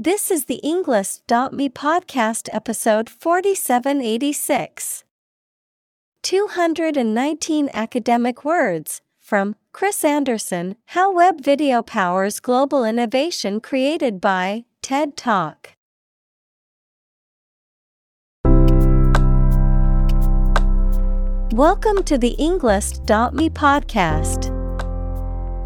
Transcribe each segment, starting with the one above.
This is the Englist.me podcast episode 4786. 219 academic words from Chris Anderson How Web Video Powers Global Innovation created by TED Talk. Welcome to the Englist.me podcast.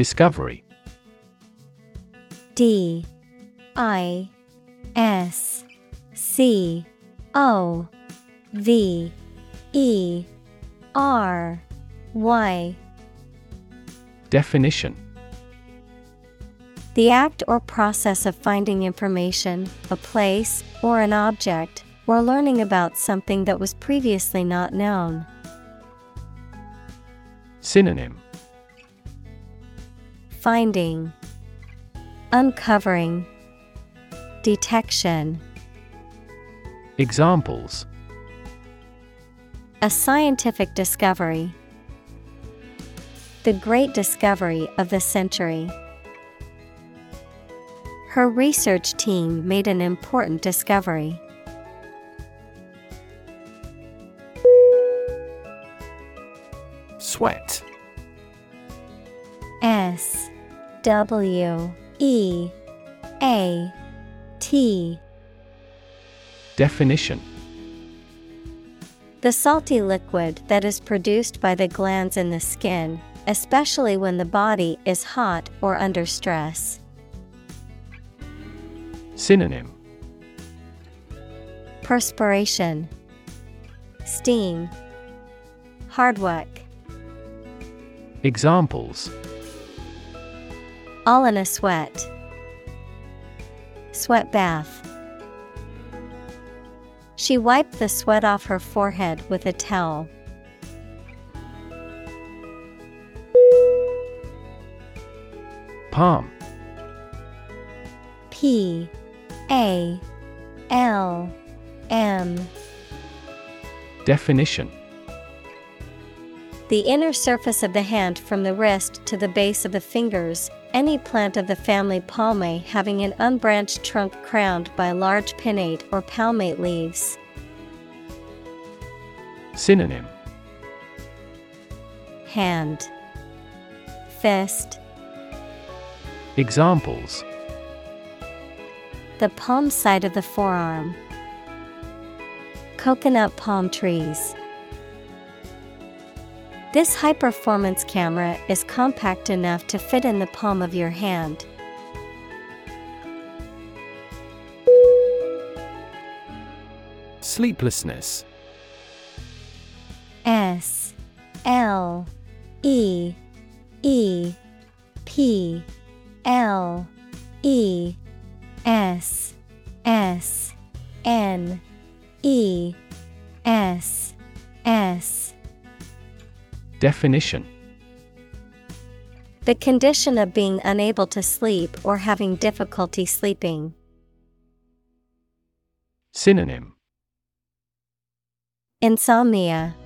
Discovery. D I S C O V E R Y. Definition. The act or process of finding information, a place, or an object, or learning about something that was previously not known. Synonym Finding, Uncovering, Detection. Examples A scientific discovery. The great discovery of the century. Her research team made an important discovery. Sweat S W E A T Definition. The salty liquid that is produced by the glands in the skin, especially when the body is hot or under stress. Synonym. Perspiration, Steam, Hard work. Examples All in a sweat. Sweat bath. She wiped the sweat off her forehead with a towel. Palm P A L M Definition The inner surface of the hand from the wrist to the base of the fingers, any plant of the family Palmae having an unbranched trunk crowned by large pinnate or palmate leaves. Synonym Hand, Fist, Examples the palm side of the forearm. Coconut palm trees. This high performance camera is compact enough to fit in the palm of your hand. Sleeplessness S L E E P L E S S N E S S Definition The condition of being unable to sleep or having difficulty sleeping. Synonym Insomnia,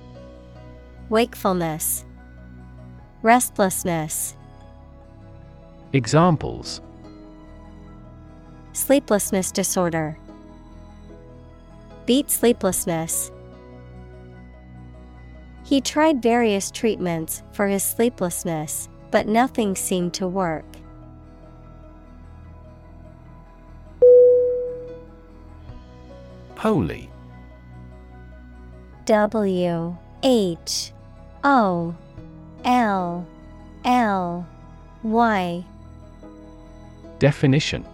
Wakefulness, Restlessness. Examples Sleeplessness disorder. Beat sleeplessness. He tried various treatments for his sleeplessness, but nothing seemed to work. Wholly. W H O L L Y. Definition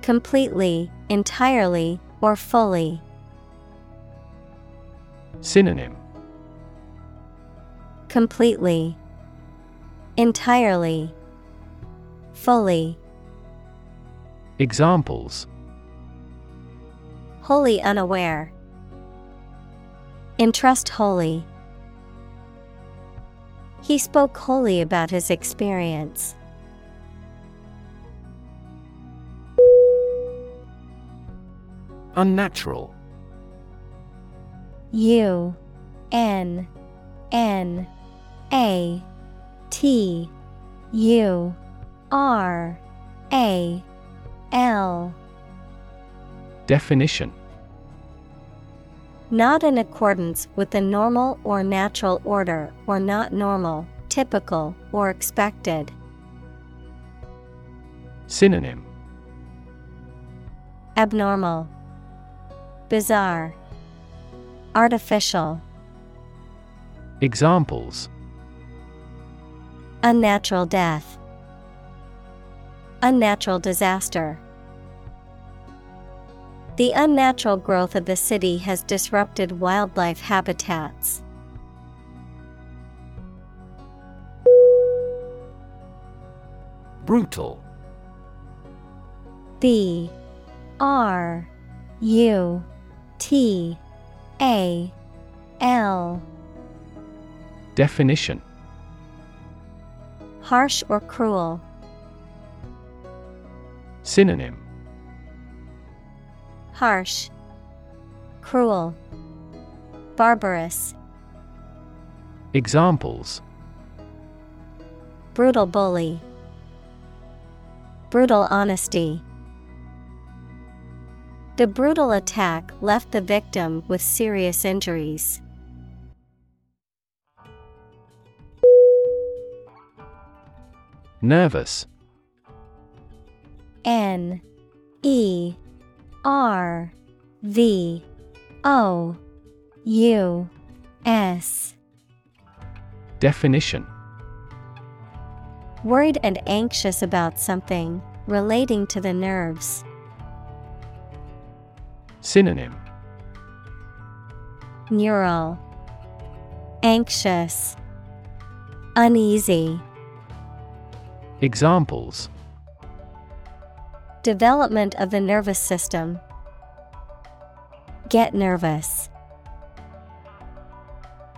Completely, entirely, or fully. Synonym Completely, entirely, fully. Examples Wholly unaware. Entrust wholly. He spoke wholly about his experience. Unnatural U N N A T U R A L. Definition. Not in accordance with the normal or natural order, or not normal, typical, or expected. Synonym. Abnormal, Bizarre, Artificial, Examples Unnatural death, Unnatural disaster. The unnatural growth of the city has disrupted wildlife habitats. Brutal B R U T A L. Definition. Harsh or cruel. Synonym. Harsh, Cruel, Barbarous, Examples. Brutal bully, Brutal honesty. The brutal attack left the victim with serious injuries. Nervous N E R V O U S. Definition Worried and anxious about something relating to the nerves. Synonym Neural, Anxious, Uneasy. Examples Development of the nervous system. Get nervous.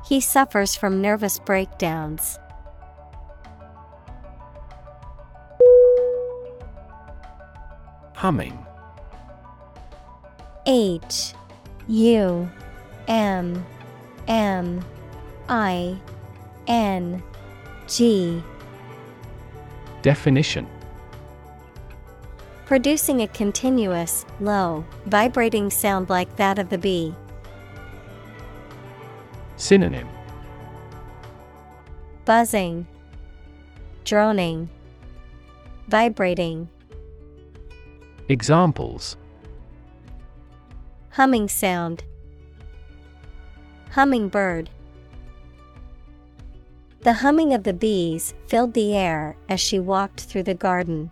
He suffers from nervous breakdowns. Humming H U M M I N G. Definition. Producing a continuous, low, vibrating sound like that of the bee. Synonym. Buzzing, Droning, Vibrating. Examples Humming sound. Hummingbird. The humming of the bees filled the air as she walked through the garden.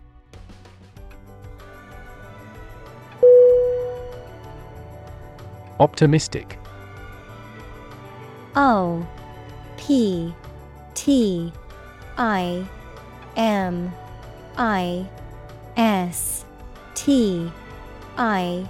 Optimistic O P T I M I S T I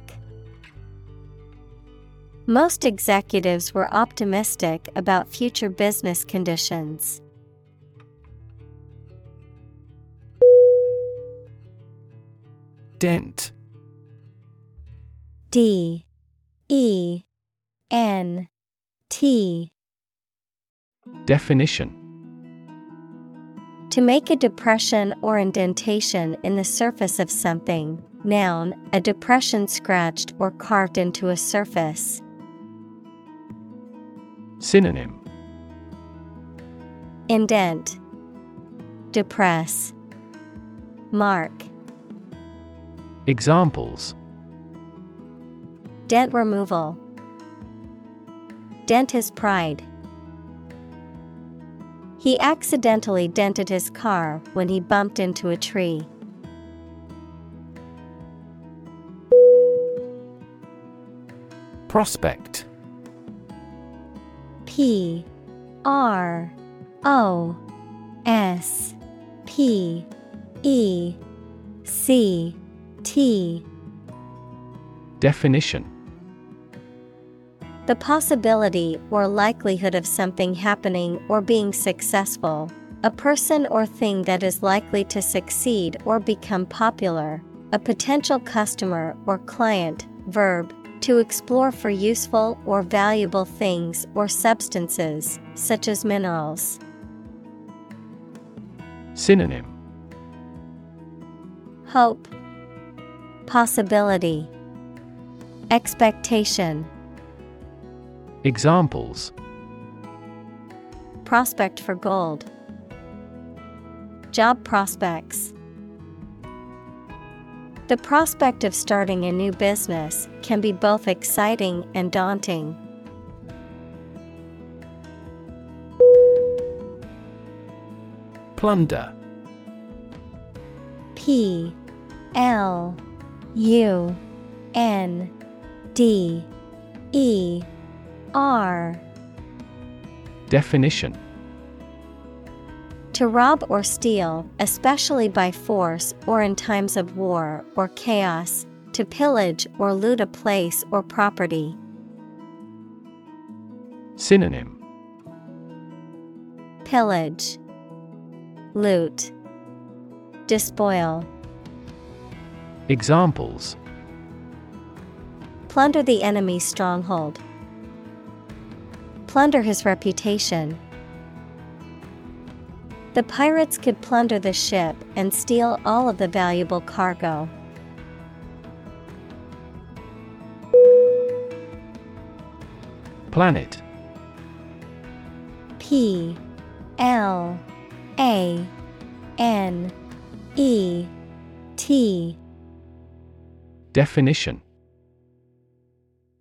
Most executives were optimistic about future business conditions. Dent D E N T Definition To make a depression or indentation in the surface of something. Noun, a depression scratched or carved into a surface. Synonym. Indent. Depress. Mark. Examples. Dent removal. Dent his pride. He accidentally dented his car when he bumped into a tree. Prospect P R O S P E C T. Definition. The possibility or likelihood of something happening or being successful, a person or thing that is likely to succeed or become popular, a potential customer or client, verb, to explore for useful or valuable things or substances, such as minerals. Synonym. Hope, Possibility, Expectation, Examples. Prospect for gold, Job prospects. The prospect of starting a new business can be both exciting and daunting. Plunder. P L U N D E R. Definition To rob or steal, especially by force or in times of war or chaos, to pillage or loot a place or property. Synonym Pillage, Loot, Despoil. Examples Plunder the enemy's stronghold. Plunder his reputation. The pirates could plunder the ship and steal all of the valuable cargo. Planet. P L A N E T. Definition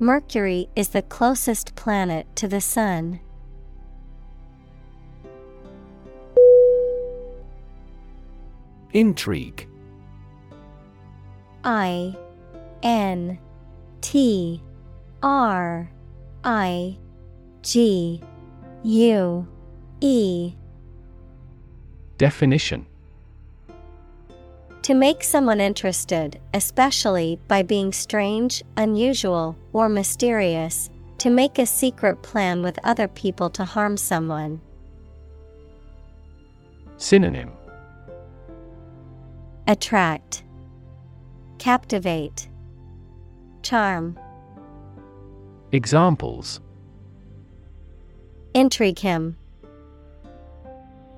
Mercury is the closest planet to the Sun. Intrigue. I N T R I G U E. Definition To make someone interested, especially by being strange, unusual, or mysterious, to make a secret plan with other people to harm someone. Synonym Attract, Captivate, Charm, Examples Intrigue him.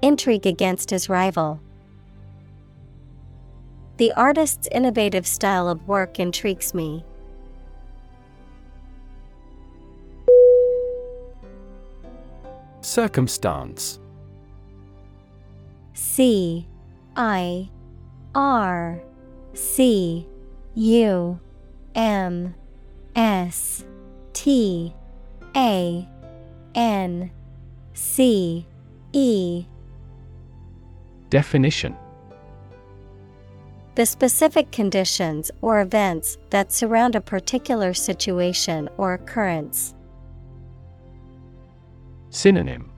Intrigue against his rival. The artist's innovative style of work intrigues me. Circumstance. C I R C U M S T A N C E. Definition The specific conditions or events that surround a particular situation or occurrence. Synonym.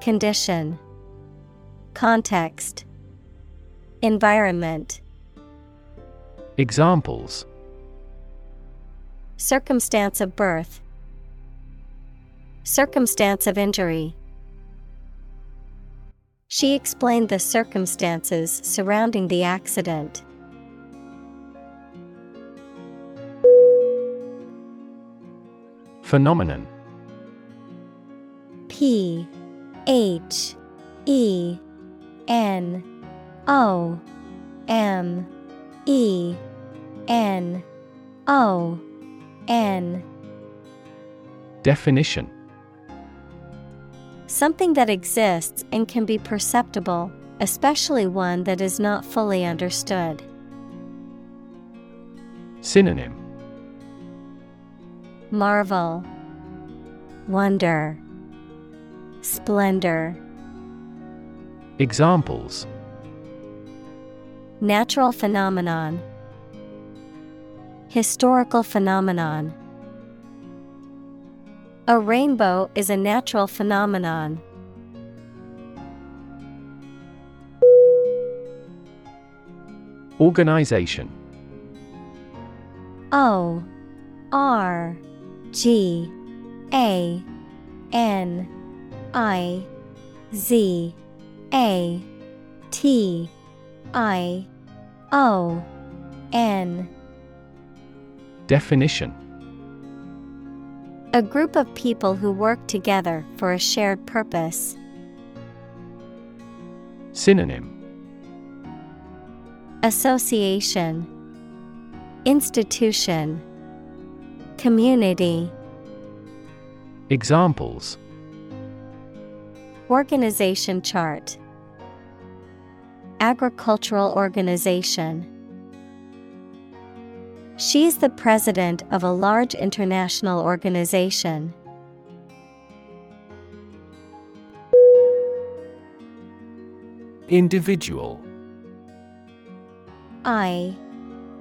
Condition. Context. Environment. Examples. Circumstance of birth. Circumstance of injury she explained the circumstances surrounding the accident. Phenomenon. P H E N O M E N O N. Definition Something that exists and can be perceptible, especially one that is not fully understood. Synonym Marvel, Wonder, Splendor. Examples Natural phenomenon, Historical phenomenon. A rainbow is a natural phenomenon. Organization. O R G A N I Z A T I O N. Definition A group of people who work together for a shared purpose. Synonym. Association. Institution. Community. Examples. Organization chart. Agricultural organization She's the president of a large international organization. Individual. I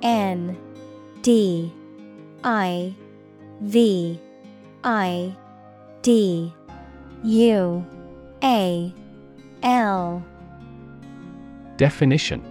N D I V I D U A L. Definition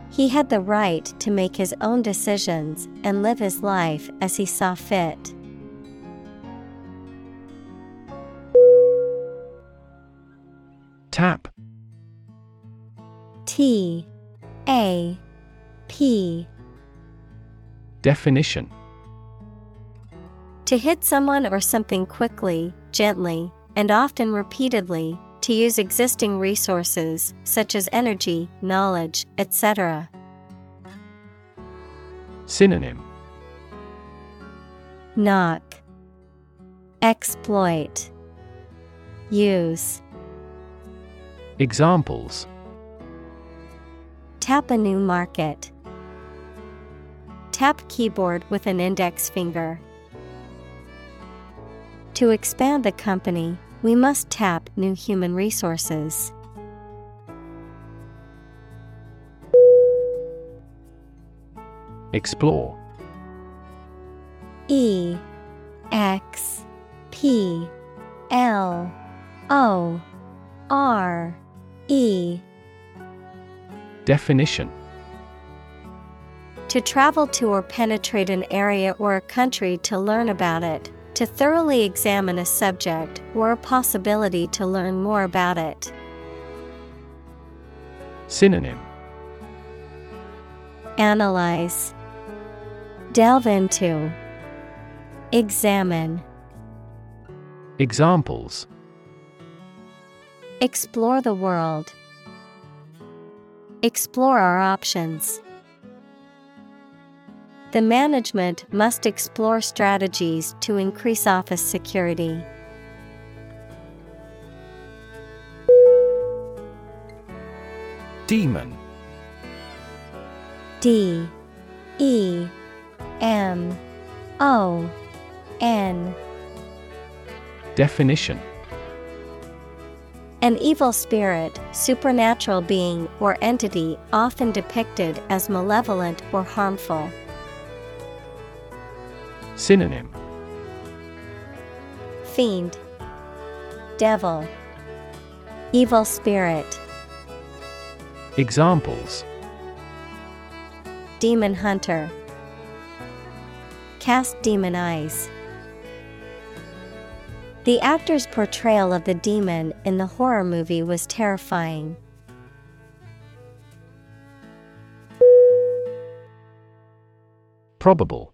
he had the right to make his own decisions and live his life as he saw fit. Tap. T. A. P. Definition. To hit someone or something quickly, gently, and often repeatedly, to use existing resources such as energy, knowledge, etc. Synonym Knock, Exploit, Use. Examples Tap a new market. Tap keyboard with an index finger. To expand the company, we must tap new human resources. Explore. E X P L O R E. Definition. To travel to or penetrate an area or a country to learn about it, to thoroughly examine a subject or a possibility to learn more about it. Synonym Analyze, Delve into, Examine, Examples Explore the world. Explore our options. The management must explore strategies to increase office security. Demon D E M O N Definition An evil spirit, supernatural being, or entity often depicted as malevolent or harmful. Synonym. Fiend, Devil, Evil spirit, Examples. Demon hunter, Cast demon eyes. The actor's portrayal of the demon in the horror movie was terrifying. Probable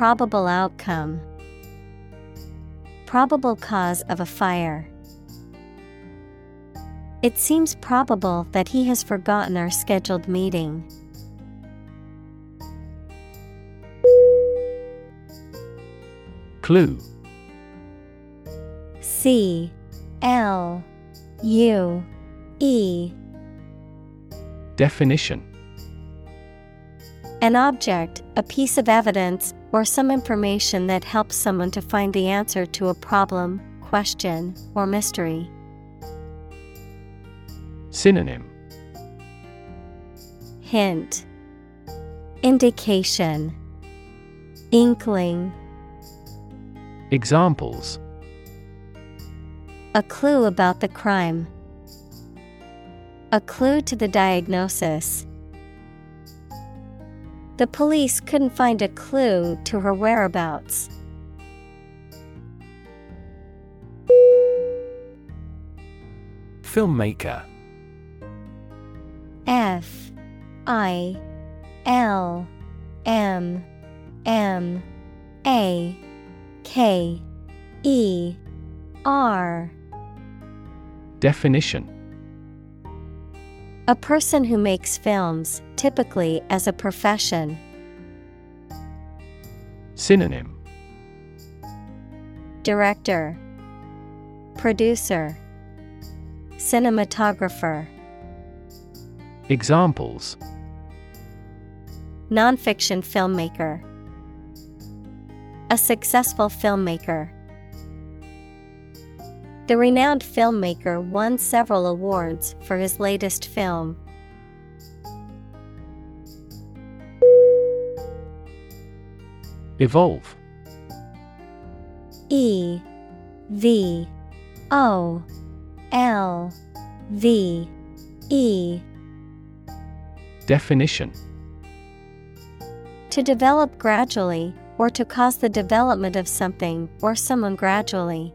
Probable outcome, Probable cause of a fire. It seems probable that he has forgotten our scheduled meeting. Clue. C. L. U. E. Definition. An object, a piece of evidence, or some information that helps someone to find the answer to a problem, question, or mystery. Synonym Hint Indication Inkling Examples A clue about the crime. A clue to the diagnosis. The police couldn't find a clue to her whereabouts. Filmmaker. F I L M M A K E R. Definition A person who makes films, typically as a profession. Synonym. Director. Producer. Cinematographer. Examples. Nonfiction filmmaker. A successful filmmaker The renowned filmmaker won several awards for his latest film. Evolve E V O L V E Definition To develop gradually, or to cause the development of something or someone gradually.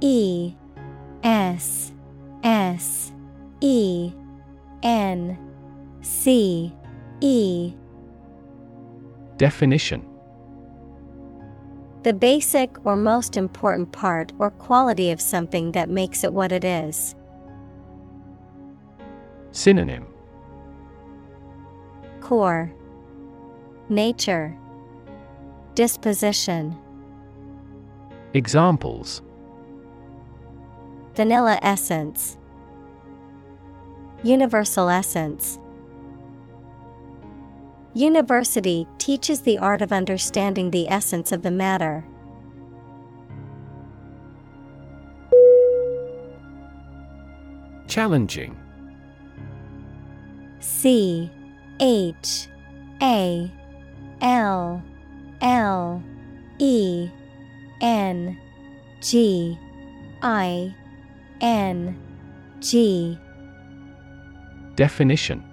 E S S E N C E. Definition. The basic or most important part or quality of something that makes it what it is. Synonym. Core. Nature. Disposition. Examples Vanilla essence Universal essence University teaches the art of understanding the essence of the matter. Challenging. C H A L L E N G I N G Definition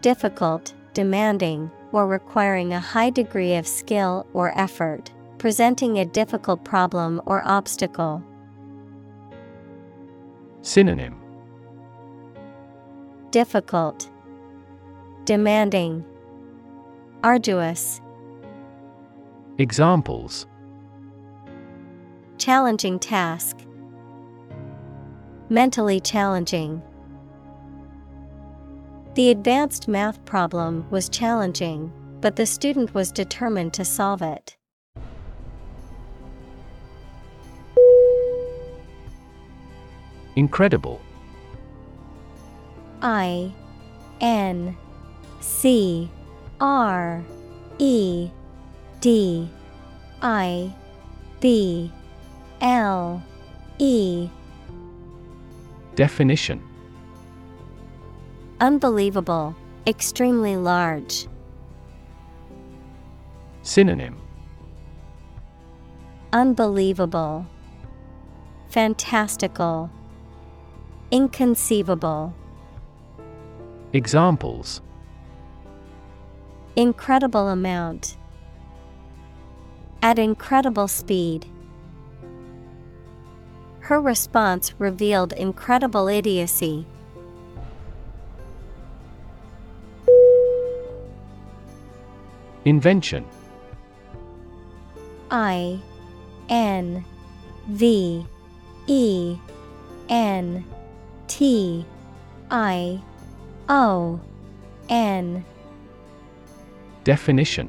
Difficult, demanding, or requiring a high degree of skill or effort, presenting a difficult problem or obstacle. Synonym Difficult, Demanding, Arduous. Examples Challenging task. Mentally challenging. The advanced math problem was challenging, but the student was determined to solve it. Incredible. I N C R E D I B L E Definition Unbelievable, extremely large. Synonym Unbelievable, Fantastical, Inconceivable. Examples Incredible amount. At incredible speed. Her response revealed incredible idiocy. Invention. I N V E N T I O N. Definition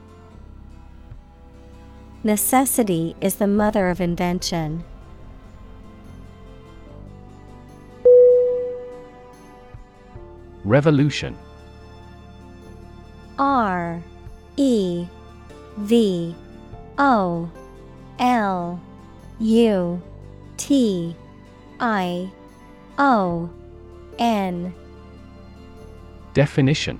Necessity is the mother of invention. Revolution. R E V O L U T I O N. Definition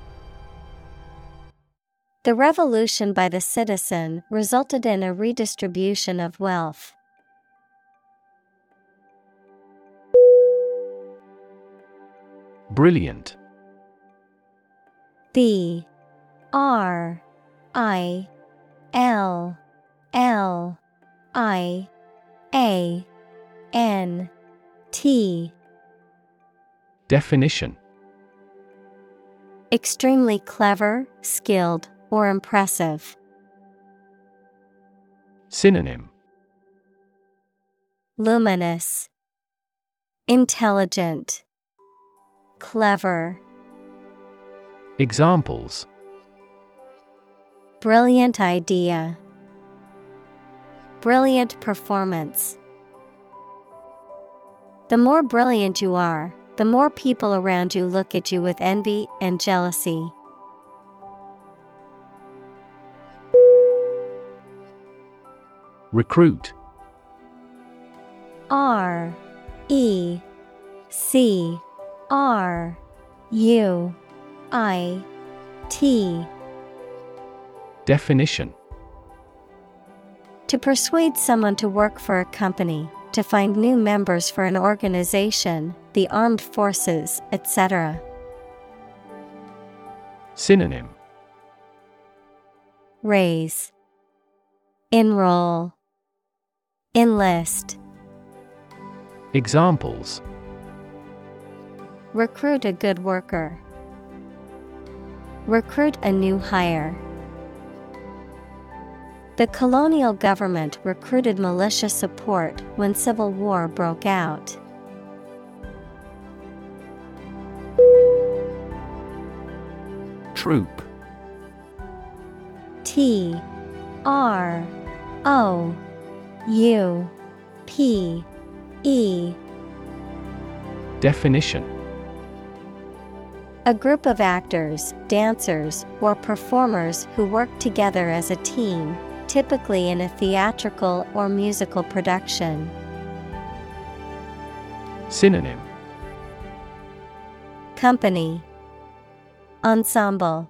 The revolution by the citizen resulted in a redistribution of wealth. Brilliant. B. R. I. L. L. I. A. N. T. Definition. Extremely clever, skilled, or impressive. Synonym Luminous, Intelligent, Clever. Examples Brilliant idea. Brilliant performance. The more brilliant you are, the more people around you look at you with envy and jealousy. Recruit. R E C R U I T. Definition. To persuade someone to work for a company, to find new members for an organization, the armed forces, etc. Synonym. Raise, Enroll, Enlist. Examples Recruit a good worker. Recruit a new hire. The colonial government recruited militia support when civil war broke out. Troupe T R O U P E. Definition. A group of actors, dancers, or performers who work together as a team, typically in a theatrical or musical production. Synonym. Company. Ensemble.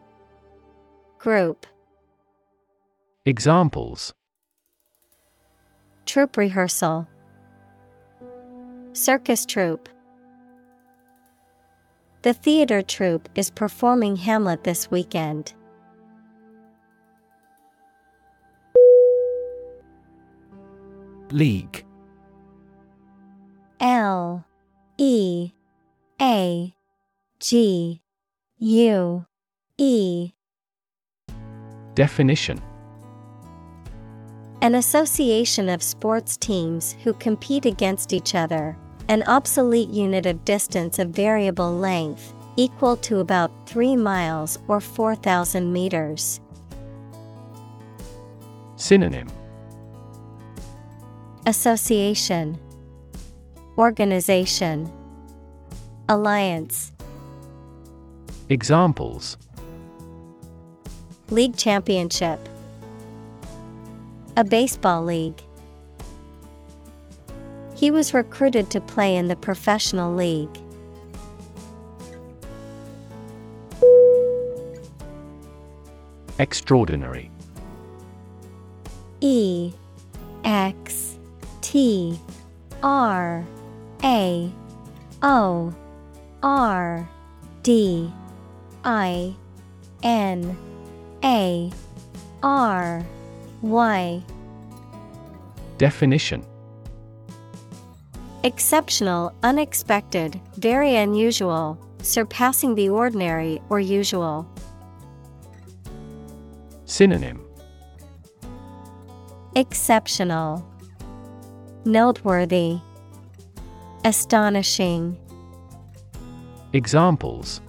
Group. Examples Troupe rehearsal. Circus troupe The theater troupe is performing Hamlet this weekend. League. L. E. A. G. U. E. Definition An association of sports teams who compete against each other, an obsolete unit of distance of variable length, equal to about 3 miles or 4,000 meters. Synonym. Association. Organization. Alliance. Examples. League Championship A baseball league. He was recruited to play in the professional league. Extraordinary E X T R A O R D I N A R Y Definition. Exceptional, unexpected, very unusual, surpassing the ordinary or usual. Synonym. Exceptional, Noteworthy, Astonishing, Examples.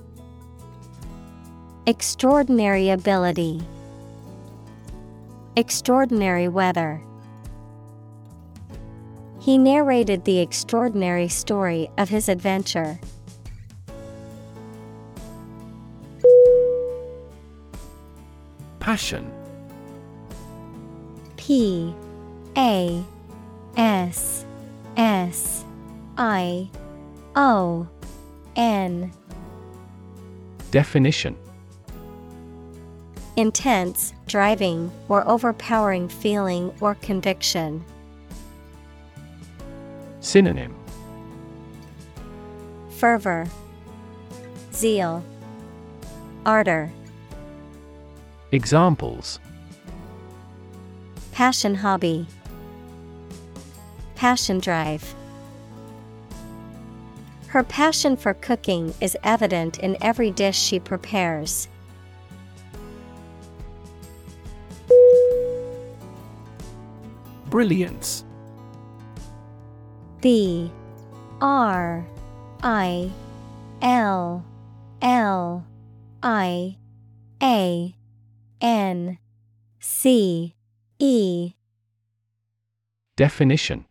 Extraordinary ability, Extraordinary weather. He narrated the extraordinary story of his adventure. Passion P A S S I O N Definition Intense, driving, or overpowering feeling or conviction. Synonym Fervor, Zeal, Ardor, Examples Passion hobby, Passion drive. Her passion for cooking is evident in every dish she prepares. Brilliance. B R. I. L. L. I. A. N. C. E. Definition.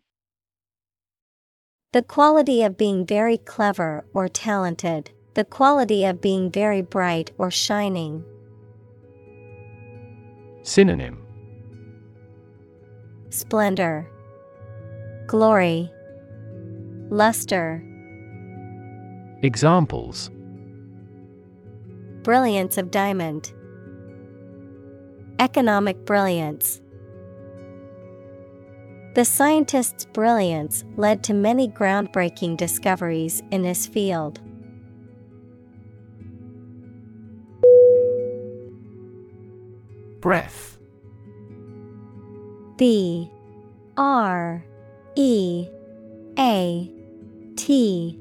The quality of being very clever or talented, the quality of being very bright or shining. Synonym. Splendor, Glory, Luster, Examples. Brilliance of diamond, Economic brilliance. The scientist's brilliance led to many groundbreaking discoveries in his field. Breath. B R E A T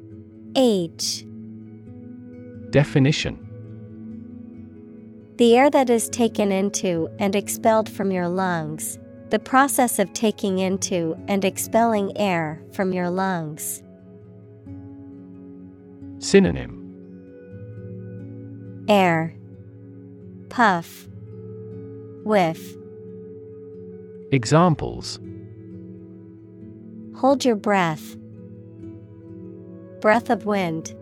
H. Definition. The air that is taken into and expelled from your lungs, the process of taking into and expelling air from your lungs. Synonym. Air. Puff Whiff Examples Hold your breath. Breath of wind.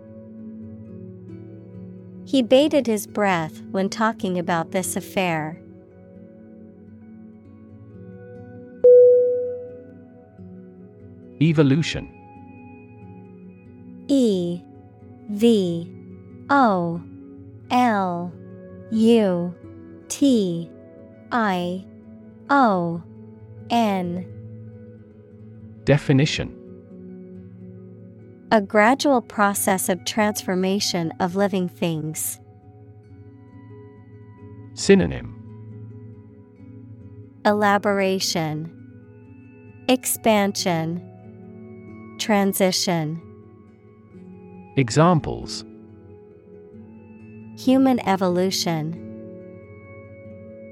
He bated his breath when talking about this affair. Evolution E V O L U T I O N. Definition. A gradual process of transformation of living things. Synonym. Elaboration. Expansion. Transition. Examples. Human evolution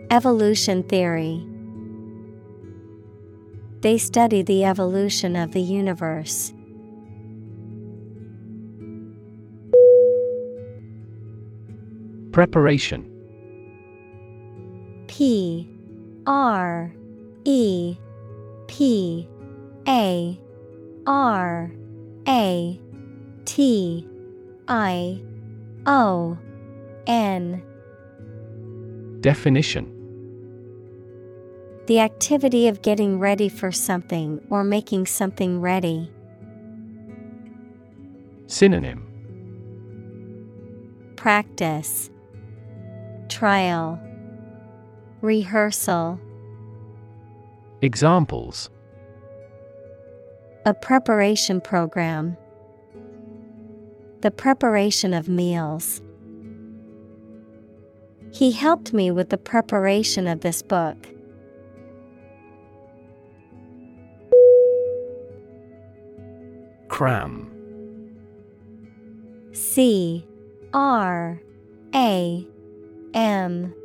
Evolution theory. They study the evolution of the universe. Preparation. P R E P A R A T I O N. Definition The activity of getting ready for something or making something ready. Synonym Practice Trial Rehearsal Examples A preparation program. The preparation of meals. He helped me with the preparation of this book. Cram. C R A M.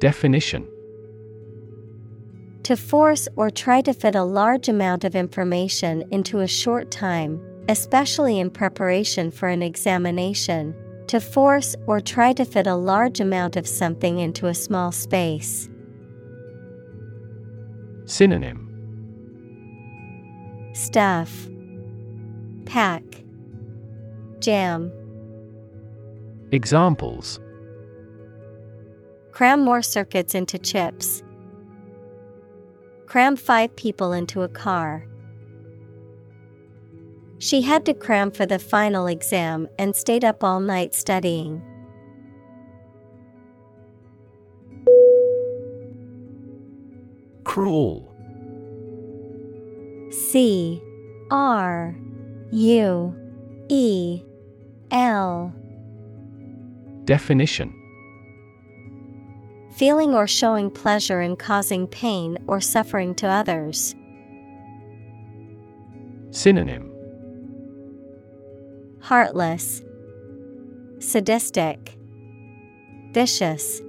Definition. To force or try to fit a large amount of information into a short time, especially in preparation for an examination. To force or try to fit a large amount of something into a small space. Synonym. Stuff Pack Jam Examples Cram more circuits into chips. Cram five people into a car. She had to cram for the final exam and stayed up all night studying. Cruel. C R U E L Definition Feeling or showing pleasure in causing pain or suffering to others. Synonym Heartless, Sadistic, Vicious.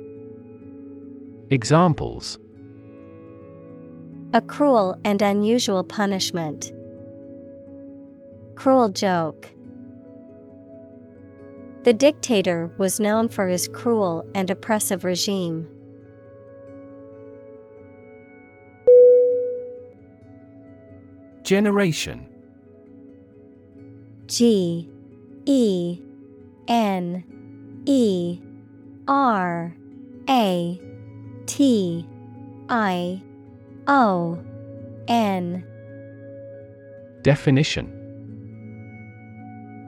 Examples A cruel and unusual punishment. Cruel joke. The dictator was known for his cruel and oppressive regime. Generation G E N E R A T I O N Definition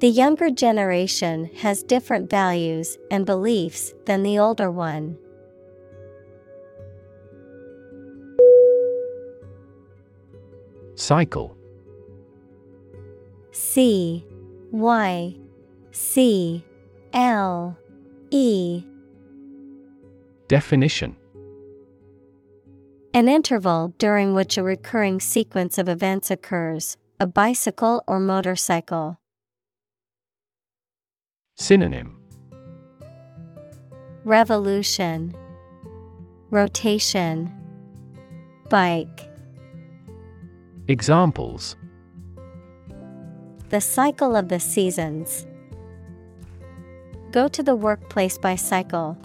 The younger generation has different values and beliefs than the older one. Cycle C Y C L E Definition An interval during which a recurring sequence of events occurs, a bicycle or motorcycle. Synonym Revolution Rotation Bike Examples The cycle of the seasons. Go to the workplace by cycle.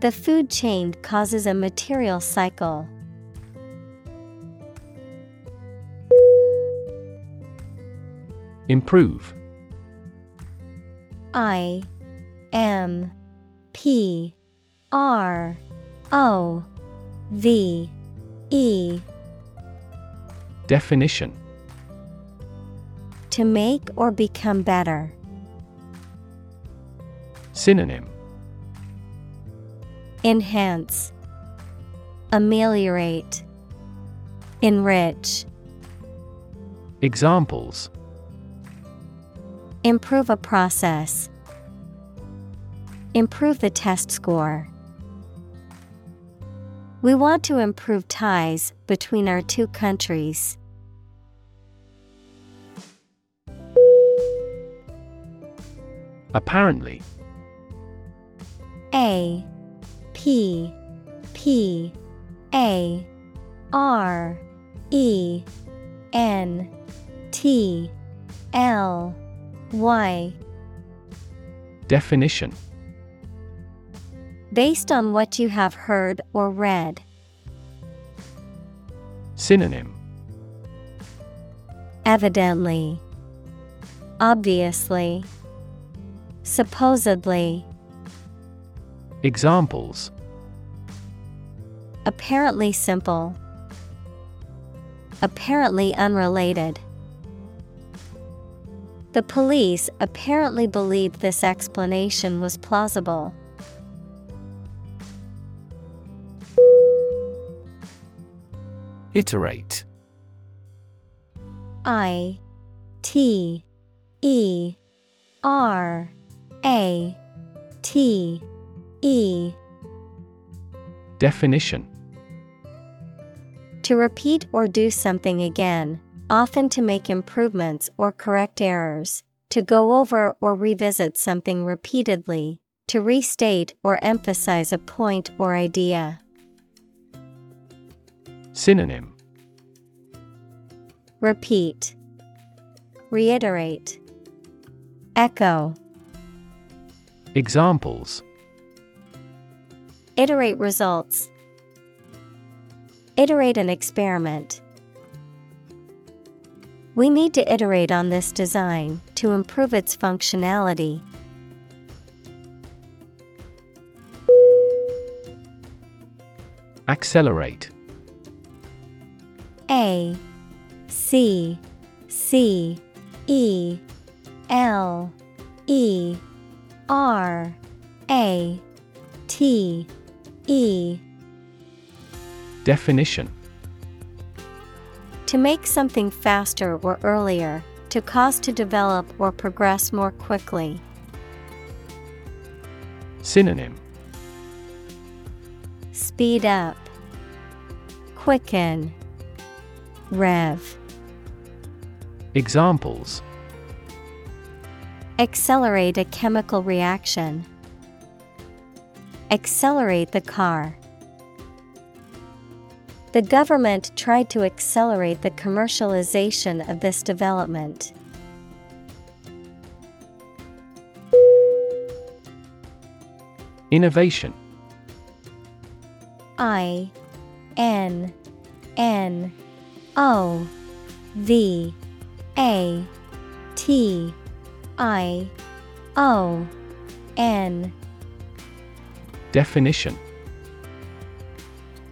The food chain causes a material cycle. Improve I M P R O V E. Definition. To make or become better. Synonym. Enhance, Ameliorate, Enrich, Examples Improve a process, Improve the test score. We want to improve ties between our two countries. Apparently A P P A R E N T L Y Definition Based on what you have heard or read. Synonym Evidently. Obviously. Supposedly. Examples Apparently simple. Apparently unrelated. The police apparently believed this explanation was plausible. Iterate. I T E R A T E. Definition. To repeat or do something again, often to make improvements or correct errors, to go over or revisit something repeatedly, to restate or emphasize a point or idea. Synonym Repeat, Reiterate, Echo, Examples Iterate results. Iterate an experiment. We need to iterate on this design to improve its functionality. Accelerate. A C C E L E R A T E. Definition To make something faster or earlier, to cause to develop or progress more quickly. Synonym Speed up, Quicken, Rev. Examples Accelerate a chemical reaction. Accelerate the car. The government tried to accelerate the commercialization of this development. Innovation. I N N O V A T I O N. Definition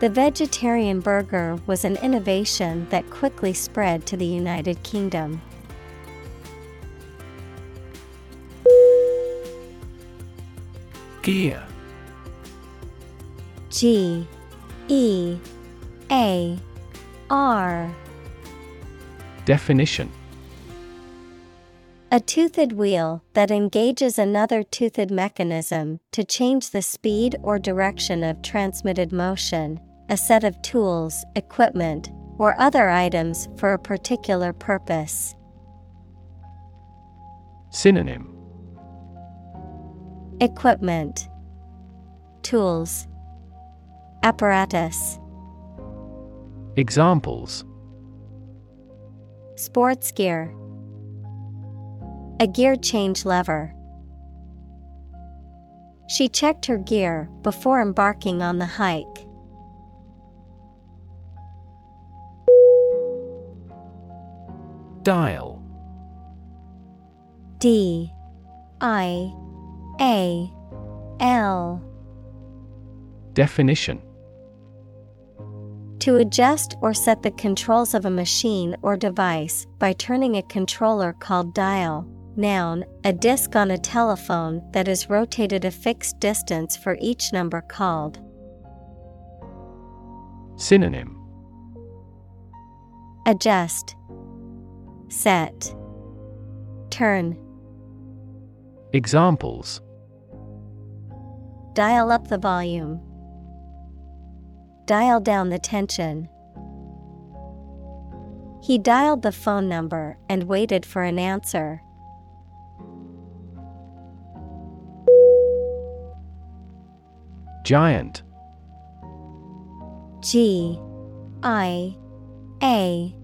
The vegetarian burger was an innovation that quickly spread to the United Kingdom. Gear. G E A R. Definition. A toothed wheel that engages another toothed mechanism to change the speed or direction of transmitted motion, a set of tools, equipment, or other items for a particular purpose. Synonym Equipment Tools Apparatus Examples Sports gear A gear change lever. She checked her gear before embarking on the hike. Dial D I A L Definition To adjust or set the controls of a machine or device by turning a controller called dial. Noun, a disc on a telephone that is rotated a fixed distance for each number called. Synonym Adjust, Set, Turn. Examples Dial up the volume. Dial down the tension. He dialed the phone number and waited for an answer. Giant G I A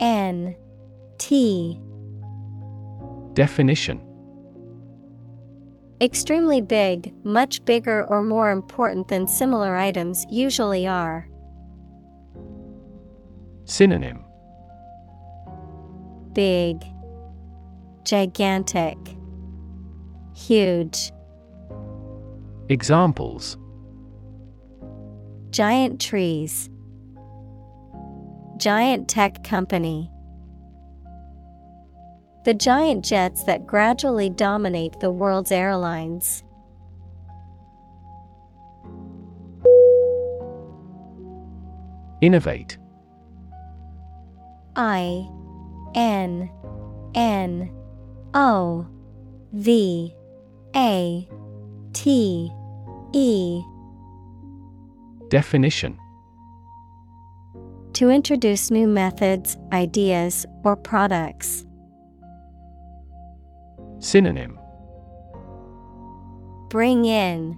N T Definition Extremely big, much bigger or more important than similar items usually are. Synonym Big, Gigantic, Huge. Examples Giant trees. Giant tech company. The giant jets that gradually dominate the world's airlines. Innovate I N N O V A T E Definition To introduce new methods, ideas, or products. Synonym Bring in,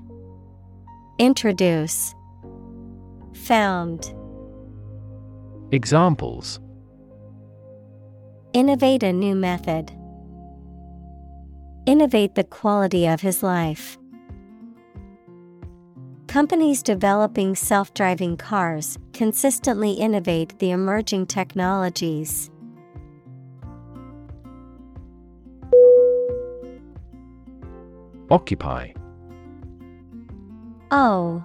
Introduce, Found. Examples Innovate a new method. Innovate the quality of his life. Companies developing self driving cars consistently innovate the emerging technologies. Occupy. O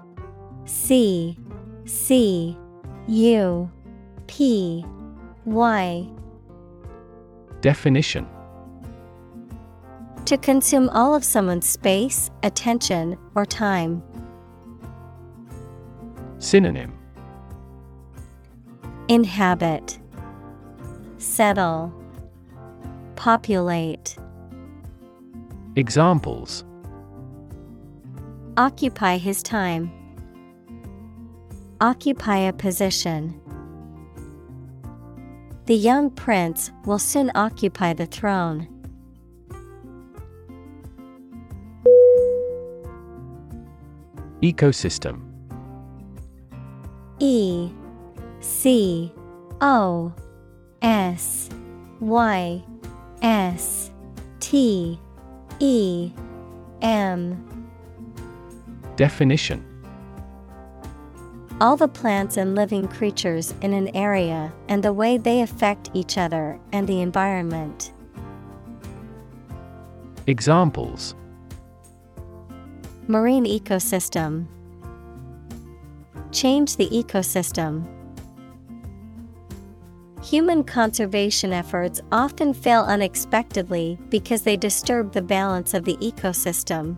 C C U P Y. Definition. To consume all of someone's space, attention, or time. Synonym. Inhabit, Settle, Populate. Examples Occupy his time. Occupy a position. The young prince will soon occupy the throne. Ecosystem E C O S Y S T E M Definition All the plants and living creatures in an area and the way they affect each other and the environment. Examples Marine ecosystem Change the ecosystem. Human conservation efforts often fail unexpectedly because they disturb the balance of the ecosystem.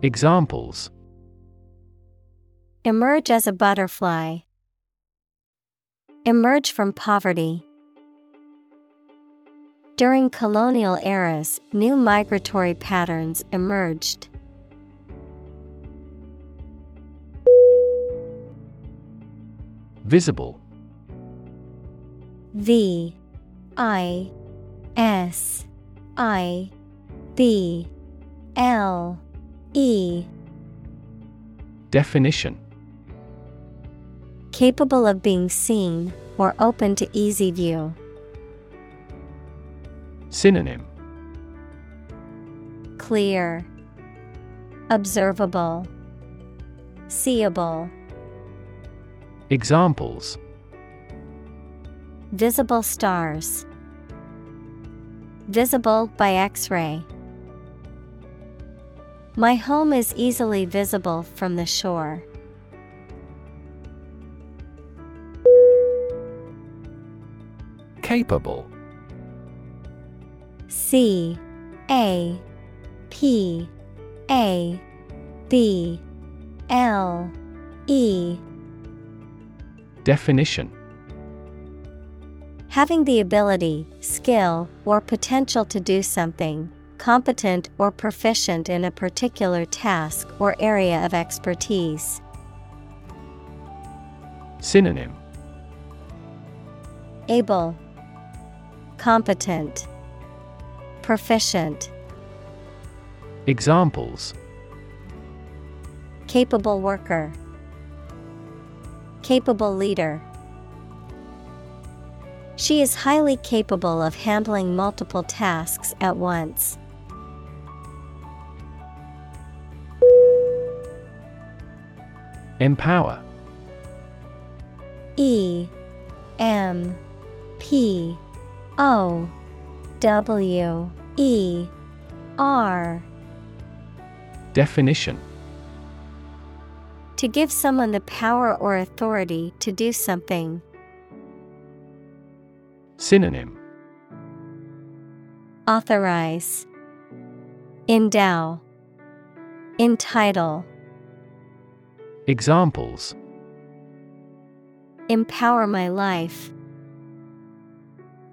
Examples Emerge as a butterfly. Emerge from poverty. During colonial eras, new migratory patterns emerged. Visible V I S I B L E Definition Capable of being seen or open to easy view. Synonym Clear, Observable, Seeable. Examples Visible stars. Visible by X ray. My home is easily visible from the shore. Capable. C A P A B L E. Definition. Having the ability, skill, or potential to do something, competent or proficient in a particular task or area of expertise. Synonym Able, Competent, Proficient, Examples Capable worker, Capable leader. She is highly capable of handling multiple tasks at once. Empower. E M P O W E R. Definition. To give someone the power or authority to do something. Synonym. Authorize, Endow, Entitle, Examples Empower my life.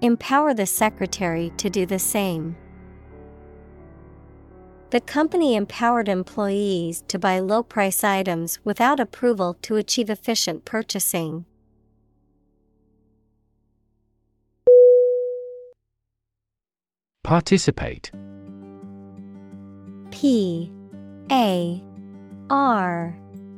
Empower the secretary to do the same. The company empowered employees to buy low price items without approval to achieve efficient purchasing. Participate P A R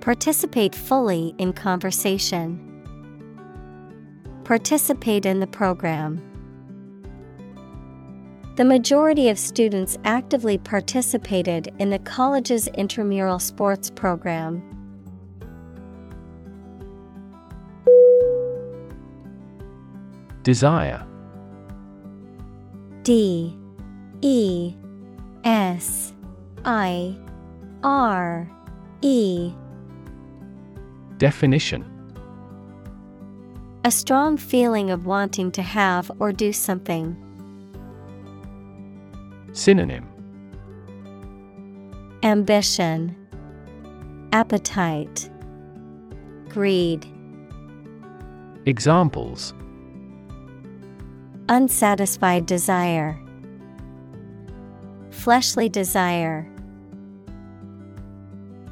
Participate fully in conversation. Participate in the program. The majority of students actively participated in the college's intramural sports program. Desire. D. E. S. I. R. E Definition. A strong feeling of wanting to have or do something. Synonym. Ambition, Appetite, Greed, Examples. Unsatisfied desire, Fleshly desire.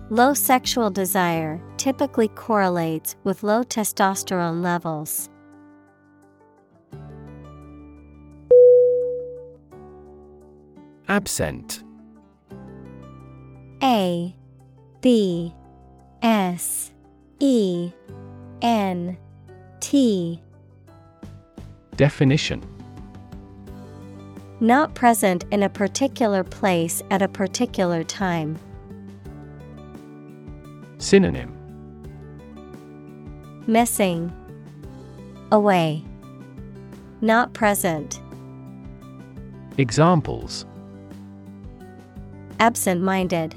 Low sexual desire typically correlates with low testosterone levels. Absent A B S E N T Definition Not present in a particular place at a particular time. Synonym Missing. Away. Not present. Examples Absent minded.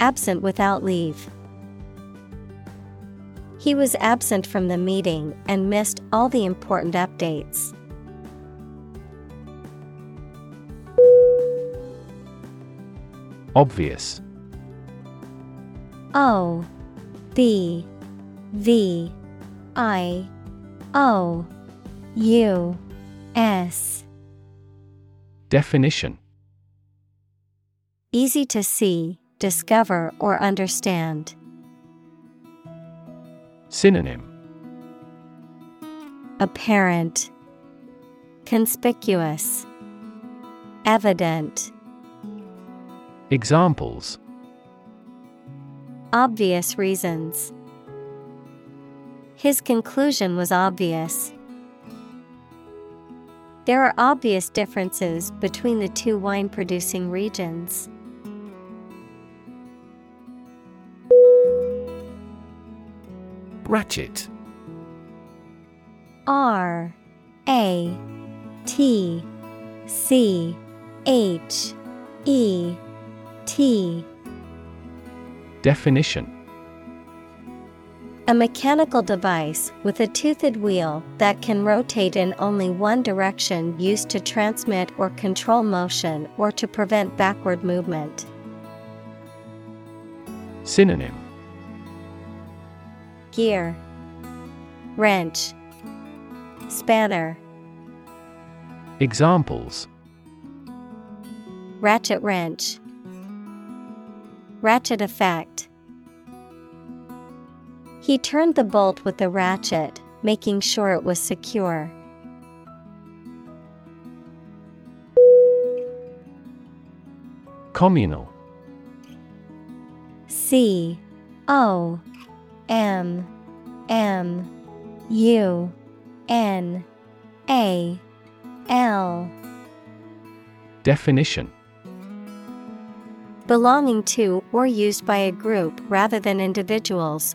Absent without leave. He was absent from the meeting and missed all the important updates. Obvious oh, O B V I O U S Definition Easy to see, discover, or understand. Synonym Apparent, Conspicuous, Evident. Examples Obvious reasons. His conclusion was obvious. There are obvious differences between the two wine producing regions. Ratchet R A T C H E T Definition A mechanical device with a toothed wheel that can rotate in only one direction used to transmit or control motion or to prevent backward movement. Synonym. Gear. Wrench. Spanner. Examples. Ratchet wrench. Ratchet effect He turned the bolt with the ratchet, making sure it was secure. Communal. C O M M U N A L. Definition. Belonging to or used by a group rather than individuals,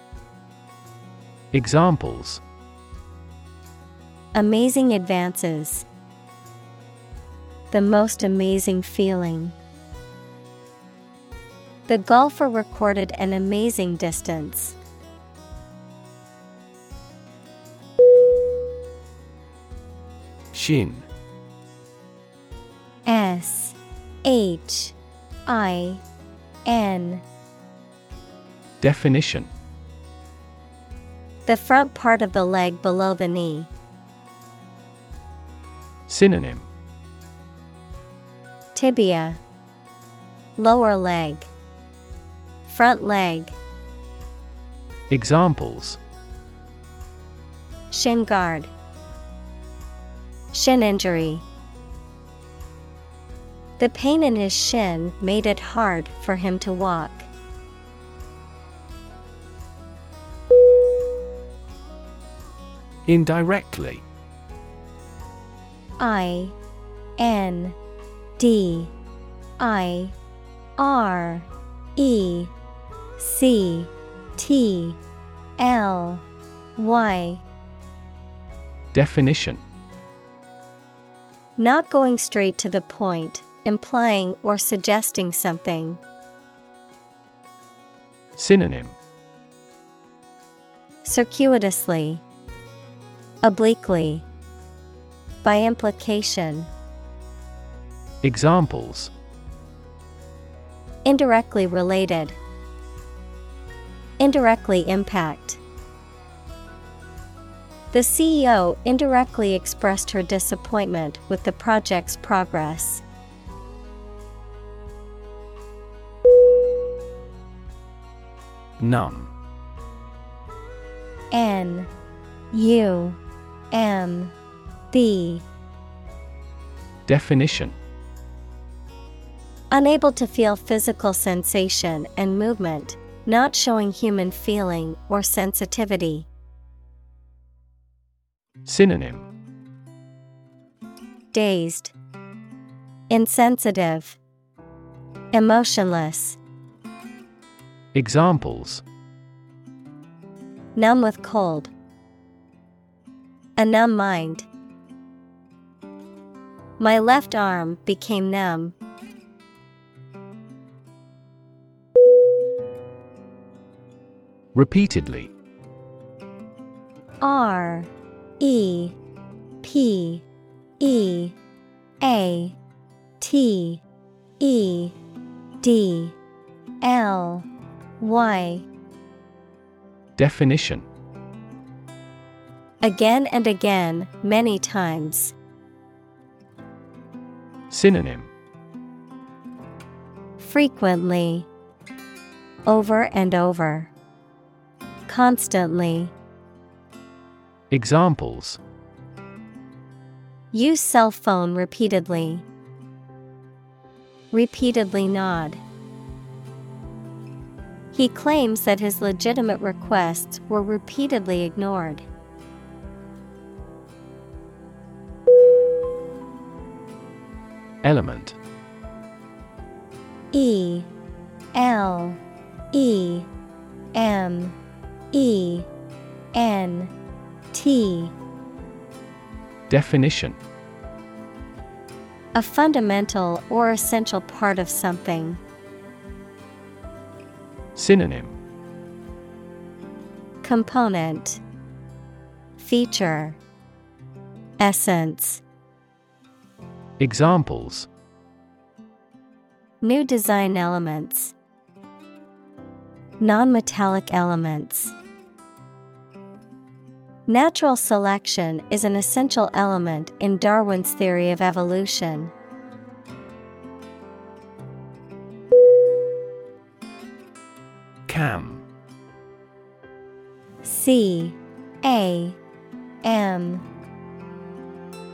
Examples Amazing advances. The most amazing feeling. The golfer recorded an amazing distance. Shin S H I N Definition The front part of the leg below the knee. Synonym. Tibia. Lower leg. Front leg. Examples. Shin guard. Shin injury. The pain in his shin made it hard for him to walk. Indirectly. I N D I R E C T L Y. Definition. Not going straight to the point, implying or suggesting something. Synonym. Circuitously, obliquely, by implication, Examples. Indirectly related, indirectly impact. The CEO indirectly expressed her disappointment with the project's progress. Numb N U M B Definition. Unable to feel physical sensation and movement, not showing human feeling or sensitivity. Synonym. Dazed, Insensitive, Emotionless, Examples. Numb with cold, A numb mind. My left arm became numb. Repeatedly R E P E A T E D L Y Definition Again and again, many times. Synonym Frequently. Over and over. Constantly. Examples Use cell phone repeatedly. Repeatedly nod. He claims that his legitimate requests were repeatedly ignored. Element. E L E M E N T. Definition. A fundamental or essential part of something. Synonym. Component. Feature. Essence Examples. New design elements. Non-metallic elements. Natural selection is an essential element in Darwin's theory of evolution. Cam. C. A. M.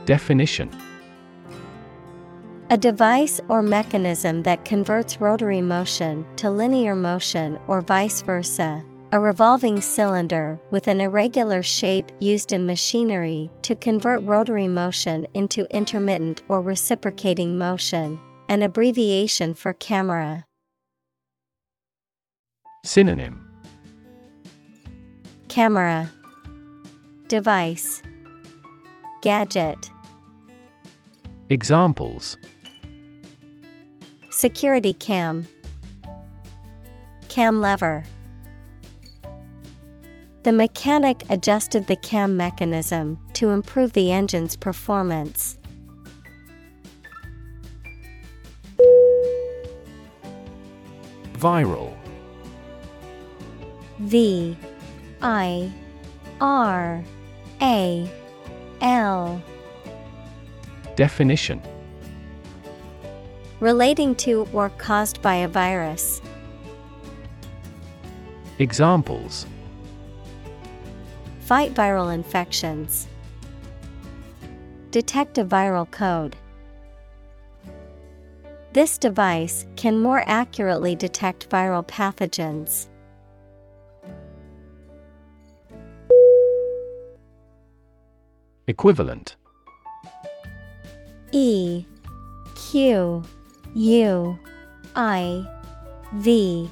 Definition A device or mechanism that converts rotary motion to linear motion or vice versa. A revolving cylinder with an irregular shape used in machinery to convert rotary motion into intermittent or reciprocating motion. An abbreviation for camera. Synonym Camera, Device, Gadget. Examples Security cam, Cam lever. The mechanic adjusted the cam mechanism to improve the engine's performance. Viral V I R A L Definition Relating to or caused by a virus. Examples Fight viral infections. Detect a viral code. This device can more accurately detect viral pathogens. Equivalent E Q U I V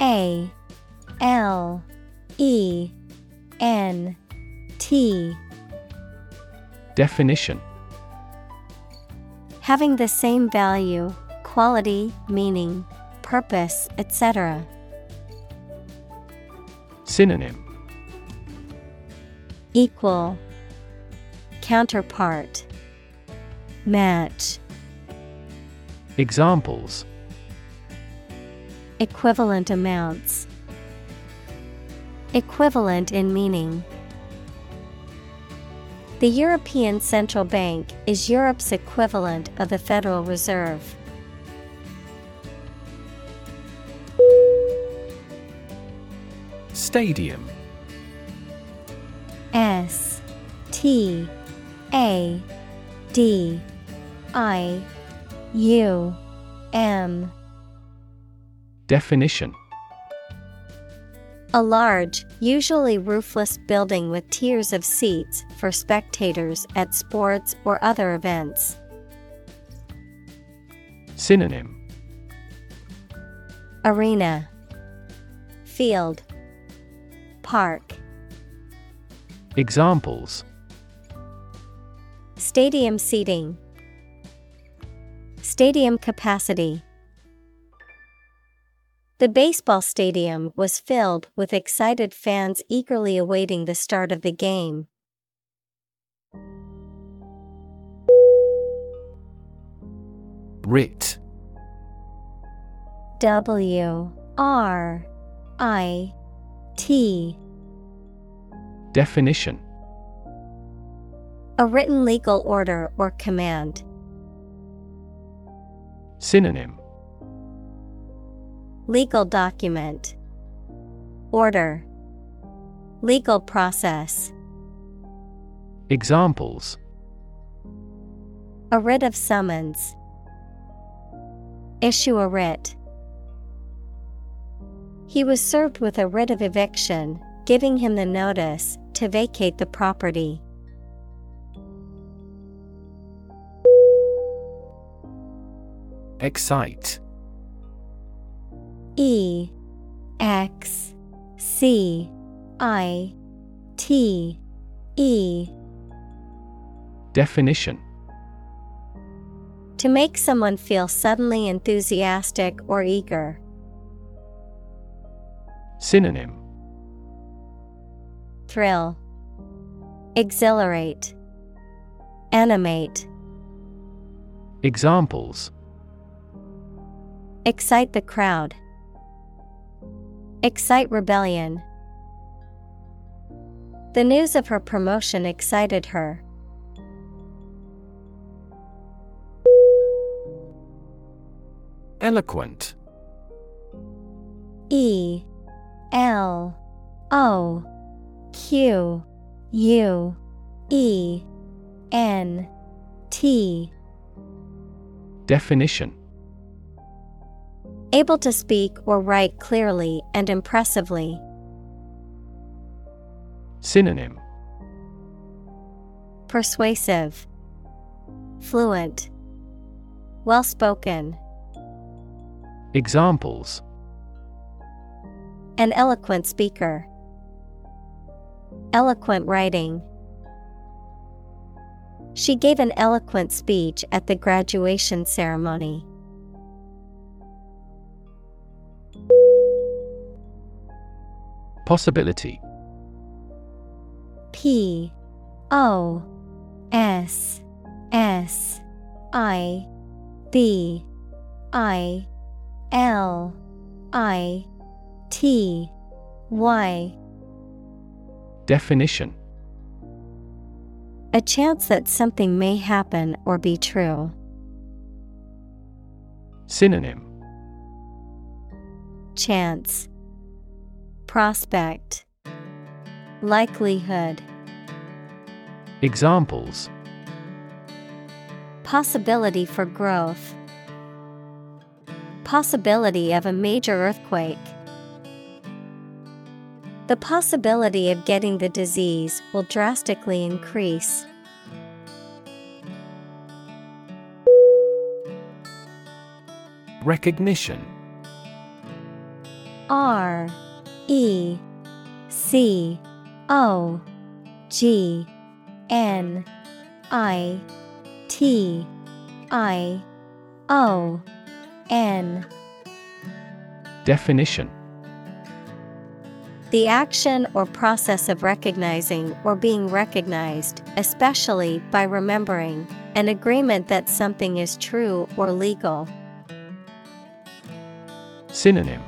A L E N T. Definition. Having the same value, quality, meaning, purpose, etc. Synonym. Equal. Counterpart. Match Examples Equivalent amounts Equivalent in meaning. The European Central Bank is Europe's equivalent of the Federal Reserve. Stadium S T A D I U M. Definition. A large, usually roofless building with tiers of seats for spectators at sports or other events. Synonym. Arena. Field. Park. Examples. Stadium seating Stadium capacity The baseball stadium was filled with excited fans eagerly awaiting the start of the game. Writ W R I T Definition A written legal order or command. Synonym Legal document. Order. Legal process. Examples A writ of summons. Issue a writ. He was served with a writ of eviction, giving him the notice to vacate the property. Excite E X C I T E Definition To make someone feel suddenly enthusiastic or eager. Synonym Thrill. Exhilarate. Animate. Examples Excite the crowd. Excite rebellion. The news of her promotion excited her. Eloquent E L O Q U E N T Definition Able to speak or write clearly and impressively. Synonym Persuasive. Fluent. Well spoken. Examples An eloquent speaker. Eloquent writing. She gave an eloquent speech at the graduation ceremony. Possibility. P O S S I B I L I T Y. Definition. A chance that something may happen or be true. Synonym. Chance Prospect Likelihood Examples Possibility for growth. Possibility of a major earthquake. The possibility of getting the disease will drastically increase. Recognition R E C O G N I T I O N. Definition. The action or process of recognizing or being recognized, especially by remembering, an agreement that something is true or legal. Synonym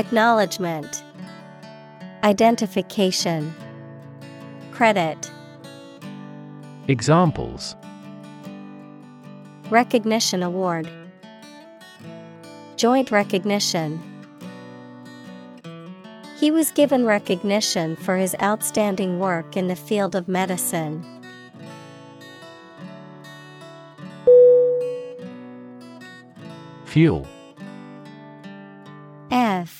Acknowledgement, Identification, Credit, Examples Recognition Award, Joint Recognition. He was given recognition for his outstanding work in the field of medicine. Fuel F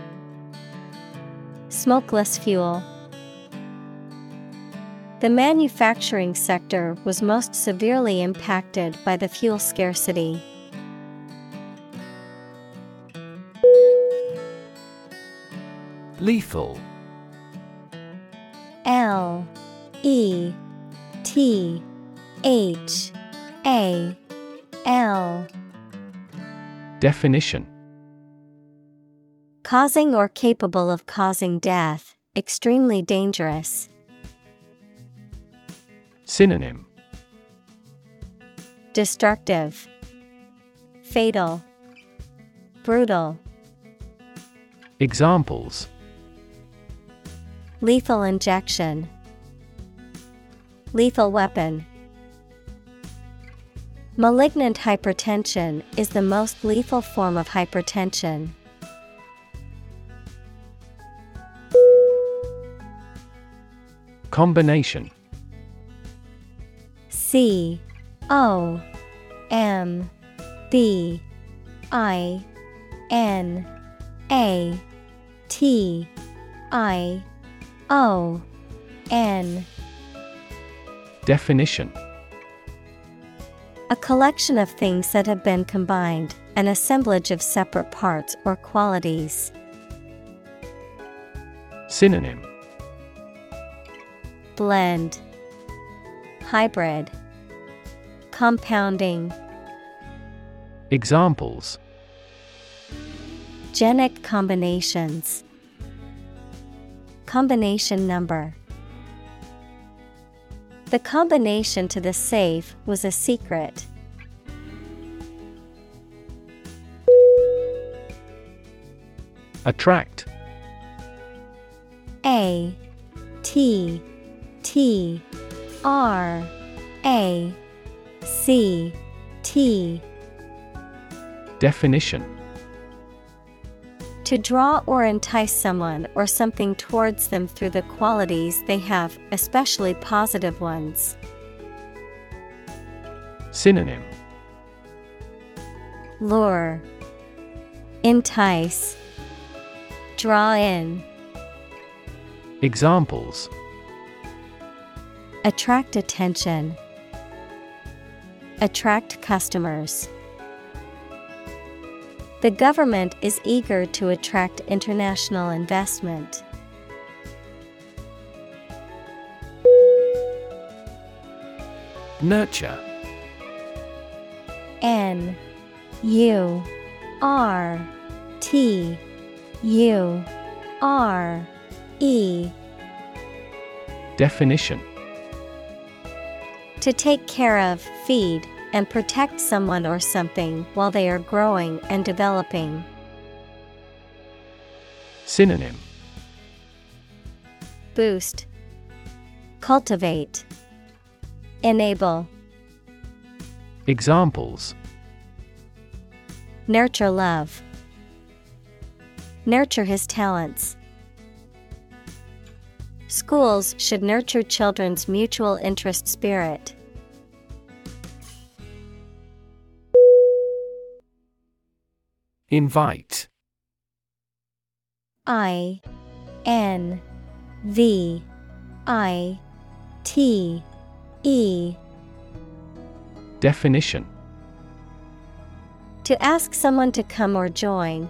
Smokeless fuel. The manufacturing sector was most severely impacted by the fuel scarcity. Lethal L E T H A L Definition Causing or capable of causing death, extremely dangerous. Synonym Destructive, Fatal, Brutal, Examples Lethal injection, Lethal weapon. Malignant hypertension is the most lethal form of hypertension. Combination. C O M B I N A T I O N. Definition. A collection of things that have been combined, an assemblage of separate parts or qualities. Synonym Blend Hybrid Compounding. Examples. Genic combinations. Combination number. The combination to the safe was a secret. Attract. A T T R A C T. Definition. To draw or entice someone or something towards them through the qualities they have, especially positive ones. Synonym. Lure, Entice, Draw in. Examples Attract attention, Attract customers. The government is eager to attract international investment. Nurture N U R T U R E Definition To take care of, feed, and protect someone or something while they are growing and developing. Synonym. Boost, Cultivate, Enable, Examples. Nurture love, Nurture his talents. Schools should nurture children's mutual interest spirit. Invite. I N V I T E. Definition. To ask someone to come or join,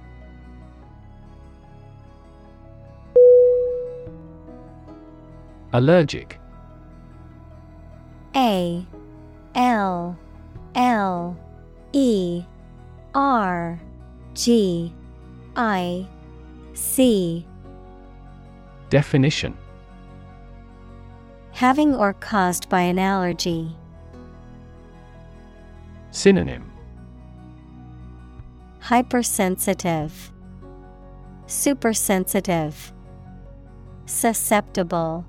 Allergic. A L L E R G I C. Definition. Having or caused by an allergy. Synonym. Hypersensitive, Supersensitive, Susceptible.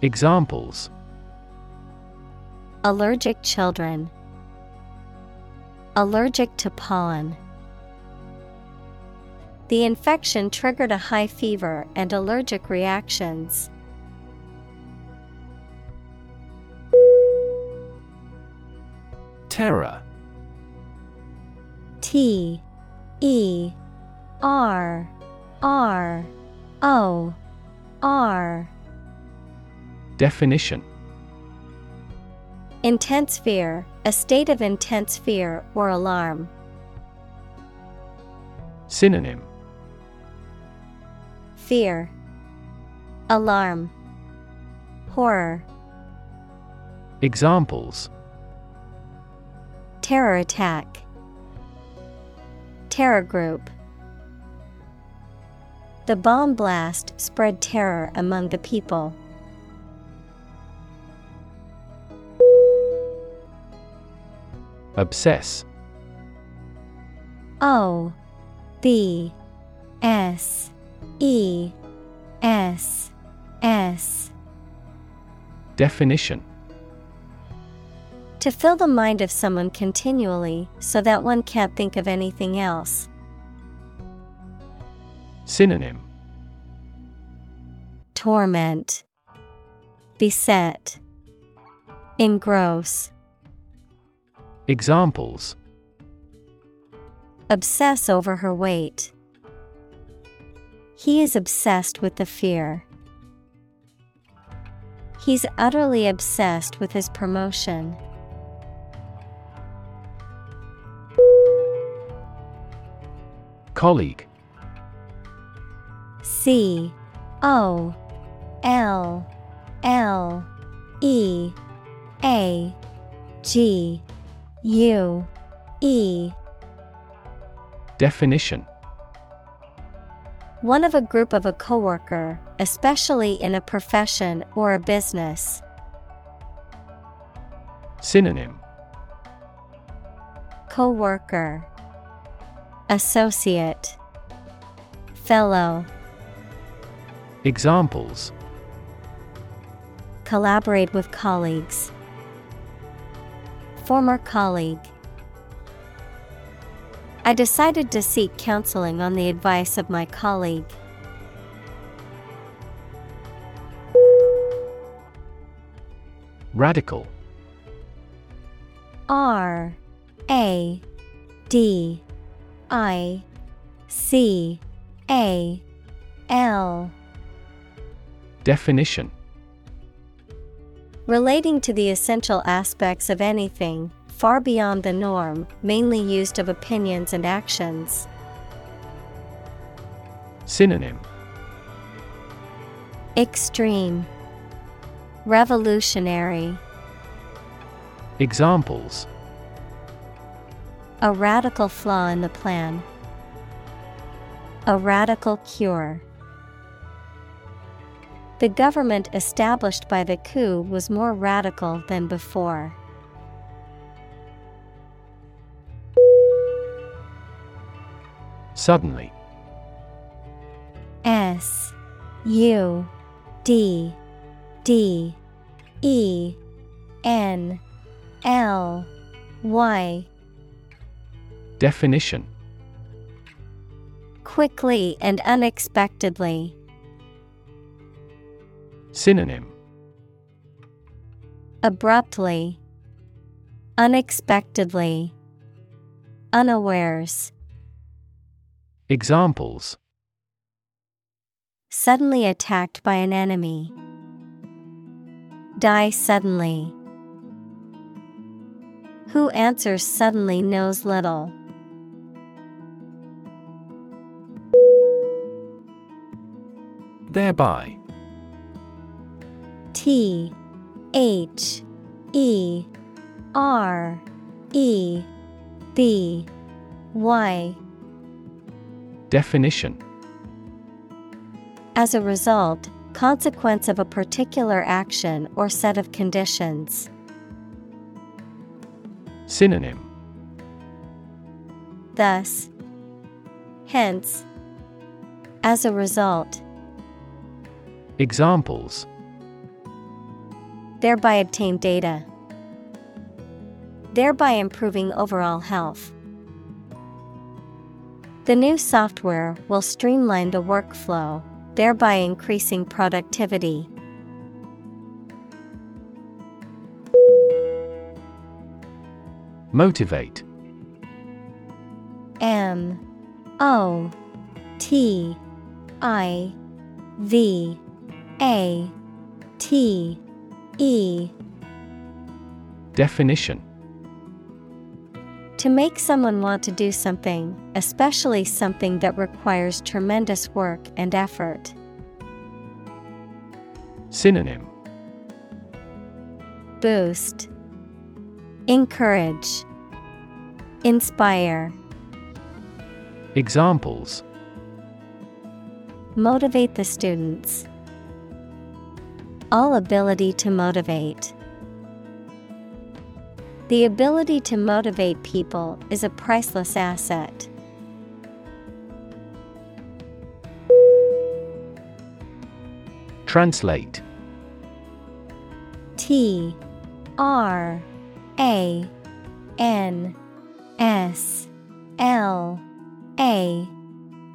Examples Allergic children. Allergic to pollen. The infection triggered a high fever and allergic reactions. Terror T E R R O R Definition Intense fear, a state of intense fear or alarm. Synonym Fear, Alarm, Horror. Examples Terror attack. Terror group. The bomb blast spread terror among the people. Obsess. O B S E S S. Definition. To fill the mind of someone continually so that one can't think of anything else. Synonym. Torment, Beset, Engross, Examples Obsess over her weight. He is obsessed with the fear. He's utterly obsessed with his promotion. Colleague C O L L E A G U E. Definition. One of a group of a coworker, especially in a profession or a business. Synonym. Coworker. Associate. Fellow. Examples. Collaborate with colleagues. Former colleague. I decided to seek counseling on the advice of my colleague. Radical R A D I C A L Definition Relating to the essential aspects of anything, far beyond the norm, mainly used of opinions and actions. Synonym Extreme Revolutionary Examples A radical flaw in the plan. A radical cure. The government established by the coup was more radical than before. Suddenly S U D D E N L Y Definition Quickly and unexpectedly. Synonym Abruptly, Unexpectedly, Unawares. Examples Suddenly attacked by an enemy. Die suddenly. Who answers suddenly knows little. Thereby T H E R E B Y. Definition. As a result, consequence of a particular action or set of conditions. Synonym. Thus, hence, as a result, Examples thereby obtain data, thereby improving overall health. The new software will streamline the workflow, thereby increasing productivity. Motivate M O T I V A T E. Definition. To make someone want to do something, especially something that requires tremendous work and effort. Synonym. Boost, Encourage, Inspire, Examples. Motivate the students. All ability to motivate. The ability to motivate people is a priceless asset. Translate T R A N S L A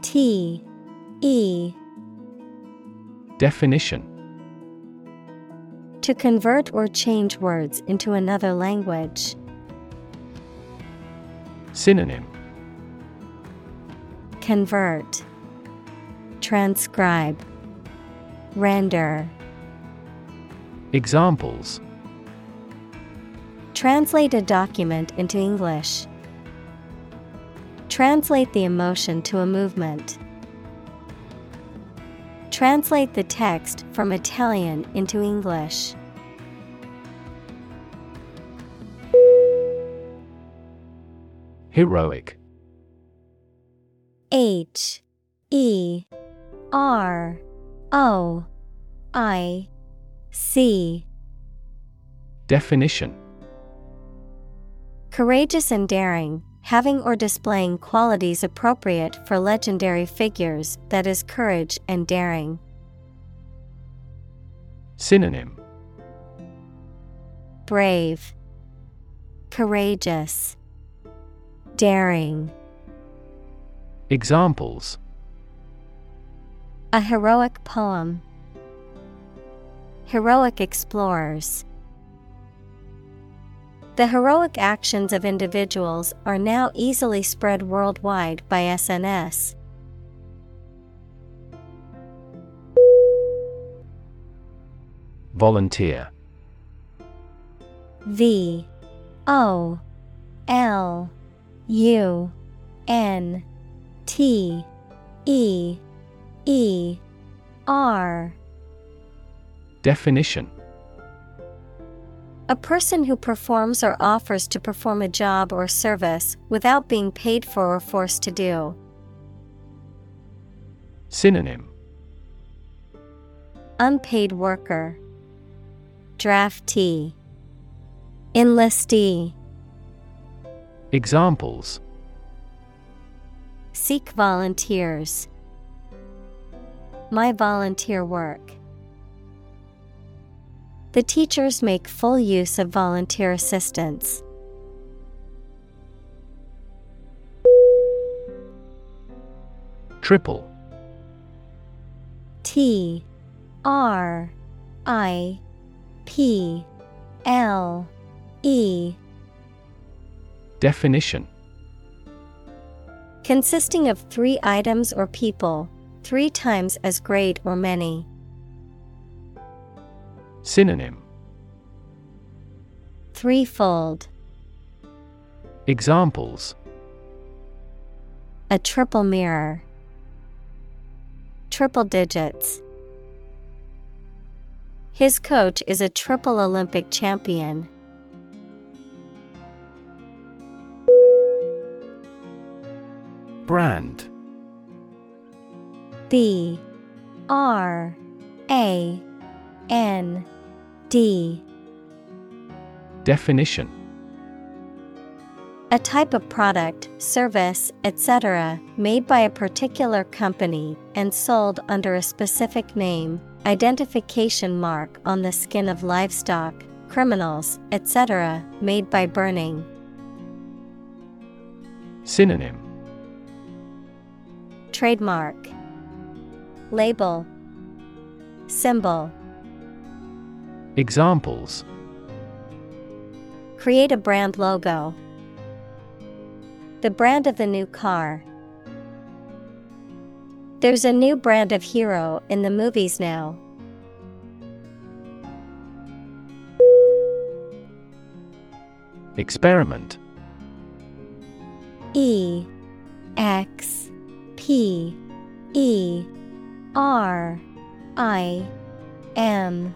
T E Definition To convert or change words into another language. Synonym Convert, Transcribe, Render. Examples Translate a document into English. Translate the emotion to a movement. Translate the text from Italian into English. Heroic H E R O I C. Definition Courageous and daring, having or displaying qualities appropriate for legendary figures, that is, courage and daring. Synonym Brave, Courageous, Daring. Examples A heroic poem. Heroic explorers. The heroic actions of individuals are now easily spread worldwide by SNS. Volunteer. V O L U N T E E R. Definition A person who performs or offers to perform a job or service without being paid for or forced to do. Synonym Unpaid worker, Draftee, Enlistee. Examples Seek volunteers. My volunteer work. The teachers make full use of volunteer assistance. Triple T R I P L E Definition Consisting of three items or people, three times as great or many. Synonym Threefold. Examples A triple mirror. Triple digits. His coach is a triple Olympic champion. Brand B R A N D Definition A type of product, service, etc., made by a particular company and sold under a specific name, identification mark on the skin of livestock, criminals, etc., made by burning. Synonym Trademark Label Symbol Examples Create a brand logo. The brand of the new car. There's a new brand of hero in the movies now. Experiment E X P E R I M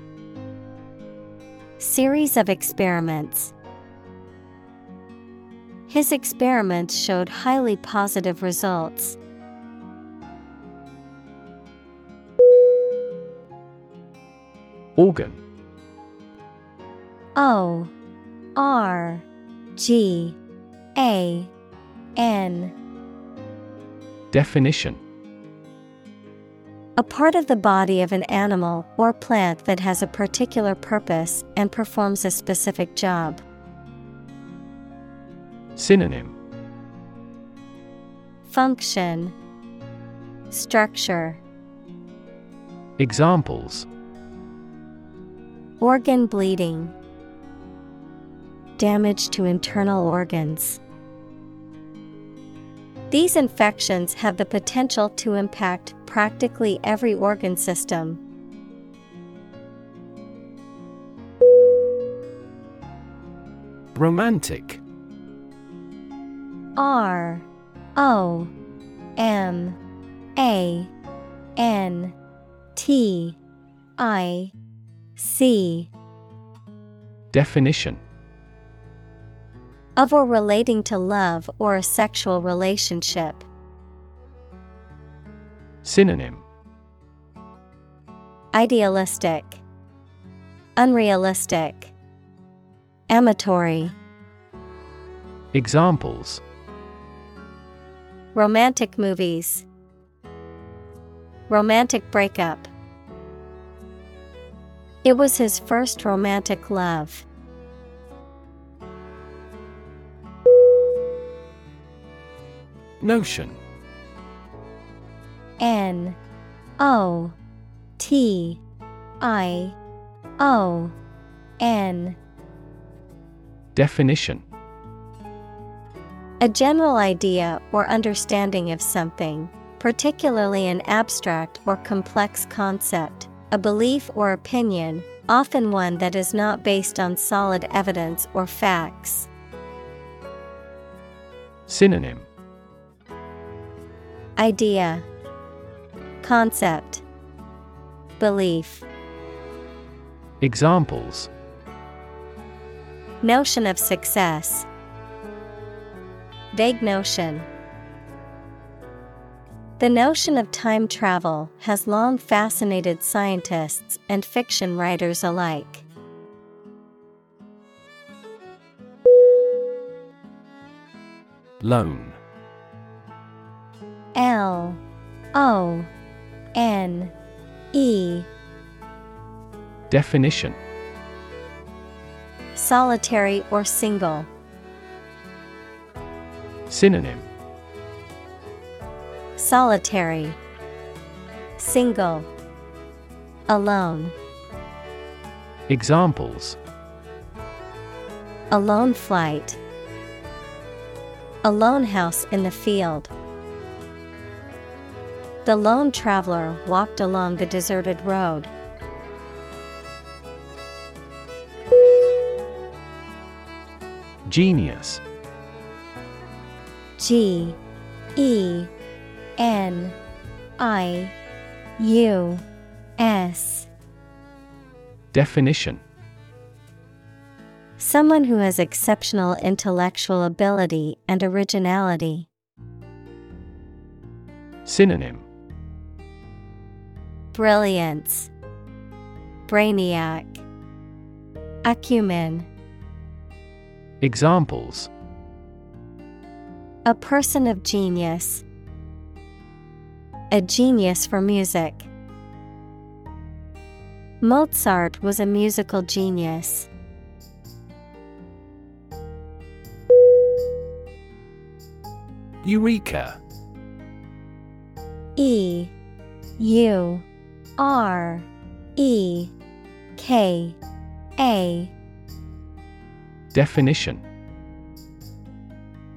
Series of experiments. His experiments showed highly positive results. Organ O R G A N Definition A part of the body of an animal or plant that has a particular purpose and performs a specific job. Synonym. Function. Structure. Examples. Organ bleeding. Damage to internal organs. These infections have the potential to impact practically every organ system. Romantic R O M A N T I C Definition of or relating to love or a sexual relationship. Synonym Idealistic, Unrealistic, Amatory. Examples Romantic movies. Romantic breakup. It was his first romantic love. Notion N O T I O N. Definition A general idea or understanding of something, particularly an abstract or complex concept, a belief or opinion, often one that is not based on solid evidence or facts. Synonym Idea Concept. Belief. Examples. Notion of success. Vague notion. The notion of time travel has long fascinated scientists and fiction writers alike. Lone. L O N E. Definition. Solitary or single. Synonym. Solitary. Single. Alone. Examples. A lone flight. A lone house in the field. The lone traveler walked along the deserted road. Genius G E N I U S Definition Someone who has exceptional intellectual ability and originality. Synonym Brilliance, Brainiac, Acumen. Examples A person of genius. A genius for music. Mozart was a musical genius. Eureka E U R E K A. Definition.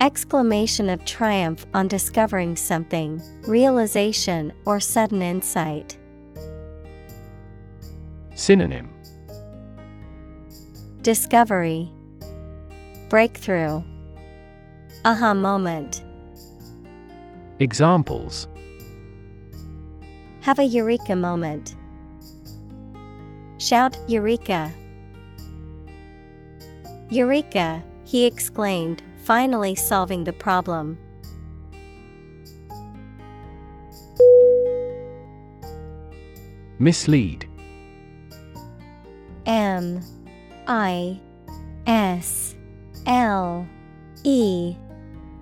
Exclamation of triumph on discovering something, realization or sudden insight. Synonym. Discovery, Breakthrough, Aha moment. Examples Have a eureka moment. Shout Eureka! Eureka! He exclaimed, finally solving the problem. Mislead M I S L E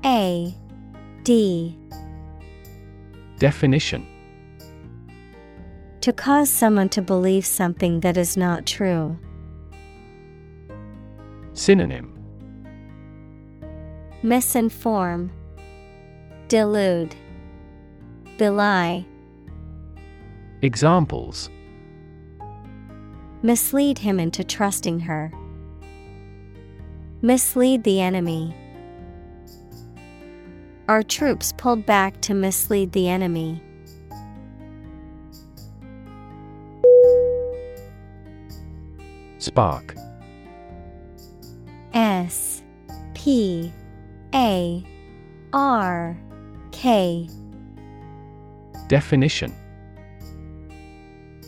A D Definition To cause someone to believe something that is not true. Synonym Misinform, Delude, Belie. Examples Mislead him into trusting her. Mislead the enemy. Our troops pulled back to mislead the enemy. Spark. S P A R K. Definition.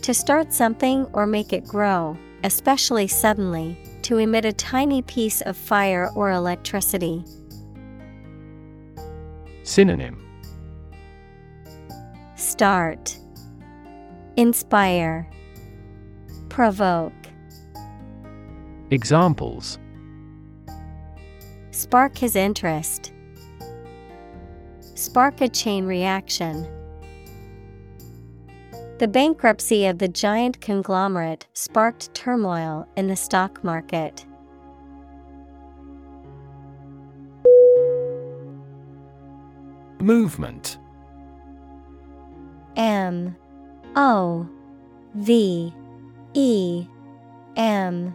To start something or make it grow, especially suddenly, to emit a tiny piece of fire or electricity. Synonym. Start. Inspire. Provoke Examples Spark his interest. Spark a chain reaction. The bankruptcy of the giant conglomerate sparked turmoil in the stock market. Movement M O V E M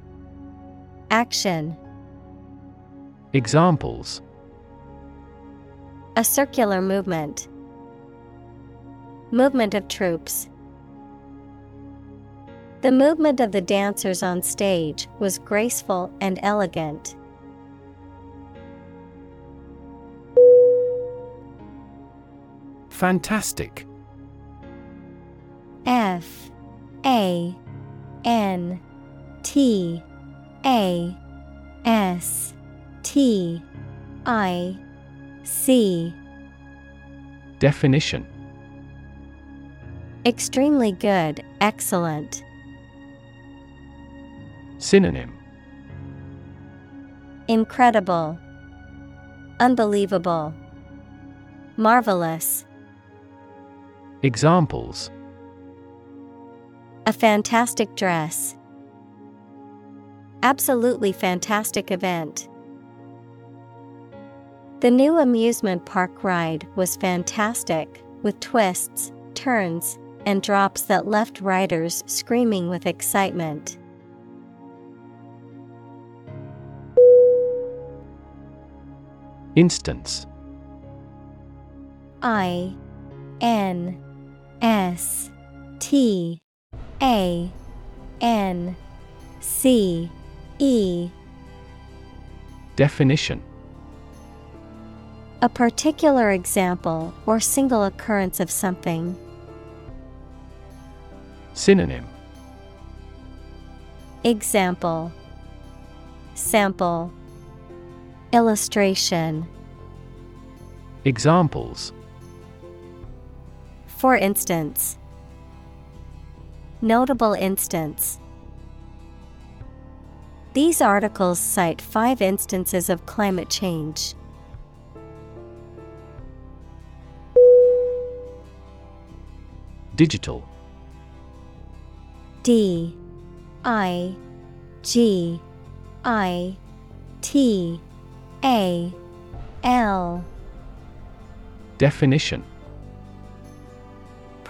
Action. Examples A circular movement. Movement of troops. The movement of the dancers on stage was graceful and elegant. Fantastic F A N T A S T I C. Definition. Extremely good, excellent. Synonym. Incredible, Unbelievable, Marvelous. Examples. A fantastic dress. Absolutely fantastic event. The new amusement park ride was fantastic, with twists, turns, and drops that left riders screaming with excitement. Instance I N S T A N C E. Definition. A particular example or single occurrence of something. Synonym. Example. Sample. Illustration. Examples. For instance, Notable instance. These articles cite five instances of climate change. Digital. D I G I T A L. Definition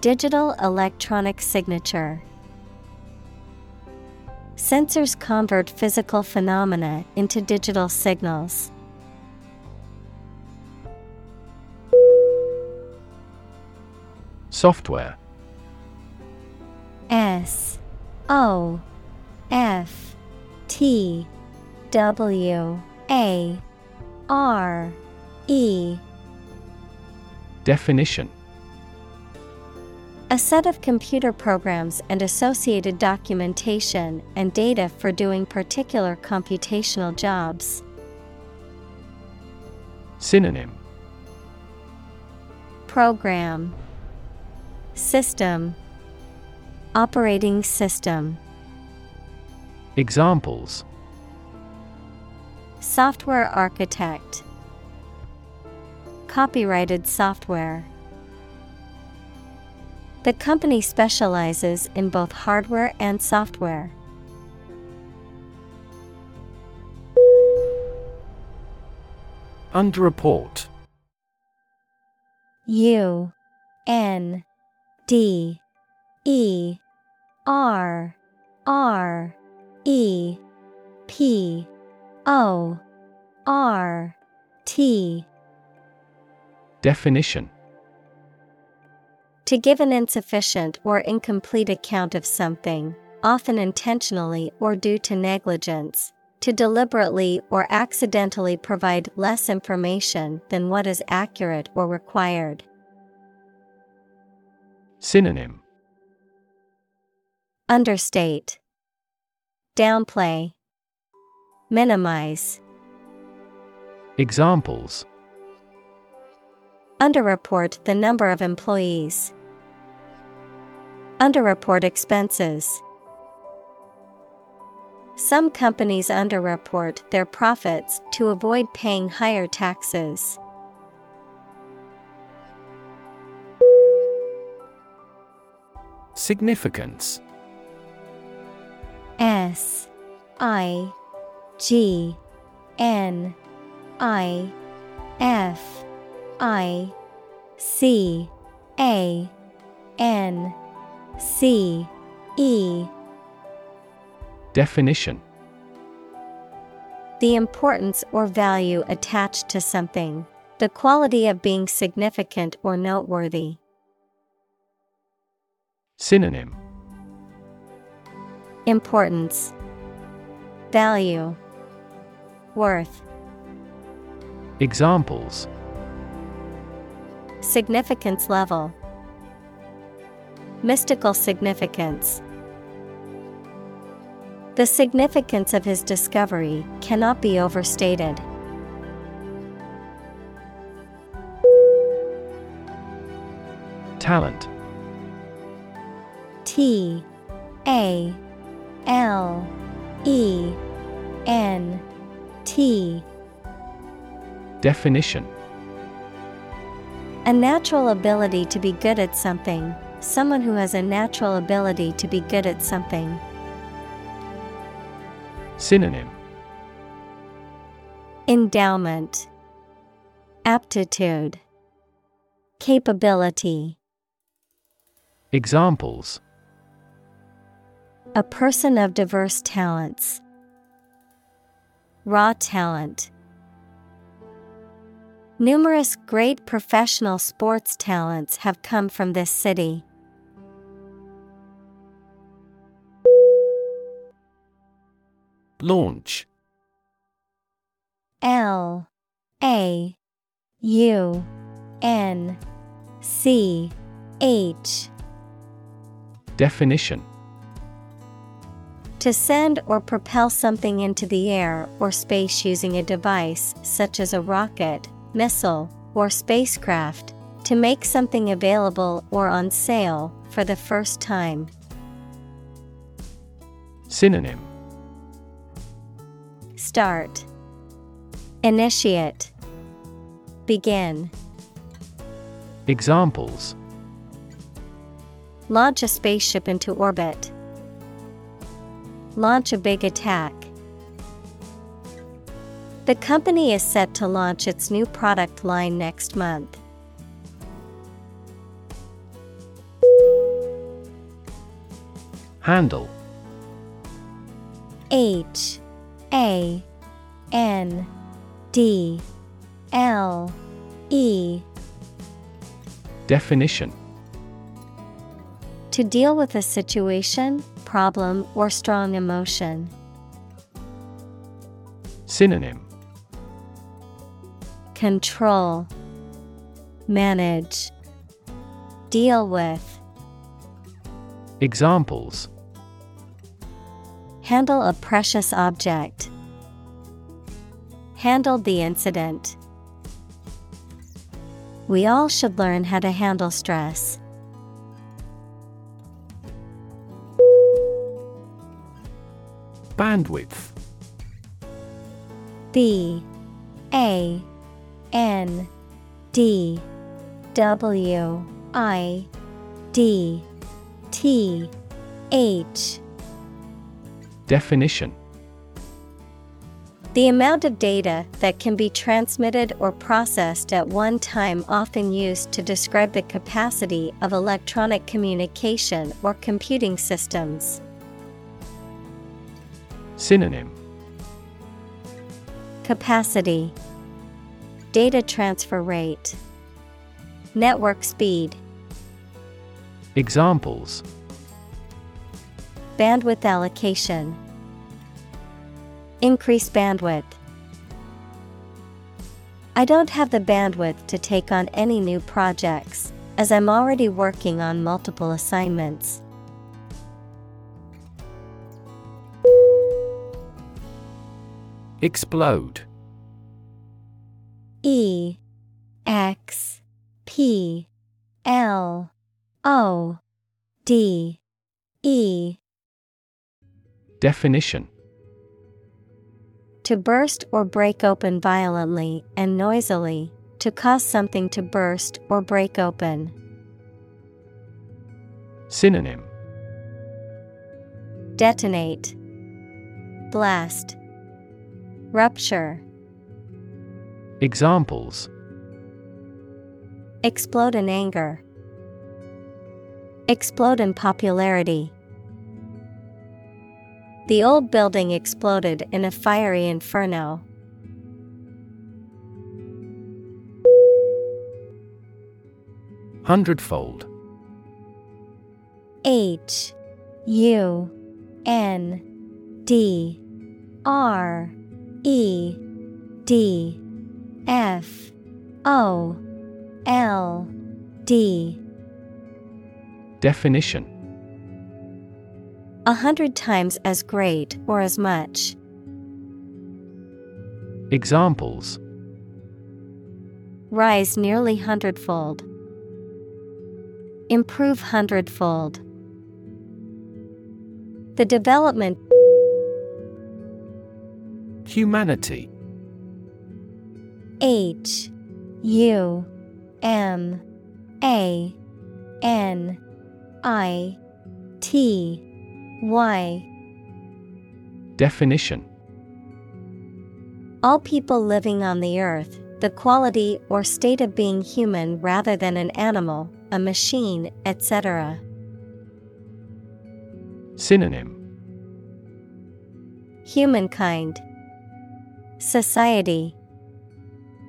Digital electronic signature. Sensors convert physical phenomena into digital signals. Software. S O F T W A R E. Definition A set of computer programs and associated documentation and data for doing particular computational jobs. Synonym. Program. System. Operating System. Examples. Software Architect. Copyrighted software the company specializes in both hardware and software. Underreport U N D E R R E P O R T. Definition To give an insufficient or incomplete account of something, often intentionally or due to negligence, to deliberately or accidentally provide less information than what is accurate or required. Synonym Understate, Downplay, Minimize. Examples Underreport the number of employees. Underreport expenses. Some companies underreport their profits to avoid paying higher taxes. Significance S I G N I F I C A N C E. Definition. The importance or value attached to something, the quality of being significant or noteworthy. Synonym. Importance, Value, Worth. Examples. Significance level, Mystical significance. The significance of his discovery cannot be overstated. Talent T A L E N T Definition A natural ability to be good at something, someone who has a natural ability to be good at something. Synonym Endowment, Aptitude, Capability. Examples A person of diverse talents. Raw talent. Numerous great professional sports talents have come from this city. Launch. L A U N C H. Definition. To send or propel something into the air or space using a device such as a rocket, missile, or spacecraft, to make something available or on sale for the first time. Synonym Start Initiate Begin Examples Launch a spaceship into orbit. Launch a big attack. The company is set to launch its new product line next month. Handle H A N D L E. Definition. To deal with a situation, problem, or strong emotion. Synonym. Control. Manage. Deal with. Examples Handle a precious object. Handled the incident. We all should learn how to handle stress. Bandwidth B A N D W I D T H Definition. The amount of data that can be transmitted or processed at one time, often used to describe the capacity of electronic communication or computing systems. Synonym. Capacity. Data transfer rate. Network speed. Examples Bandwidth allocation. Increase bandwidth. I don't have the bandwidth to take on any new projects, as I'm already working on multiple assignments. Explode. E X P L O D E Definition. To burst or break open violently and noisily, to cause something to burst or break open. Synonym. Detonate, Blast, Rupture, Examples. Explode in anger, Explode in popularity. The old building exploded in a fiery inferno. Hundredfold. H U N D R E D F O L D. Definition A hundred times as great or as much. Examples Rise nearly hundredfold. Improve hundredfold. The development Humanity H U M A N I T Y Definition. All people living on the earth, the quality or state of being human rather than an animal, a machine, etc. Synonym. Humankind, Society,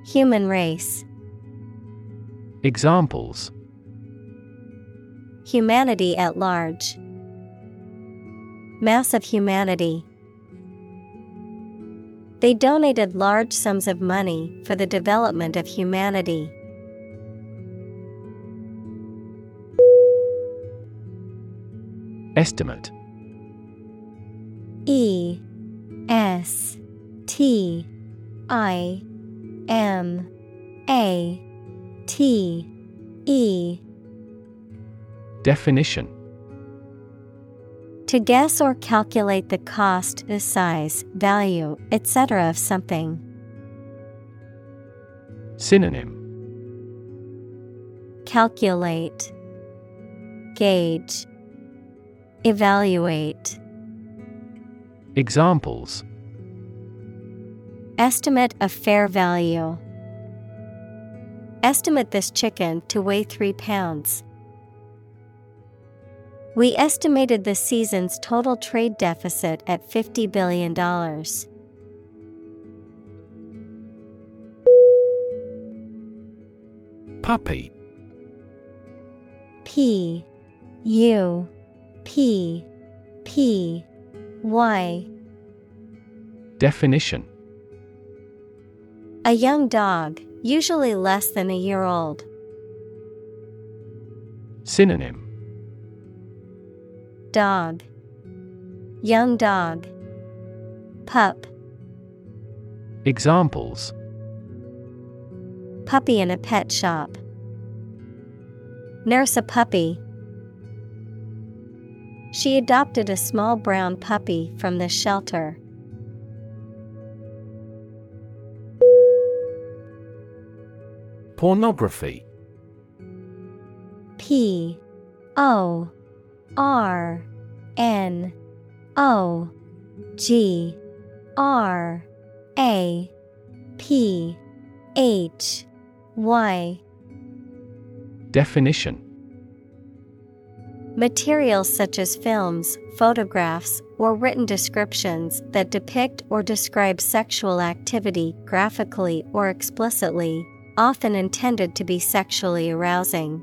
Human race, Examples. Humanity at large, Mass of humanity. They donated large sums of money for the development of humanity. Estimate E S T I M A T E Definition To guess or calculate the cost, the size, value, etc. of something. Synonym Calculate, Gauge, Evaluate. Examples Estimate of fair value. Estimate this chicken to weigh 3 pounds. We estimated the season's total trade deficit at $50 billion. Puppy. P. U. P. P. Y. Definition. A young dog, usually less than a year old. Synonym Dog Young dog Pup Examples Puppy in a pet shop. Nurse a puppy. She adopted a small brown puppy from the shelter. Pornography P O R N O G R A P H Y. Definition. Materials such as films, photographs, or written descriptions that depict or describe sexual activity graphically or explicitly, often intended to be sexually arousing.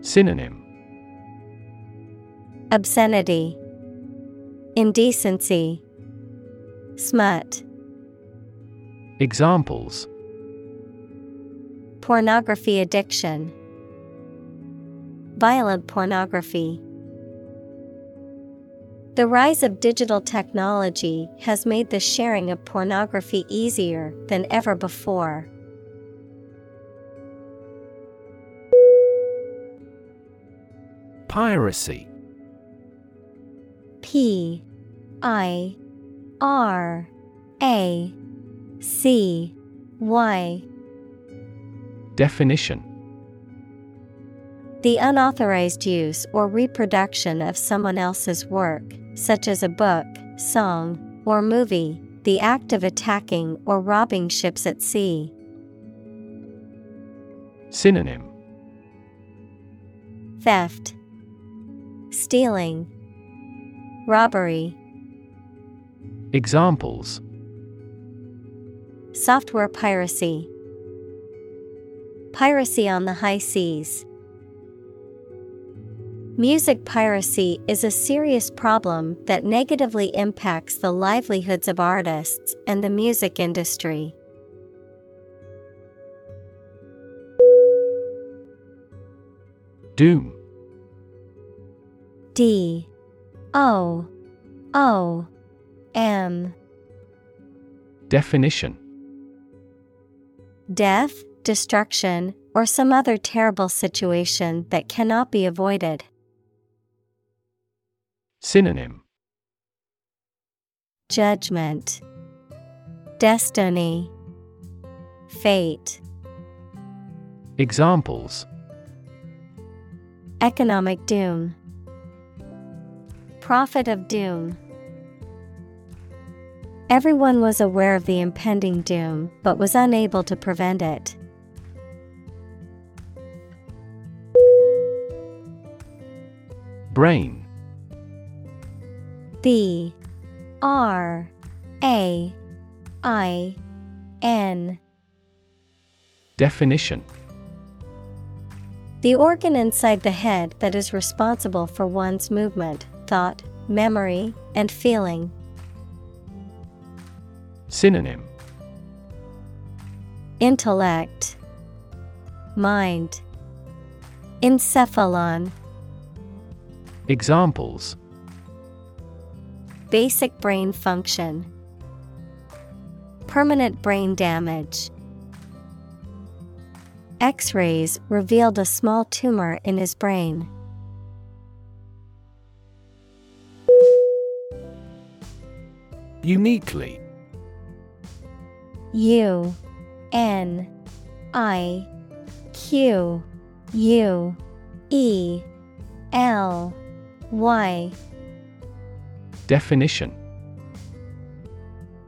Synonym Obscenity, Indecency, Smut. Examples Pornography addiction, Violent pornography. The rise of digital technology has made the sharing of pornography easier than ever before. Piracy P I R A C Y. Definition. The unauthorized use or reproduction of someone else's work, such as a book, song, or movie, the act of attacking or robbing ships at sea. Synonym. Theft, Stealing, Robbery. Examples Software piracy, Piracy on the high seas. Music piracy is a serious problem that negatively impacts the livelihoods of artists and the music industry. Doom D O O M. Definition. Death, destruction, or some other terrible situation that cannot be avoided. Synonym. Judgment, Destiny, Fate. Examples. Economic doom, Prophet of doom. Everyone was aware of the impending doom but was unable to prevent it. Brain. B. R. A. I. N. Definition. The organ inside the head that is responsible for one's movement, thought, memory, and feeling. Synonym Intellect, Mind, Encephalon. Examples Basic brain function. Permanent brain damage. X rays revealed a small tumor in his brain. Uniquely. U N I Q U E L Y. Definition.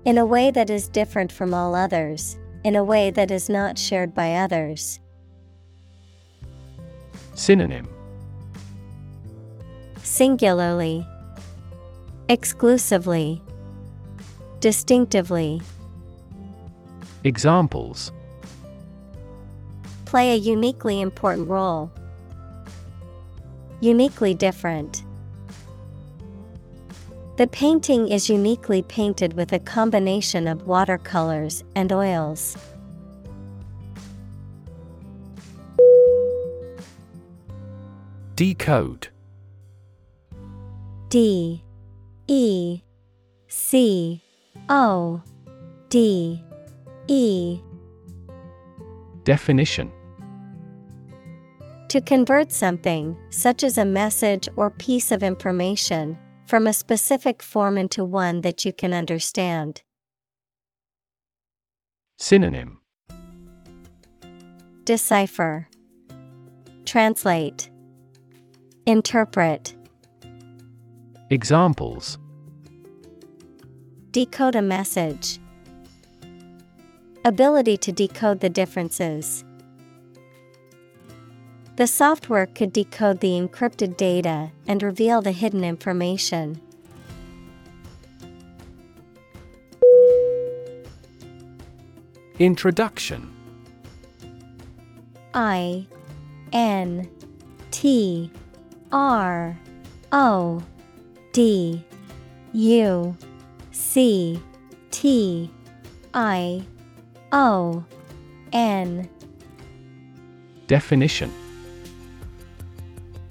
In a way that is different from all others, in a way that is not shared by others. Synonym. Singularly, Exclusively, Distinctively. Examples Play a uniquely important role. Uniquely different. The painting is uniquely painted with a combination of watercolors and oils. Decode D E C O D E. Definition. To convert something, such as a message or piece of information, from a specific form into one that you can understand. Synonym. Decipher, Translate, Interpret. Examples Decode a message. Ability to decode the differences. The software could decode the encrypted data and reveal the hidden information. Introduction I N T R O D U C T I O N Definition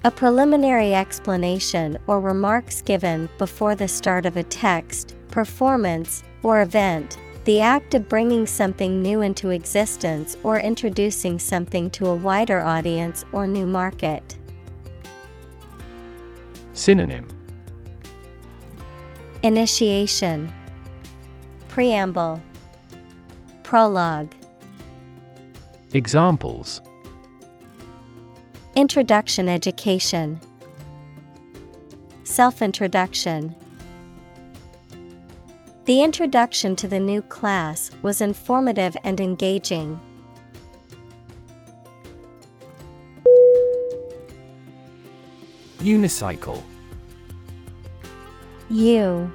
A preliminary explanation or remarks given before the start of a text, performance, or event. The act of bringing something new into existence or introducing something to a wider audience or new market. Synonym Initiation. Preamble. Prologue. Examples. Introduction Education. Self Introduction The introduction to the new class was informative and engaging. Unicycle U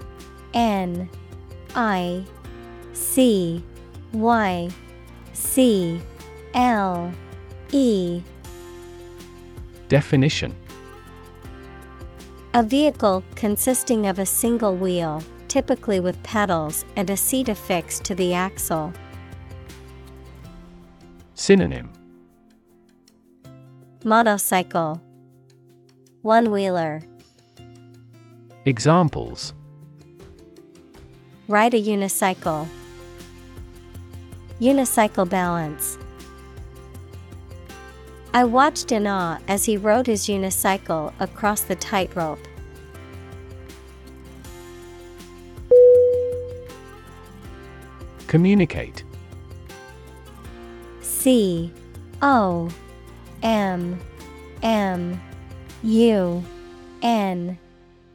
N I C Y C L E. Definition. A vehicle consisting of a single wheel, typically with pedals and a seat affixed to the axle. Synonym. Motorcycle. One wheeler Examples Ride a unicycle. Unicycle balance. I watched in awe as he rode his unicycle across the tightrope. Communicate C O M M U N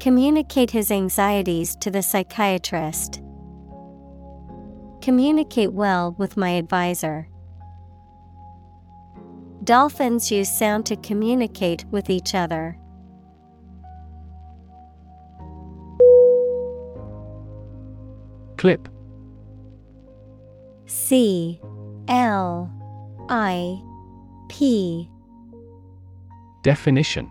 Communicate his anxieties to the psychiatrist. Communicate well with my advisor. Dolphins use sound to communicate with each other. Clip C L I P Definition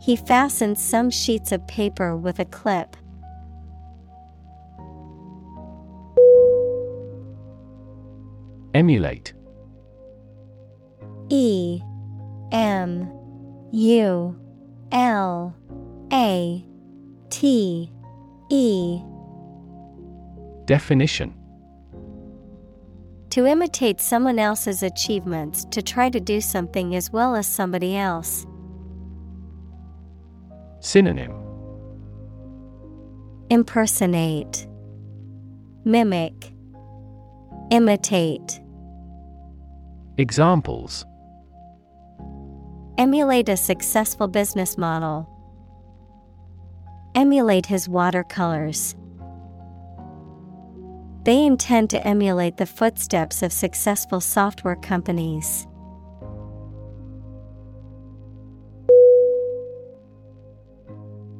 He fastened some sheets of paper with a clip. Emulate E M U L A T E Definition To imitate someone else's achievements to try to do something as well as somebody else. Synonym Impersonate, Mimic, Imitate. Examples Emulate a successful business model. Emulate his watercolors. They intend to emulate the footsteps of successful software companies.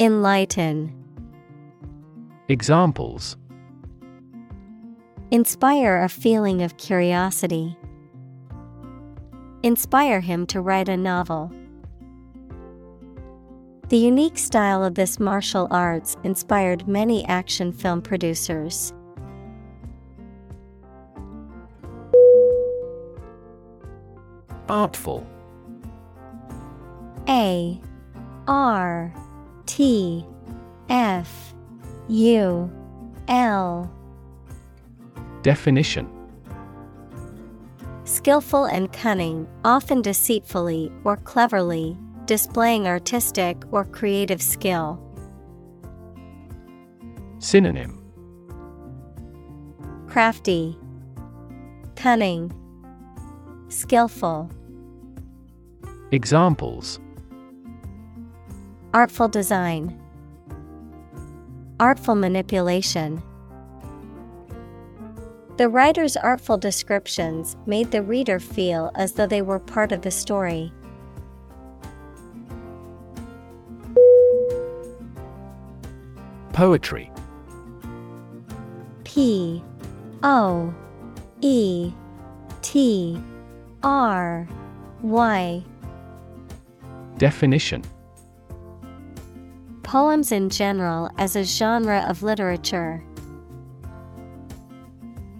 Enlighten. Examples Inspire a feeling of curiosity. Inspire him to write a novel. The unique style of this martial arts inspired many action film producers. Artful A R T F U L Definition Skillful and cunning, often deceitfully or cleverly, displaying artistic or creative skill. Synonym Crafty, Cunning, Skillful. Examples Artful design, Artful manipulation. The writer's artful descriptions made the reader feel as though they were part of the story. Poetry P O E T R Y Definition Poems in general as a genre of literature.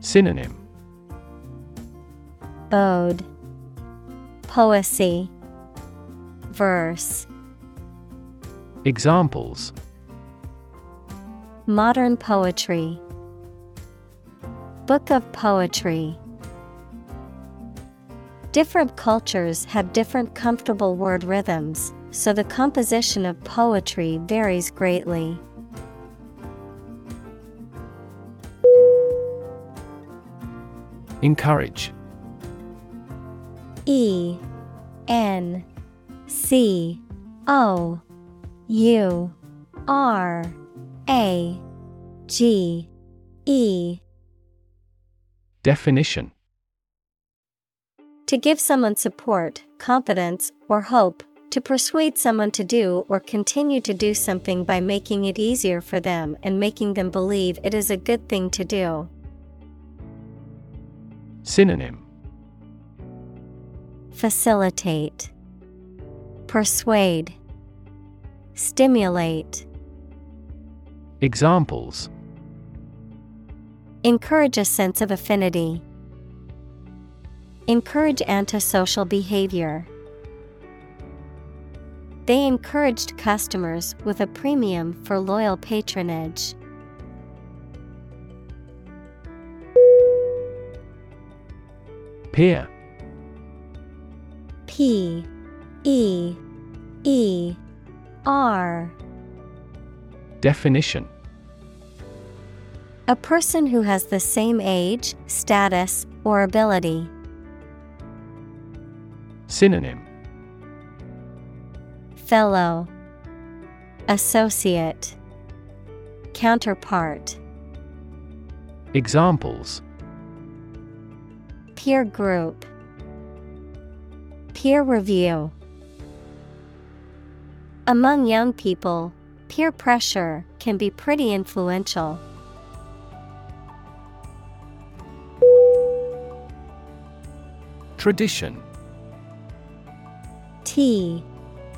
Synonym. Ode. Poesy. Verse. Examples. Modern poetry. Book of Poetry. Different cultures have different comfortable word rhythms, so the composition of poetry varies greatly. Encourage. E N C O U R A G E. Definition. To give someone support, confidence, or hope, to persuade someone to do or continue to do something by making it easier for them and making them believe it is a good thing to do. Synonym Facilitate, Persuade, Stimulate. Examples Encourage a sense of affinity. Encourage antisocial behavior. They encouraged customers with a premium for loyal patronage. Peer P E E R Definition A person who has the same age, status, or ability. Synonym Fellow Associate Counterpart. Examples. Peer group. Peer review. Among young people, peer pressure can be pretty influential. Tradition. T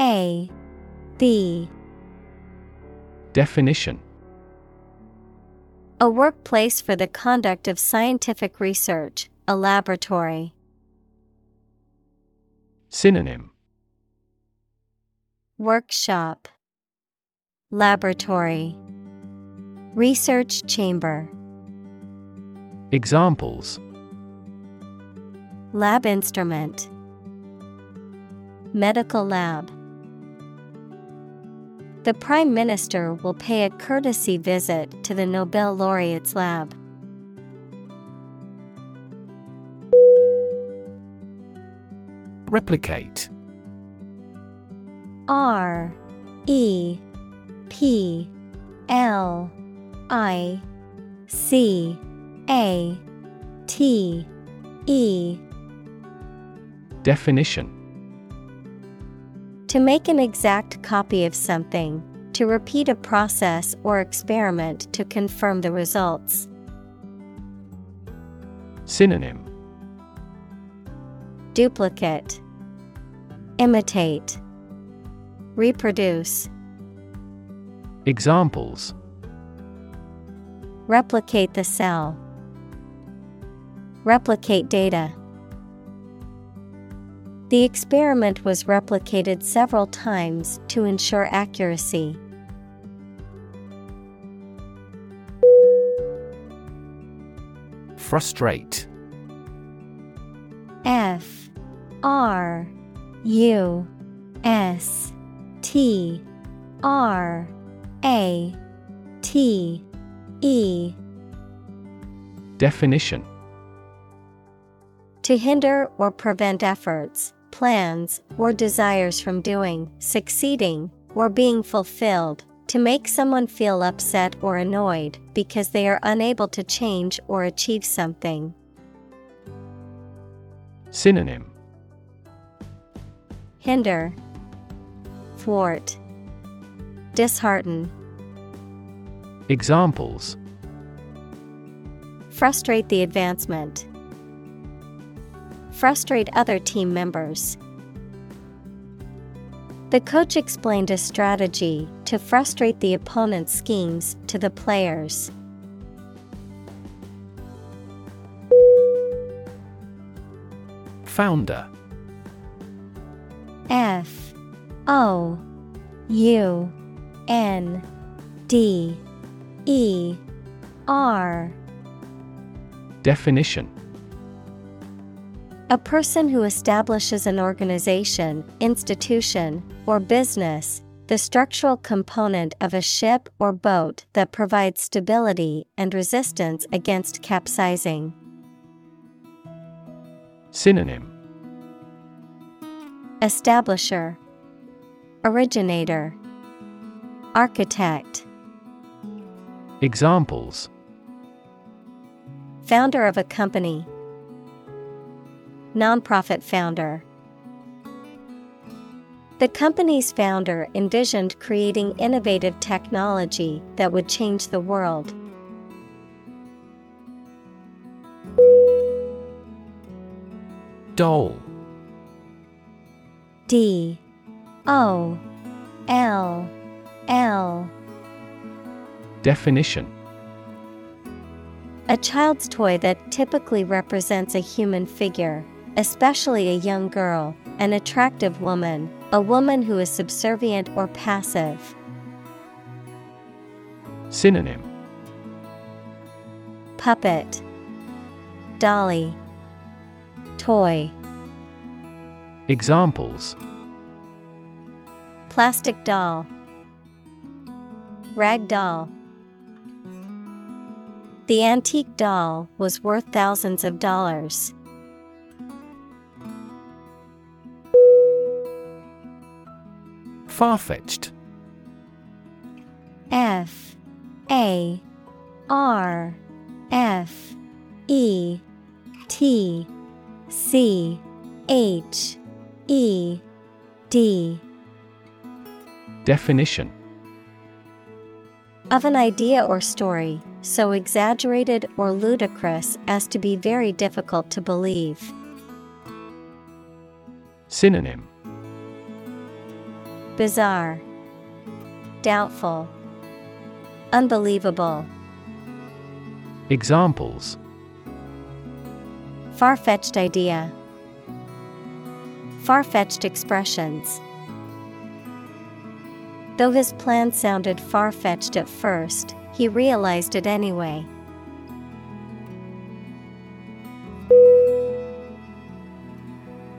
A B Definition. A workplace for the conduct of scientific research, a laboratory. Synonym. Workshop. Laboratory. Research Chamber. Examples. Lab instrument. Medical lab The Prime Minister will pay a courtesy visit to the Nobel laureate's lab. Replicate. R E P L I C A T E. Definition To make an exact copy of something, to repeat a process or experiment to confirm the results. Synonym Duplicate Imitate Reproduce Examples Replicate the cell. Replicate data. The experiment was replicated several times to ensure accuracy. Frustrate. F. R. U. S. T. R. A. T. E. Definition. To hinder or prevent efforts, plans, or desires from doing, succeeding, or being fulfilled, to make someone feel upset or annoyed because they are unable to change or achieve something. Synonym. Hinder, thwart, dishearten, Examples. Frustrate the advancement, frustrate other team members. The coach explained a strategy to frustrate the opponent's schemes to the players. Founder F O U N D E R Definition A person who establishes an organization, institution, or business, the structural component of a ship or boat that provides stability and resistance against capsizing. Synonym. Establisher, Originator, Architect, Examples. Founder of a company, Nonprofit founder. The company's founder envisioned creating innovative technology that would change the world. Dole D. O. L. L. Definition. A child's toy that typically represents a human figure, especially a young girl, an attractive woman, a woman who is subservient or passive. Synonym Puppet Dolly Toy Examples Plastic doll, rag doll. The antique doll was worth thousands of dollars. Far fetched. F A R F E T C H E D Definition of an idea or story, so exaggerated or ludicrous as to be very difficult to believe. Synonym Bizarre, Doubtful, Unbelievable. Examples Far fetched idea, Far fetched expressions. Though his plan sounded far fetched at first, he realized it anyway.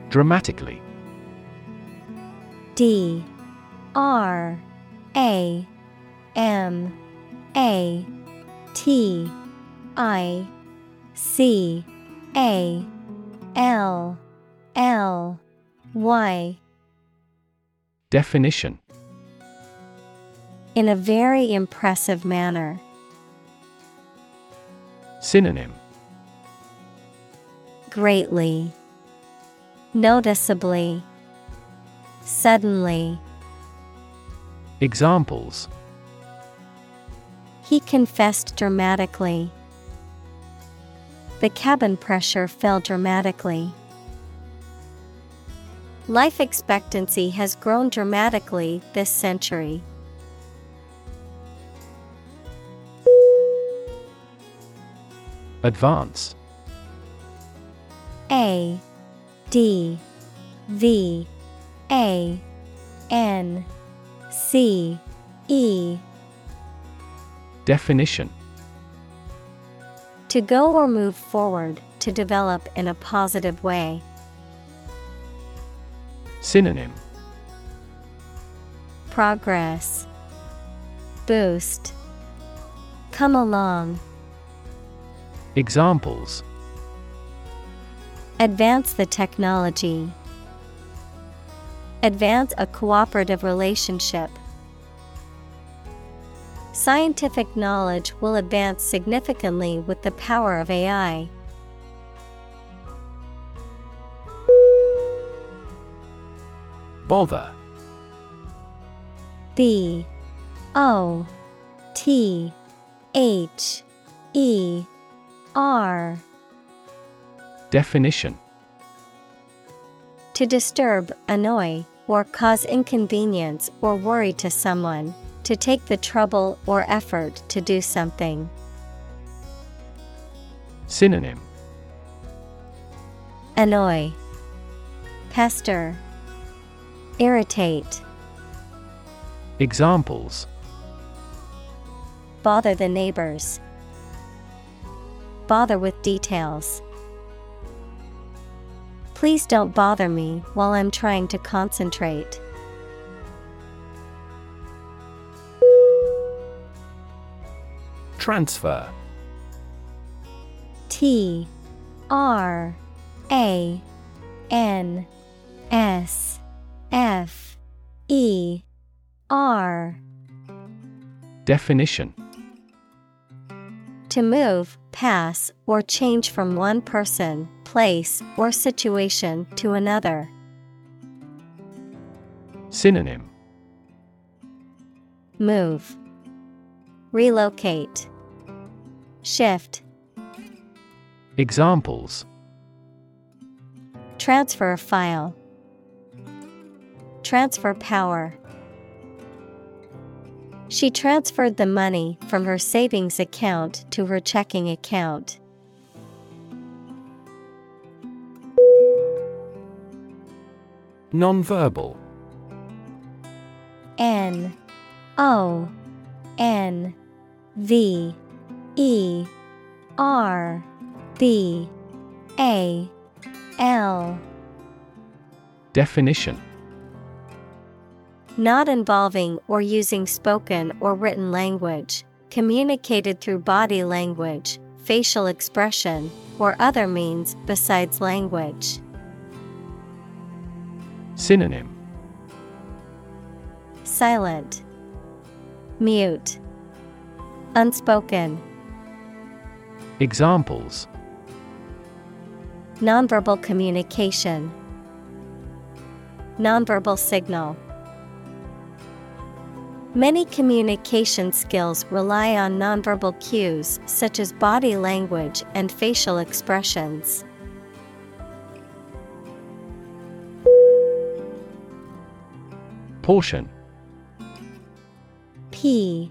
Dramatically. D R A M A T I C A L L Y. Definition. In a very impressive manner. Synonym. Greatly, Noticeably, Suddenly. Examples He confessed dramatically. The cabin pressure fell dramatically. Life expectancy has grown dramatically this century. Advance A D V A N C E Definition To go or move forward, to develop in a positive way. Synonym Progress Boost Come along. Examples Advance the technology. Advance a cooperative relationship. Scientific knowledge will advance significantly with the power of AI. Bother B O T H E R Definition To disturb, annoy, or cause inconvenience or worry to someone, to take the trouble or effort to do something. Synonym Annoy, Pester, Irritate, Examples Bother the neighbors. Bother with details. Please don't bother me while I'm trying to concentrate. Transfer. T R A N S F E R. Definition. To move, pass, or change from one person, place, or situation to another. Synonym Move, Relocate, Shift, Examples Transfer a file, Transfer power. She transferred the money from her savings account to her checking account. Nonverbal. N O N V E R B A L. Definition. Not involving or using spoken or written language, communicated through body language, facial expression, or other means besides language. Synonym Silent, Mute, Unspoken. Examples Nonverbal communication, Nonverbal signal. Many communication skills rely on nonverbal cues such as body language and facial expressions. Portion. P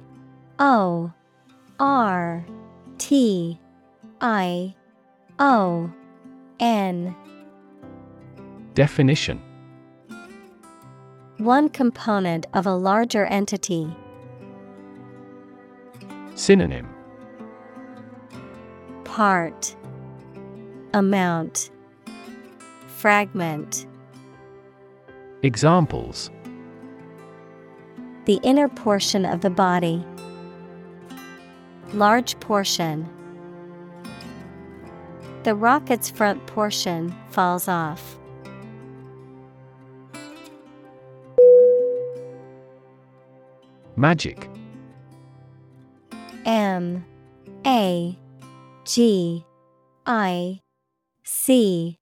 O R T I O N. Definition. One component of a larger entity. Synonym. Part. Amount. Fragment. Examples The inner portion of the body. Large portion. The rocket's front portion falls off. Magic. M. A. G. I. C.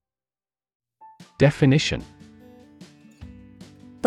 Definition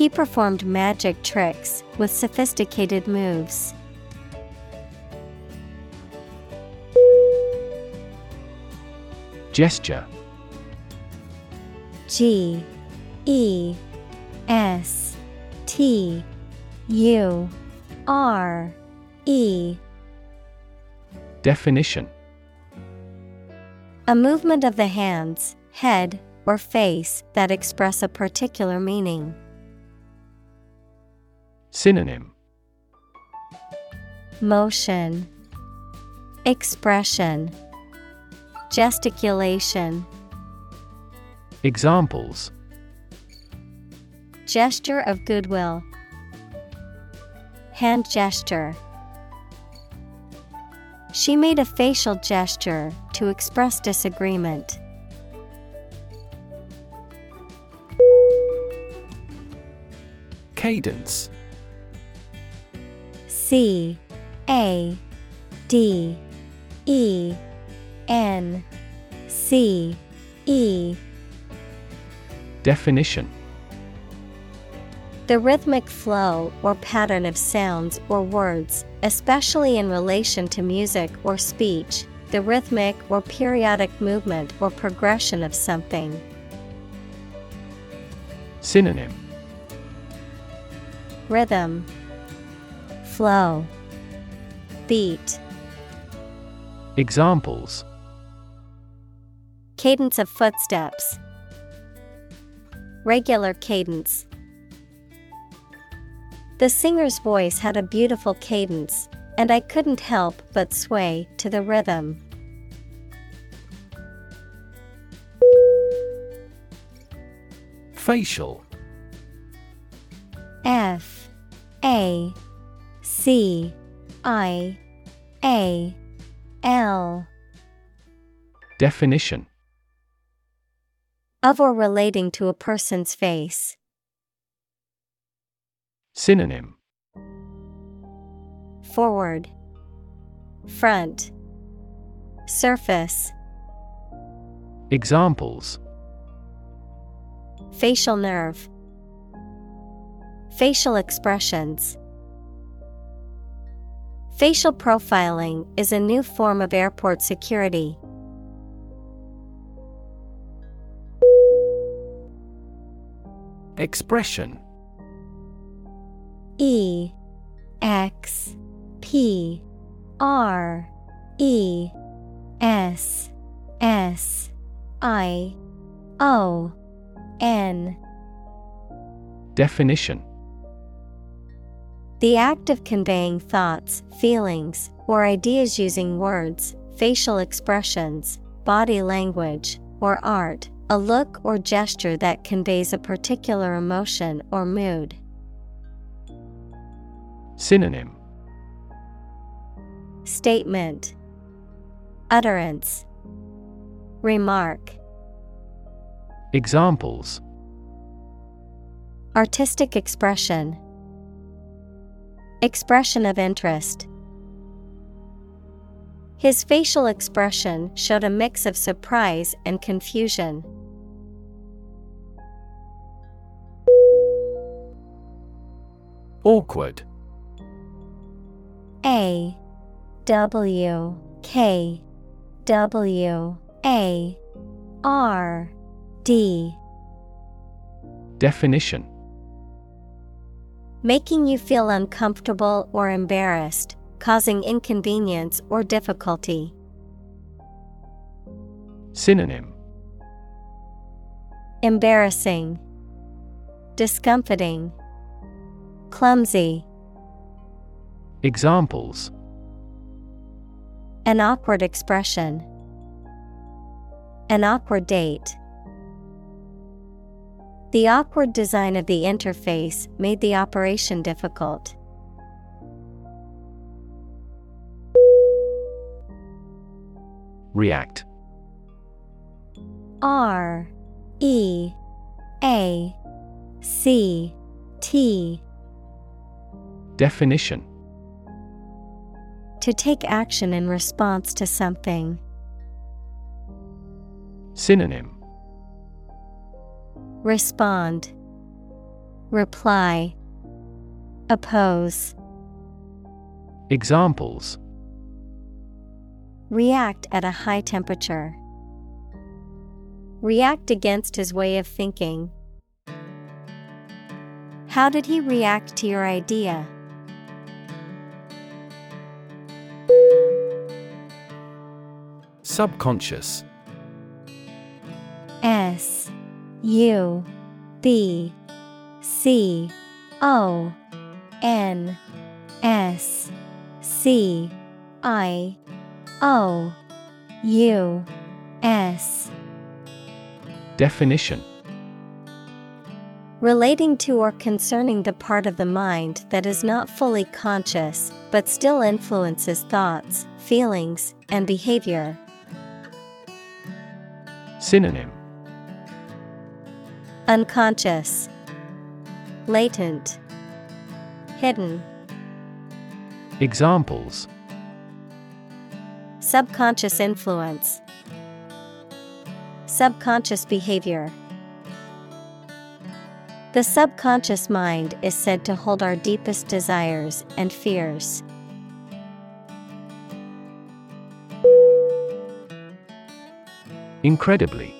He performed magic tricks with sophisticated moves. Gesture G E S T U R E Definition A movement of the hands, head, or face that express a particular meaning. Synonym Motion, Expression, Gesticulation. Examples Gesture of goodwill. Hand gesture. She made a facial gesture to express disagreement. Cadence C A D E N C E. Definition. The rhythmic flow or pattern of sounds or words, especially in relation to music or speech, the rhythmic or periodic movement or progression of something. Synonym. Rhythm, Flow, Beat, Examples. Cadence of footsteps, Regular cadence. The singer's voice had a beautiful cadence, and I couldn't help but sway to the rhythm. Facial. F A C I A L. Definition. Of or relating to a person's face. Synonym. Forward, Front, Surface, Examples. Facial nerve, Facial expressions. Facial profiling is a new form of airport security. Expression. E X P R E S S I O N. Definition The act of conveying thoughts, feelings, or ideas using words, facial expressions, body language, or art, a look or gesture that conveys a particular emotion or mood. Synonym. Statement. Utterance. Remark. Examples. Artistic expression Expression of interest. His facial expression showed a mix of surprise and confusion. Awkward. A W K W A R D. Definition Making you feel uncomfortable or embarrassed, causing inconvenience or difficulty. Synonym. Embarrassing, Discomfiting, Clumsy, Examples. An awkward expression, An awkward date. The awkward design of the interface made the operation difficult. React R E A C T Definition To take action in response to something. Synonym Respond, Reply, Oppose, Examples React at a high temperature. React against his way of thinking. How did he react to your idea? Subconscious S U B C O N S C I O U S. Definition. Relating to or concerning the part of the mind that is not fully conscious, but still influences thoughts, feelings, and behavior. Synonym Unconscious, Latent, Hidden, Examples Subconscious influence, Subconscious behavior. The subconscious mind is said to hold our deepest desires and fears. Incredibly